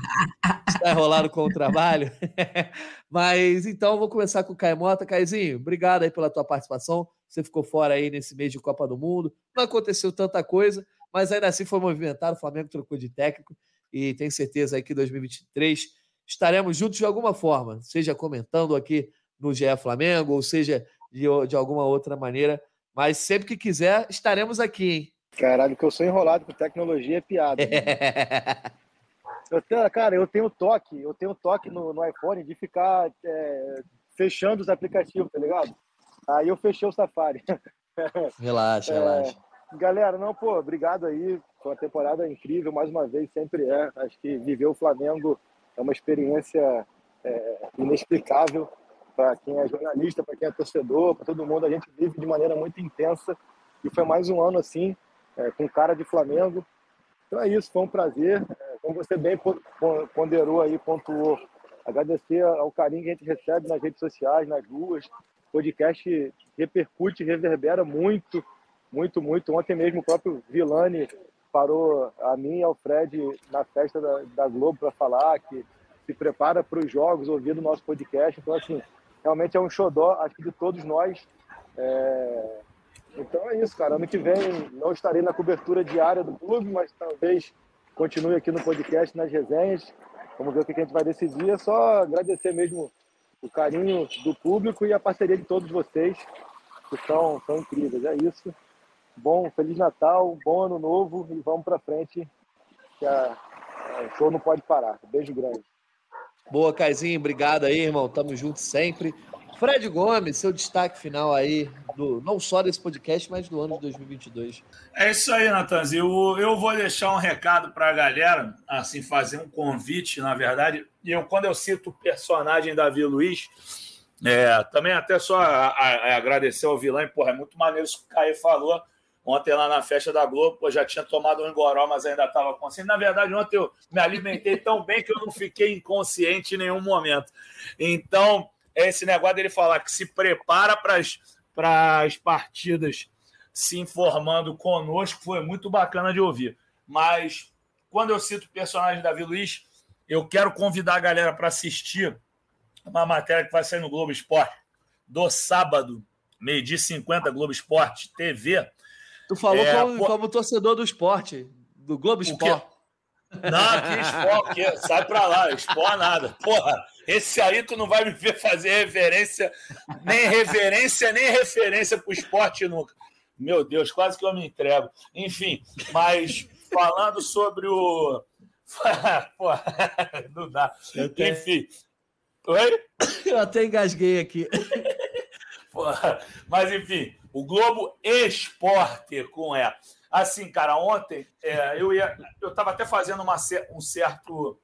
Está enrolado com o trabalho. Mas então vou começar com o Caio Mota. Caizinho, obrigado aí pela tua participação. Você ficou fora aí nesse mês de Copa do Mundo. Não aconteceu tanta coisa, mas ainda assim foi movimentado. O Flamengo trocou de técnico e tenho certeza aí que 2023 estaremos juntos de alguma forma, seja comentando aqui no GE Flamengo, ou seja, de, de alguma outra maneira. Mas sempre que quiser, estaremos aqui, hein? Caralho, que eu sou enrolado com tecnologia é piada. eu tenho, cara, eu tenho toque, eu tenho toque no, no iPhone de ficar é, fechando os aplicativos, tá ligado? Aí eu fechei o Safari. Relaxa, é, relaxa. Galera, não, pô, obrigado aí. Foi uma temporada incrível, mais uma vez, sempre é. Acho que viver o Flamengo é uma experiência é, inexplicável para quem é jornalista, para quem é torcedor, para todo mundo. A gente vive de maneira muito intensa e foi mais um ano assim, é, com cara de Flamengo. Então é isso, foi um prazer. É, como você bem ponderou aí, pontuou, agradecer ao carinho que a gente recebe nas redes sociais, nas ruas. O podcast repercute, reverbera muito, muito, muito. Ontem mesmo o próprio Vilani parou a mim e ao Fred na festa da, da Globo para falar que se prepara para os jogos ouvindo o nosso podcast. Então, assim, realmente é um xodó, que de todos nós. É... Então é isso, cara. Ano que vem não estarei na cobertura diária do clube, mas talvez continue aqui no podcast, nas resenhas. Vamos ver o que a gente vai decidir. É só agradecer mesmo o carinho do público e a parceria de todos vocês, que são, são incríveis. É isso. bom, Feliz Natal, bom Ano Novo e vamos para frente, que a, o show não pode parar. Beijo grande. Boa, Caizinho, obrigado aí, irmão. Tamo junto sempre. Fred Gomes, seu destaque final aí, do, não só desse podcast, mas do ano de 2022. É isso aí, Natanzinho. Eu, vou deixar um recado para a galera, assim, fazer um convite, na verdade. E eu, quando eu cito o personagem Davi Luiz, é, também até só a, a, a agradecer ao vilão, porra, é muito maneiro isso que o Caio falou. Ontem lá na festa da Globo, pô, já tinha tomado um engoró, mas ainda estava consciente. Na verdade, ontem eu me alimentei tão bem que eu não fiquei inconsciente em nenhum momento. Então, esse negócio dele falar que se prepara para as partidas se informando conosco foi muito bacana de ouvir. Mas quando eu cito o personagem Davi Luiz, eu quero convidar a galera para assistir uma matéria que vai sair no Globo Esporte do sábado, meio-dia 50, Globo Esporte TV Tu falou é, como, como, torcedor do esporte, do Globo Esporte. Não, que esporte, que sai pra lá, esporte nada. Porra, esse aí tu não vai me ver fazer referência, nem reverência, nem referência pro esporte nunca. Meu Deus, quase que eu me entrego. Enfim, mas falando sobre o. Porra, não dá. Até... Enfim. Oi? Eu até engasguei aqui. Porra, mas enfim, o Globo Esporte com E. Assim, cara, ontem é, eu ia. Eu estava até fazendo uma, um certo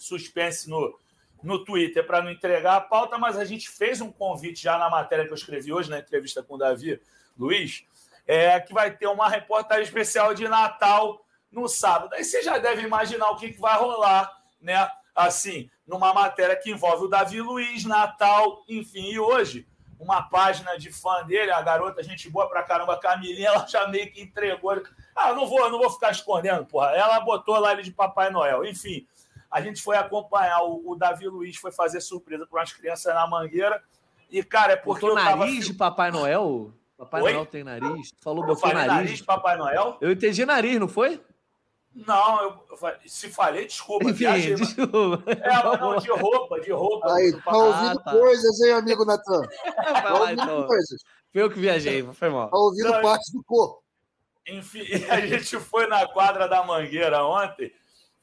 suspense no, no Twitter para não entregar a pauta, mas a gente fez um convite já na matéria que eu escrevi hoje, na entrevista com o Davi Luiz, é, que vai ter uma reportagem especial de Natal no sábado. Aí você já deve imaginar o que, que vai rolar, né? Assim, numa matéria que envolve o Davi Luiz, Natal, enfim, e hoje uma página de fã dele, a garota, gente boa pra caramba, a Camilinha, ela já meio que entregou. Ah, não vou, não vou ficar escondendo, porra. Ela botou lá ele de Papai Noel. Enfim, a gente foi acompanhar, o, o Davi Luiz foi fazer surpresa para umas crianças na mangueira. E, cara, é porque. Botou eu nariz de Papai Noel? Papai Oi? Noel tem nariz? Tu falou, botou nariz. nariz de Papai Noel? Eu entendi nariz, não foi? Não, eu, se falei, desculpa. Enfim, viajei, desculpa. É, mas não, de roupa, de roupa. Aí, tá ouvindo ah, tá. coisas, hein, amigo Natan? Vai lá, então. coisas. Foi eu que viajei, foi mal. Tá ouvindo não, parte do corpo. Enfim, a gente foi na quadra da Mangueira ontem,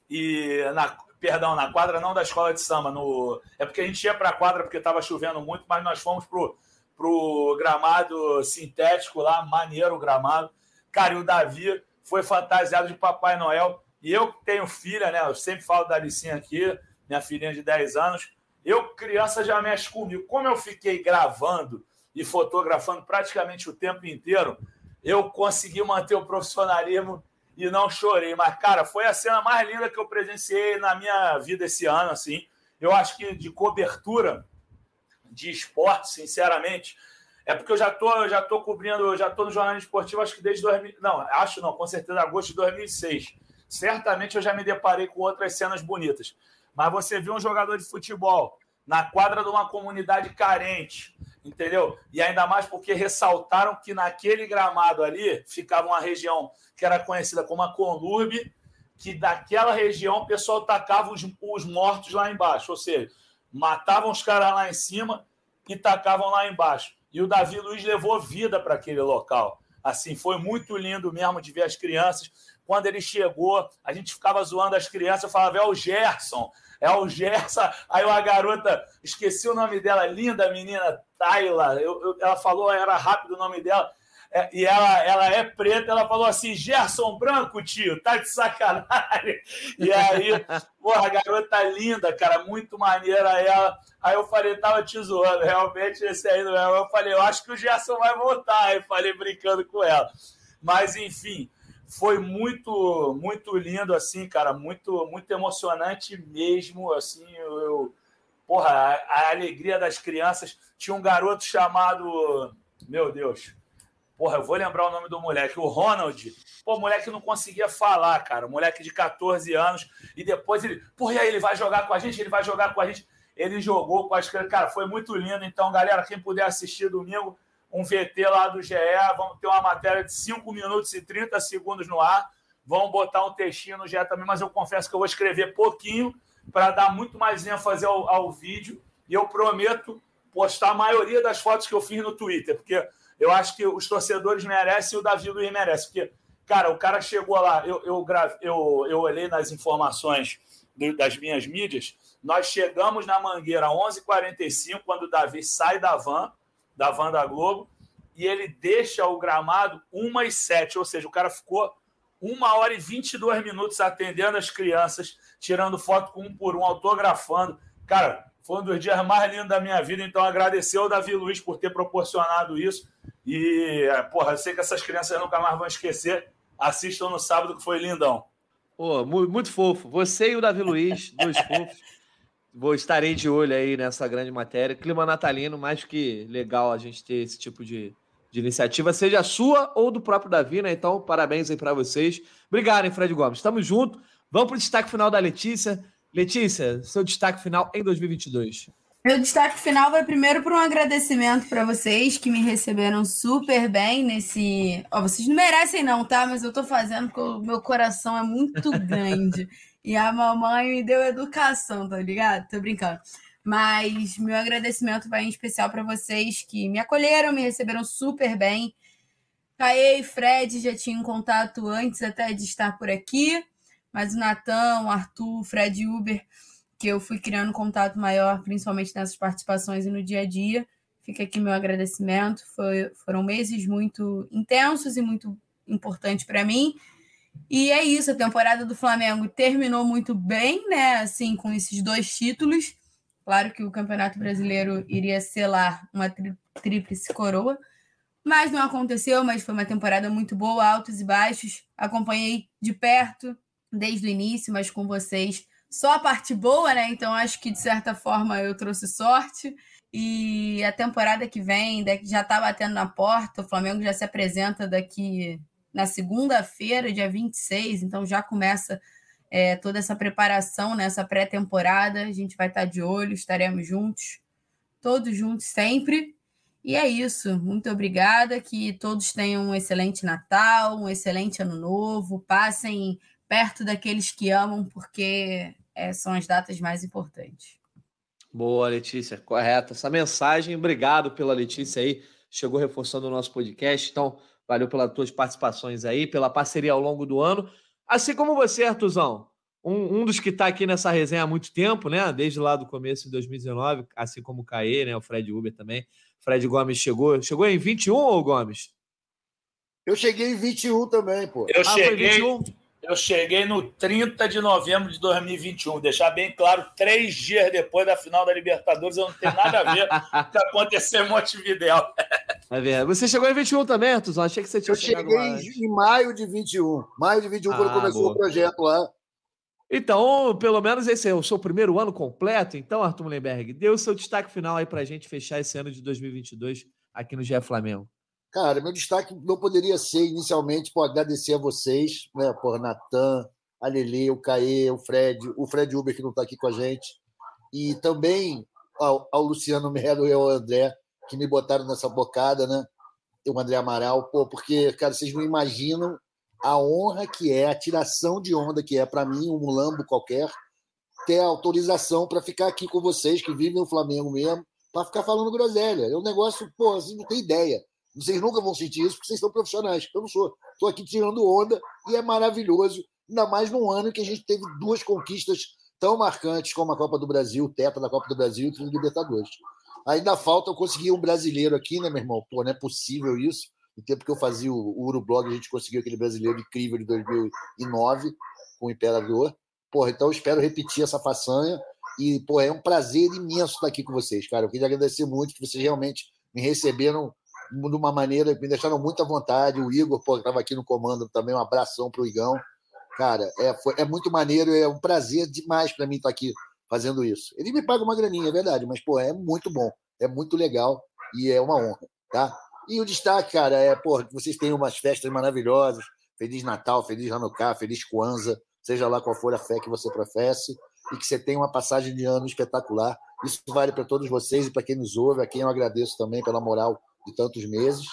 e na, perdão, na quadra não da escola de samba, no, é porque a gente ia para a quadra porque estava chovendo muito, mas nós fomos pro, pro gramado sintético lá, maneiro o gramado. Cara, e o Davi foi fantasiado de Papai Noel. E eu tenho filha, né? Eu sempre falo da Alicinha aqui, minha filhinha de 10 anos. Eu, criança, já mexe comigo. Como eu fiquei gravando e fotografando praticamente o tempo inteiro, eu consegui manter o profissionalismo e não chorei. Mas, cara, foi a cena mais linda que eu presenciei na minha vida esse ano, assim. Eu acho que de cobertura de esporte, sinceramente, é porque eu já tô, já tô cobrindo, já tô no jornalismo esportivo, acho que desde 2000, não, acho não, com certeza agosto de 2006. Certamente eu já me deparei com outras cenas bonitas. Mas você viu um jogador de futebol na quadra de uma comunidade carente, entendeu? E ainda mais porque ressaltaram que naquele gramado ali ficava uma região que era conhecida como a Conlurbe, que daquela região o pessoal tacava os, os mortos lá embaixo, ou seja, matavam os caras lá em cima e tacavam lá embaixo. E o Davi Luiz levou vida para aquele local. Assim, foi muito lindo mesmo de ver as crianças. Quando ele chegou, a gente ficava zoando as crianças, eu falava, é o Gerson, é o Gerson. Aí a garota, esqueci o nome dela, linda menina, Tayla, eu, eu, ela falou, era rápido o nome dela, é, e ela, ela é preta, ela falou assim: Gerson Branco, tio, tá de sacanagem. E aí, porra, a garota linda, cara, muito maneira ela. Aí eu falei, tava te zoando, realmente esse aí não é. Eu falei, eu acho que o Gerson vai voltar. Aí falei brincando com ela. Mas, enfim, foi muito, muito lindo, assim, cara, muito, muito emocionante mesmo, assim, eu, porra, a, a alegria das crianças. Tinha um garoto chamado, meu Deus, Porra, eu vou lembrar o nome do moleque, o Ronald. Pô, o moleque não conseguia falar, cara. O moleque de 14 anos. E depois ele, porra, e aí ele vai jogar com a gente? Ele vai jogar com a gente. Ele jogou com as Cara, foi muito lindo. Então, galera, quem puder assistir domingo, um VT lá do GE, vamos ter uma matéria de 5 minutos e 30 segundos no ar. Vamos botar um textinho no GE também, mas eu confesso que eu vou escrever pouquinho para dar muito mais ênfase ao, ao vídeo. E eu prometo postar a maioria das fotos que eu fiz no Twitter, porque eu acho que os torcedores merecem e o Davi Luiz merece, porque, cara, o cara chegou lá, eu, eu, eu, eu olhei nas informações das minhas mídias, nós chegamos na Mangueira às 11h45, quando o Davi sai da van, da van da Globo, e ele deixa o gramado 1 às 7, ou seja, o cara ficou uma hora e 22 minutos atendendo as crianças, tirando foto com um por um, autografando. Cara, foi um dos dias mais lindos da minha vida, então agradecer ao Davi Luiz por ter proporcionado isso. E, porra, eu sei que essas crianças nunca mais vão esquecer. Assistam no sábado, que foi lindão. Pô, muito fofo. Você e o Davi Luiz, dois fofos. Vou estarei de olho aí nessa grande matéria. Clima natalino, mais que legal a gente ter esse tipo de, de iniciativa, seja sua ou do próprio Davi, né? Então, parabéns aí para vocês. Obrigado, hein, Fred Gomes. Estamos juntos. Vamos para o destaque final da Letícia. Letícia, seu destaque final em 2022. Meu destaque final vai primeiro para um agradecimento para vocês que me receberam super bem nesse. Ó, vocês não merecem, não, tá? Mas eu tô fazendo porque o meu coração é muito grande. e a mamãe me deu educação, tá ligado? Tô brincando. Mas meu agradecimento vai em especial para vocês que me acolheram, me receberam super bem. Caê e Fred já tinham contato antes até de estar por aqui, mas o Natan, o Arthur, o Fred e Uber, que eu fui criando contato maior, principalmente nessas participações e no dia a dia. Fica aqui meu agradecimento. Foi, foram meses muito intensos e muito importantes para mim. E é isso, a temporada do Flamengo terminou muito bem, né? Assim, com esses dois títulos. Claro que o Campeonato Brasileiro iria selar uma tri tríplice coroa, mas não aconteceu. Mas foi uma temporada muito boa, altos e baixos. Acompanhei de perto desde o início, mas com vocês só a parte boa, né? Então acho que de certa forma eu trouxe sorte. E a temporada que vem já está batendo na porta. O Flamengo já se apresenta daqui na segunda-feira, dia 26, então já começa é, toda essa preparação nessa pré-temporada. A gente vai estar de olho, estaremos juntos, todos juntos sempre. E é isso. Muito obrigada. Que todos tenham um excelente Natal, um excelente Ano Novo. Passem perto daqueles que amam, porque é, são as datas mais importantes. Boa, Letícia, correta. Essa mensagem, obrigado pela Letícia aí. Chegou reforçando o nosso podcast. Então, valeu pelas tuas participações aí, pela parceria ao longo do ano. Assim como você, Artuzão, um, um dos que está aqui nessa resenha há muito tempo, né? Desde lá do começo de 2019, assim como o Caê, né? O Fred Uber também. Fred Gomes chegou. Chegou em 21 ou Gomes? Eu cheguei em 21 também, pô. Eu ah, cheguei. Eu cheguei no 30 de novembro de 2021. Deixar bem claro, três dias depois da final da Libertadores, eu não tenho nada a ver com o que aconteceu em Montevidéu. É verdade. Você chegou em 21 também, Arthur? Achei que você tinha Eu cheguei em maio de 21. Maio de 21, ah, quando começou boa. o projeto lá. Então, pelo menos esse é o seu primeiro ano completo. Então, Arthur Mullenberg, dê o seu destaque final aí para a gente fechar esse ano de 2022 aqui no GE Flamengo. Cara, meu destaque não poderia ser inicialmente por agradecer a vocês, né, por Natan, a Lele, o Caê, o Fred, o Fred Uber que não está aqui com a gente, e também ao, ao Luciano Melo e ao André que me botaram nessa bocada, né? O André Amaral, pô, porque, cara, vocês não imaginam a honra que é, a tiração de onda que é para mim, um mulambo qualquer, ter autorização para ficar aqui com vocês que vivem no Flamengo mesmo, para ficar falando groselha. É um negócio, pô, vocês não tem ideia. Vocês nunca vão sentir isso porque vocês são profissionais. Eu não sou. Estou aqui tirando onda e é maravilhoso, ainda mais num ano que a gente teve duas conquistas tão marcantes como a Copa do Brasil, o Tetra da Copa do Brasil e o Libertadores. Ainda falta eu conseguir um brasileiro aqui, né, meu irmão? Pô, não é possível isso. No tempo que eu fazia o, o Urublog, a gente conseguiu aquele brasileiro incrível de 2009 com o Imperador. Porra, então eu espero repetir essa façanha. E, pô, é um prazer imenso estar aqui com vocês, cara. Eu queria agradecer muito que vocês realmente me receberam de uma maneira que me deixaram muito à vontade. O Igor, pô, estava aqui no comando também. Um abração para o Igão. Cara, é, foi, é muito maneiro, é um prazer demais para mim estar aqui fazendo isso. Ele me paga uma graninha, é verdade, mas, pô, é muito bom, é muito legal e é uma honra, tá? E o destaque, cara, é, pô, que vocês tenham umas festas maravilhosas. Feliz Natal, Feliz Hanukkah, Feliz Kwanzaa, seja lá qual for a fé que você professe, e que você tenha uma passagem de ano espetacular. Isso vale para todos vocês e para quem nos ouve, a quem eu agradeço também pela moral de tantos meses.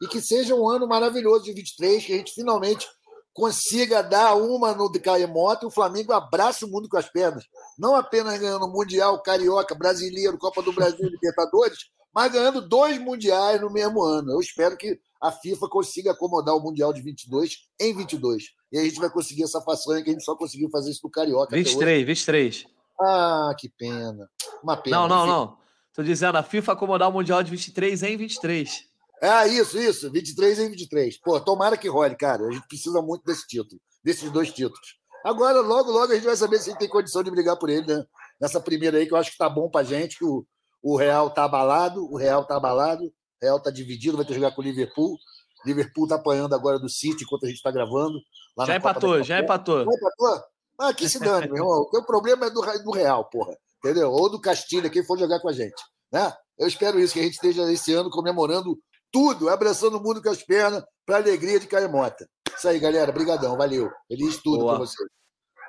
E que seja um ano maravilhoso de 23, que a gente finalmente consiga dar uma no Caemoto e o Flamengo abraça o mundo com as pernas. Não apenas ganhando Mundial, Carioca, Brasileiro, Copa do Brasil, Libertadores, mas ganhando dois mundiais no mesmo ano. Eu espero que a FIFA consiga acomodar o Mundial de 22 em 22. E a gente vai conseguir essa façanha que a gente só conseguiu fazer isso no Carioca. 23, 23. Ah, que pena. Uma pena. Não, não, não. Tô dizendo, a FIFA acomodar o Mundial de 23 em 23. É, isso, isso. 23 em 23. Pô, tomara que role, cara. A gente precisa muito desse título, desses dois títulos. Agora, logo, logo, a gente vai saber se a gente tem condição de brigar por ele, né? Nessa primeira aí, que eu acho que tá bom pra gente, que o, o Real tá abalado, o Real tá abalado, o Real tá dividido, vai ter que jogar com o Liverpool. Liverpool tá apanhando agora do City enquanto a gente tá gravando. já empatou, já empatou. Já empatou? Ah, que se dane, meu irmão. O problema é do, do Real, porra. Entendeu? Ou do Castilha, quem for jogar com a gente. Né? Eu espero isso, que a gente esteja esse ano comemorando tudo, abraçando o mundo com as pernas, para alegria de Caemota. Isso aí, galera. Obrigadão, valeu. Feliz tudo com vocês.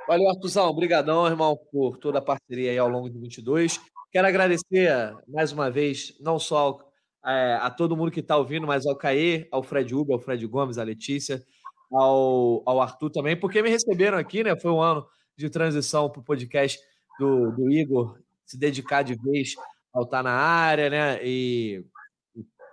Valeu, Artuzão. Obrigadão, irmão, por toda a parceria aí ao longo de 22. Quero agradecer mais uma vez, não só é, a todo mundo que está ouvindo, mas ao Caê, ao Fred Uber, ao Fred Gomes, à Letícia, ao, ao Arthur também, porque me receberam aqui, né? Foi um ano de transição para o podcast do, do Igor se dedicar de vez ao estar na área, né? E,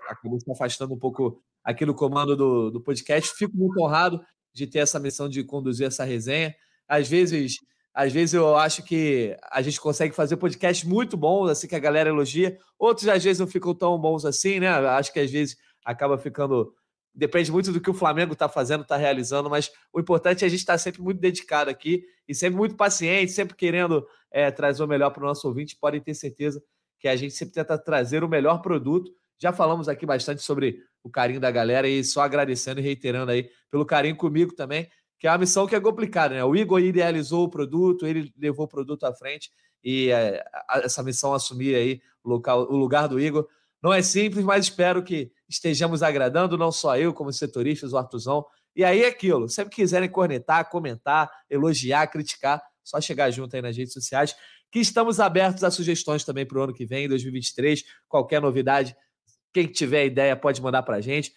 acabou se afastando um pouco aqui no comando do, do podcast. Fico muito honrado de ter essa missão de conduzir essa resenha. Às vezes, às vezes eu acho que a gente consegue fazer podcasts muito bons, assim que a galera elogia. Outros às vezes não ficam tão bons assim, né? Acho que às vezes acaba ficando depende muito do que o Flamengo está fazendo, está realizando, mas o importante é a gente estar tá sempre muito dedicado aqui e sempre muito paciente, sempre querendo é, trazer o melhor para o nosso ouvinte. Podem ter certeza que a gente sempre tenta trazer o melhor produto. Já falamos aqui bastante sobre o carinho da galera e só agradecendo e reiterando aí pelo carinho comigo também, que é uma missão que é complicada, né? O Igor idealizou o produto, ele levou o produto à frente e é, essa missão assumir aí o, local, o lugar do Igor não é simples, mas espero que estejamos agradando, não só eu, como setoristas, o Artuzão. E aí é aquilo, sempre quiserem cornetar, comentar, elogiar, criticar, só chegar junto aí nas redes sociais, que estamos abertos a sugestões também para o ano que vem, 2023, qualquer novidade, quem tiver ideia pode mandar para a gente.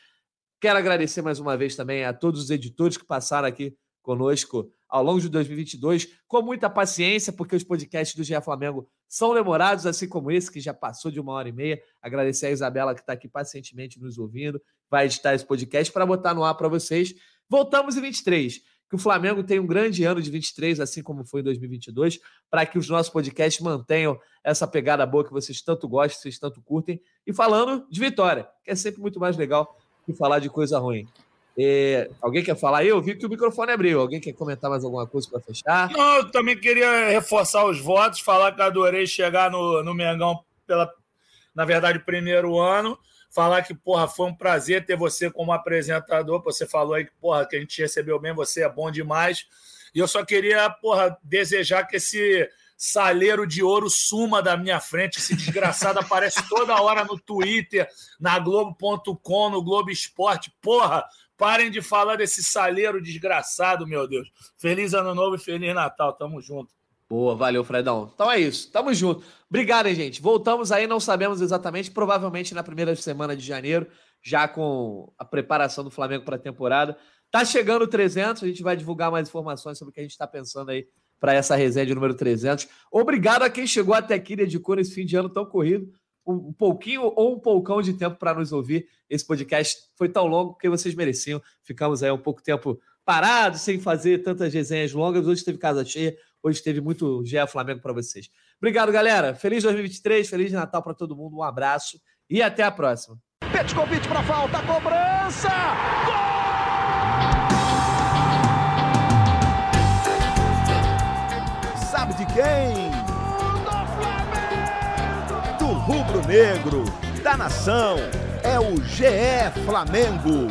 Quero agradecer mais uma vez também a todos os editores que passaram aqui conosco ao longo de 2022, com muita paciência, porque os podcasts do GE Flamengo são demorados, assim como esse, que já passou de uma hora e meia. Agradecer a Isabela, que está aqui pacientemente nos ouvindo, vai editar esse podcast para botar no ar para vocês. Voltamos em 23, que o Flamengo tem um grande ano de 23, assim como foi em 2022, para que os nossos podcasts mantenham essa pegada boa que vocês tanto gostam, vocês tanto curtem. E falando de vitória, que é sempre muito mais legal que falar de coisa ruim. É, alguém quer falar? Eu vi que o microfone abriu. Alguém quer comentar mais alguma coisa para fechar? Não, eu também queria reforçar os votos, falar que adorei chegar no, no Mengão pela, na verdade, primeiro ano. Falar que, porra, foi um prazer ter você como apresentador. Você falou aí que, porra, que a gente recebeu bem, você é bom demais. E eu só queria, porra, desejar que esse saleiro de ouro suma da minha frente. Esse desgraçado aparece toda hora no Twitter, na Globo.com, no Globo Esporte. Porra, Parem de falar desse saleiro desgraçado, meu Deus. Feliz Ano Novo e Feliz Natal. Tamo junto. Boa, valeu, Fredão. Então é isso. Tamo junto. Obrigado, hein, gente. Voltamos aí, não sabemos exatamente, provavelmente na primeira semana de janeiro, já com a preparação do Flamengo para a temporada. Tá chegando o 300, a gente vai divulgar mais informações sobre o que a gente está pensando aí para essa resenha de número 300. Obrigado a quem chegou até aqui e dedicou nesse fim de ano tão corrido um pouquinho ou um poucão de tempo para nos ouvir. Esse podcast foi tão longo que vocês mereciam. Ficamos aí um pouco tempo parados, sem fazer tantas resenhas longas. Hoje teve casa cheia, hoje teve muito GE Flamengo para vocês. Obrigado, galera. Feliz 2023, Feliz Natal para todo mundo. Um abraço e até a próxima. convite para falta, cobrança! Gol! Sabe de quem? Rubro-negro, da nação, é o GE Flamengo.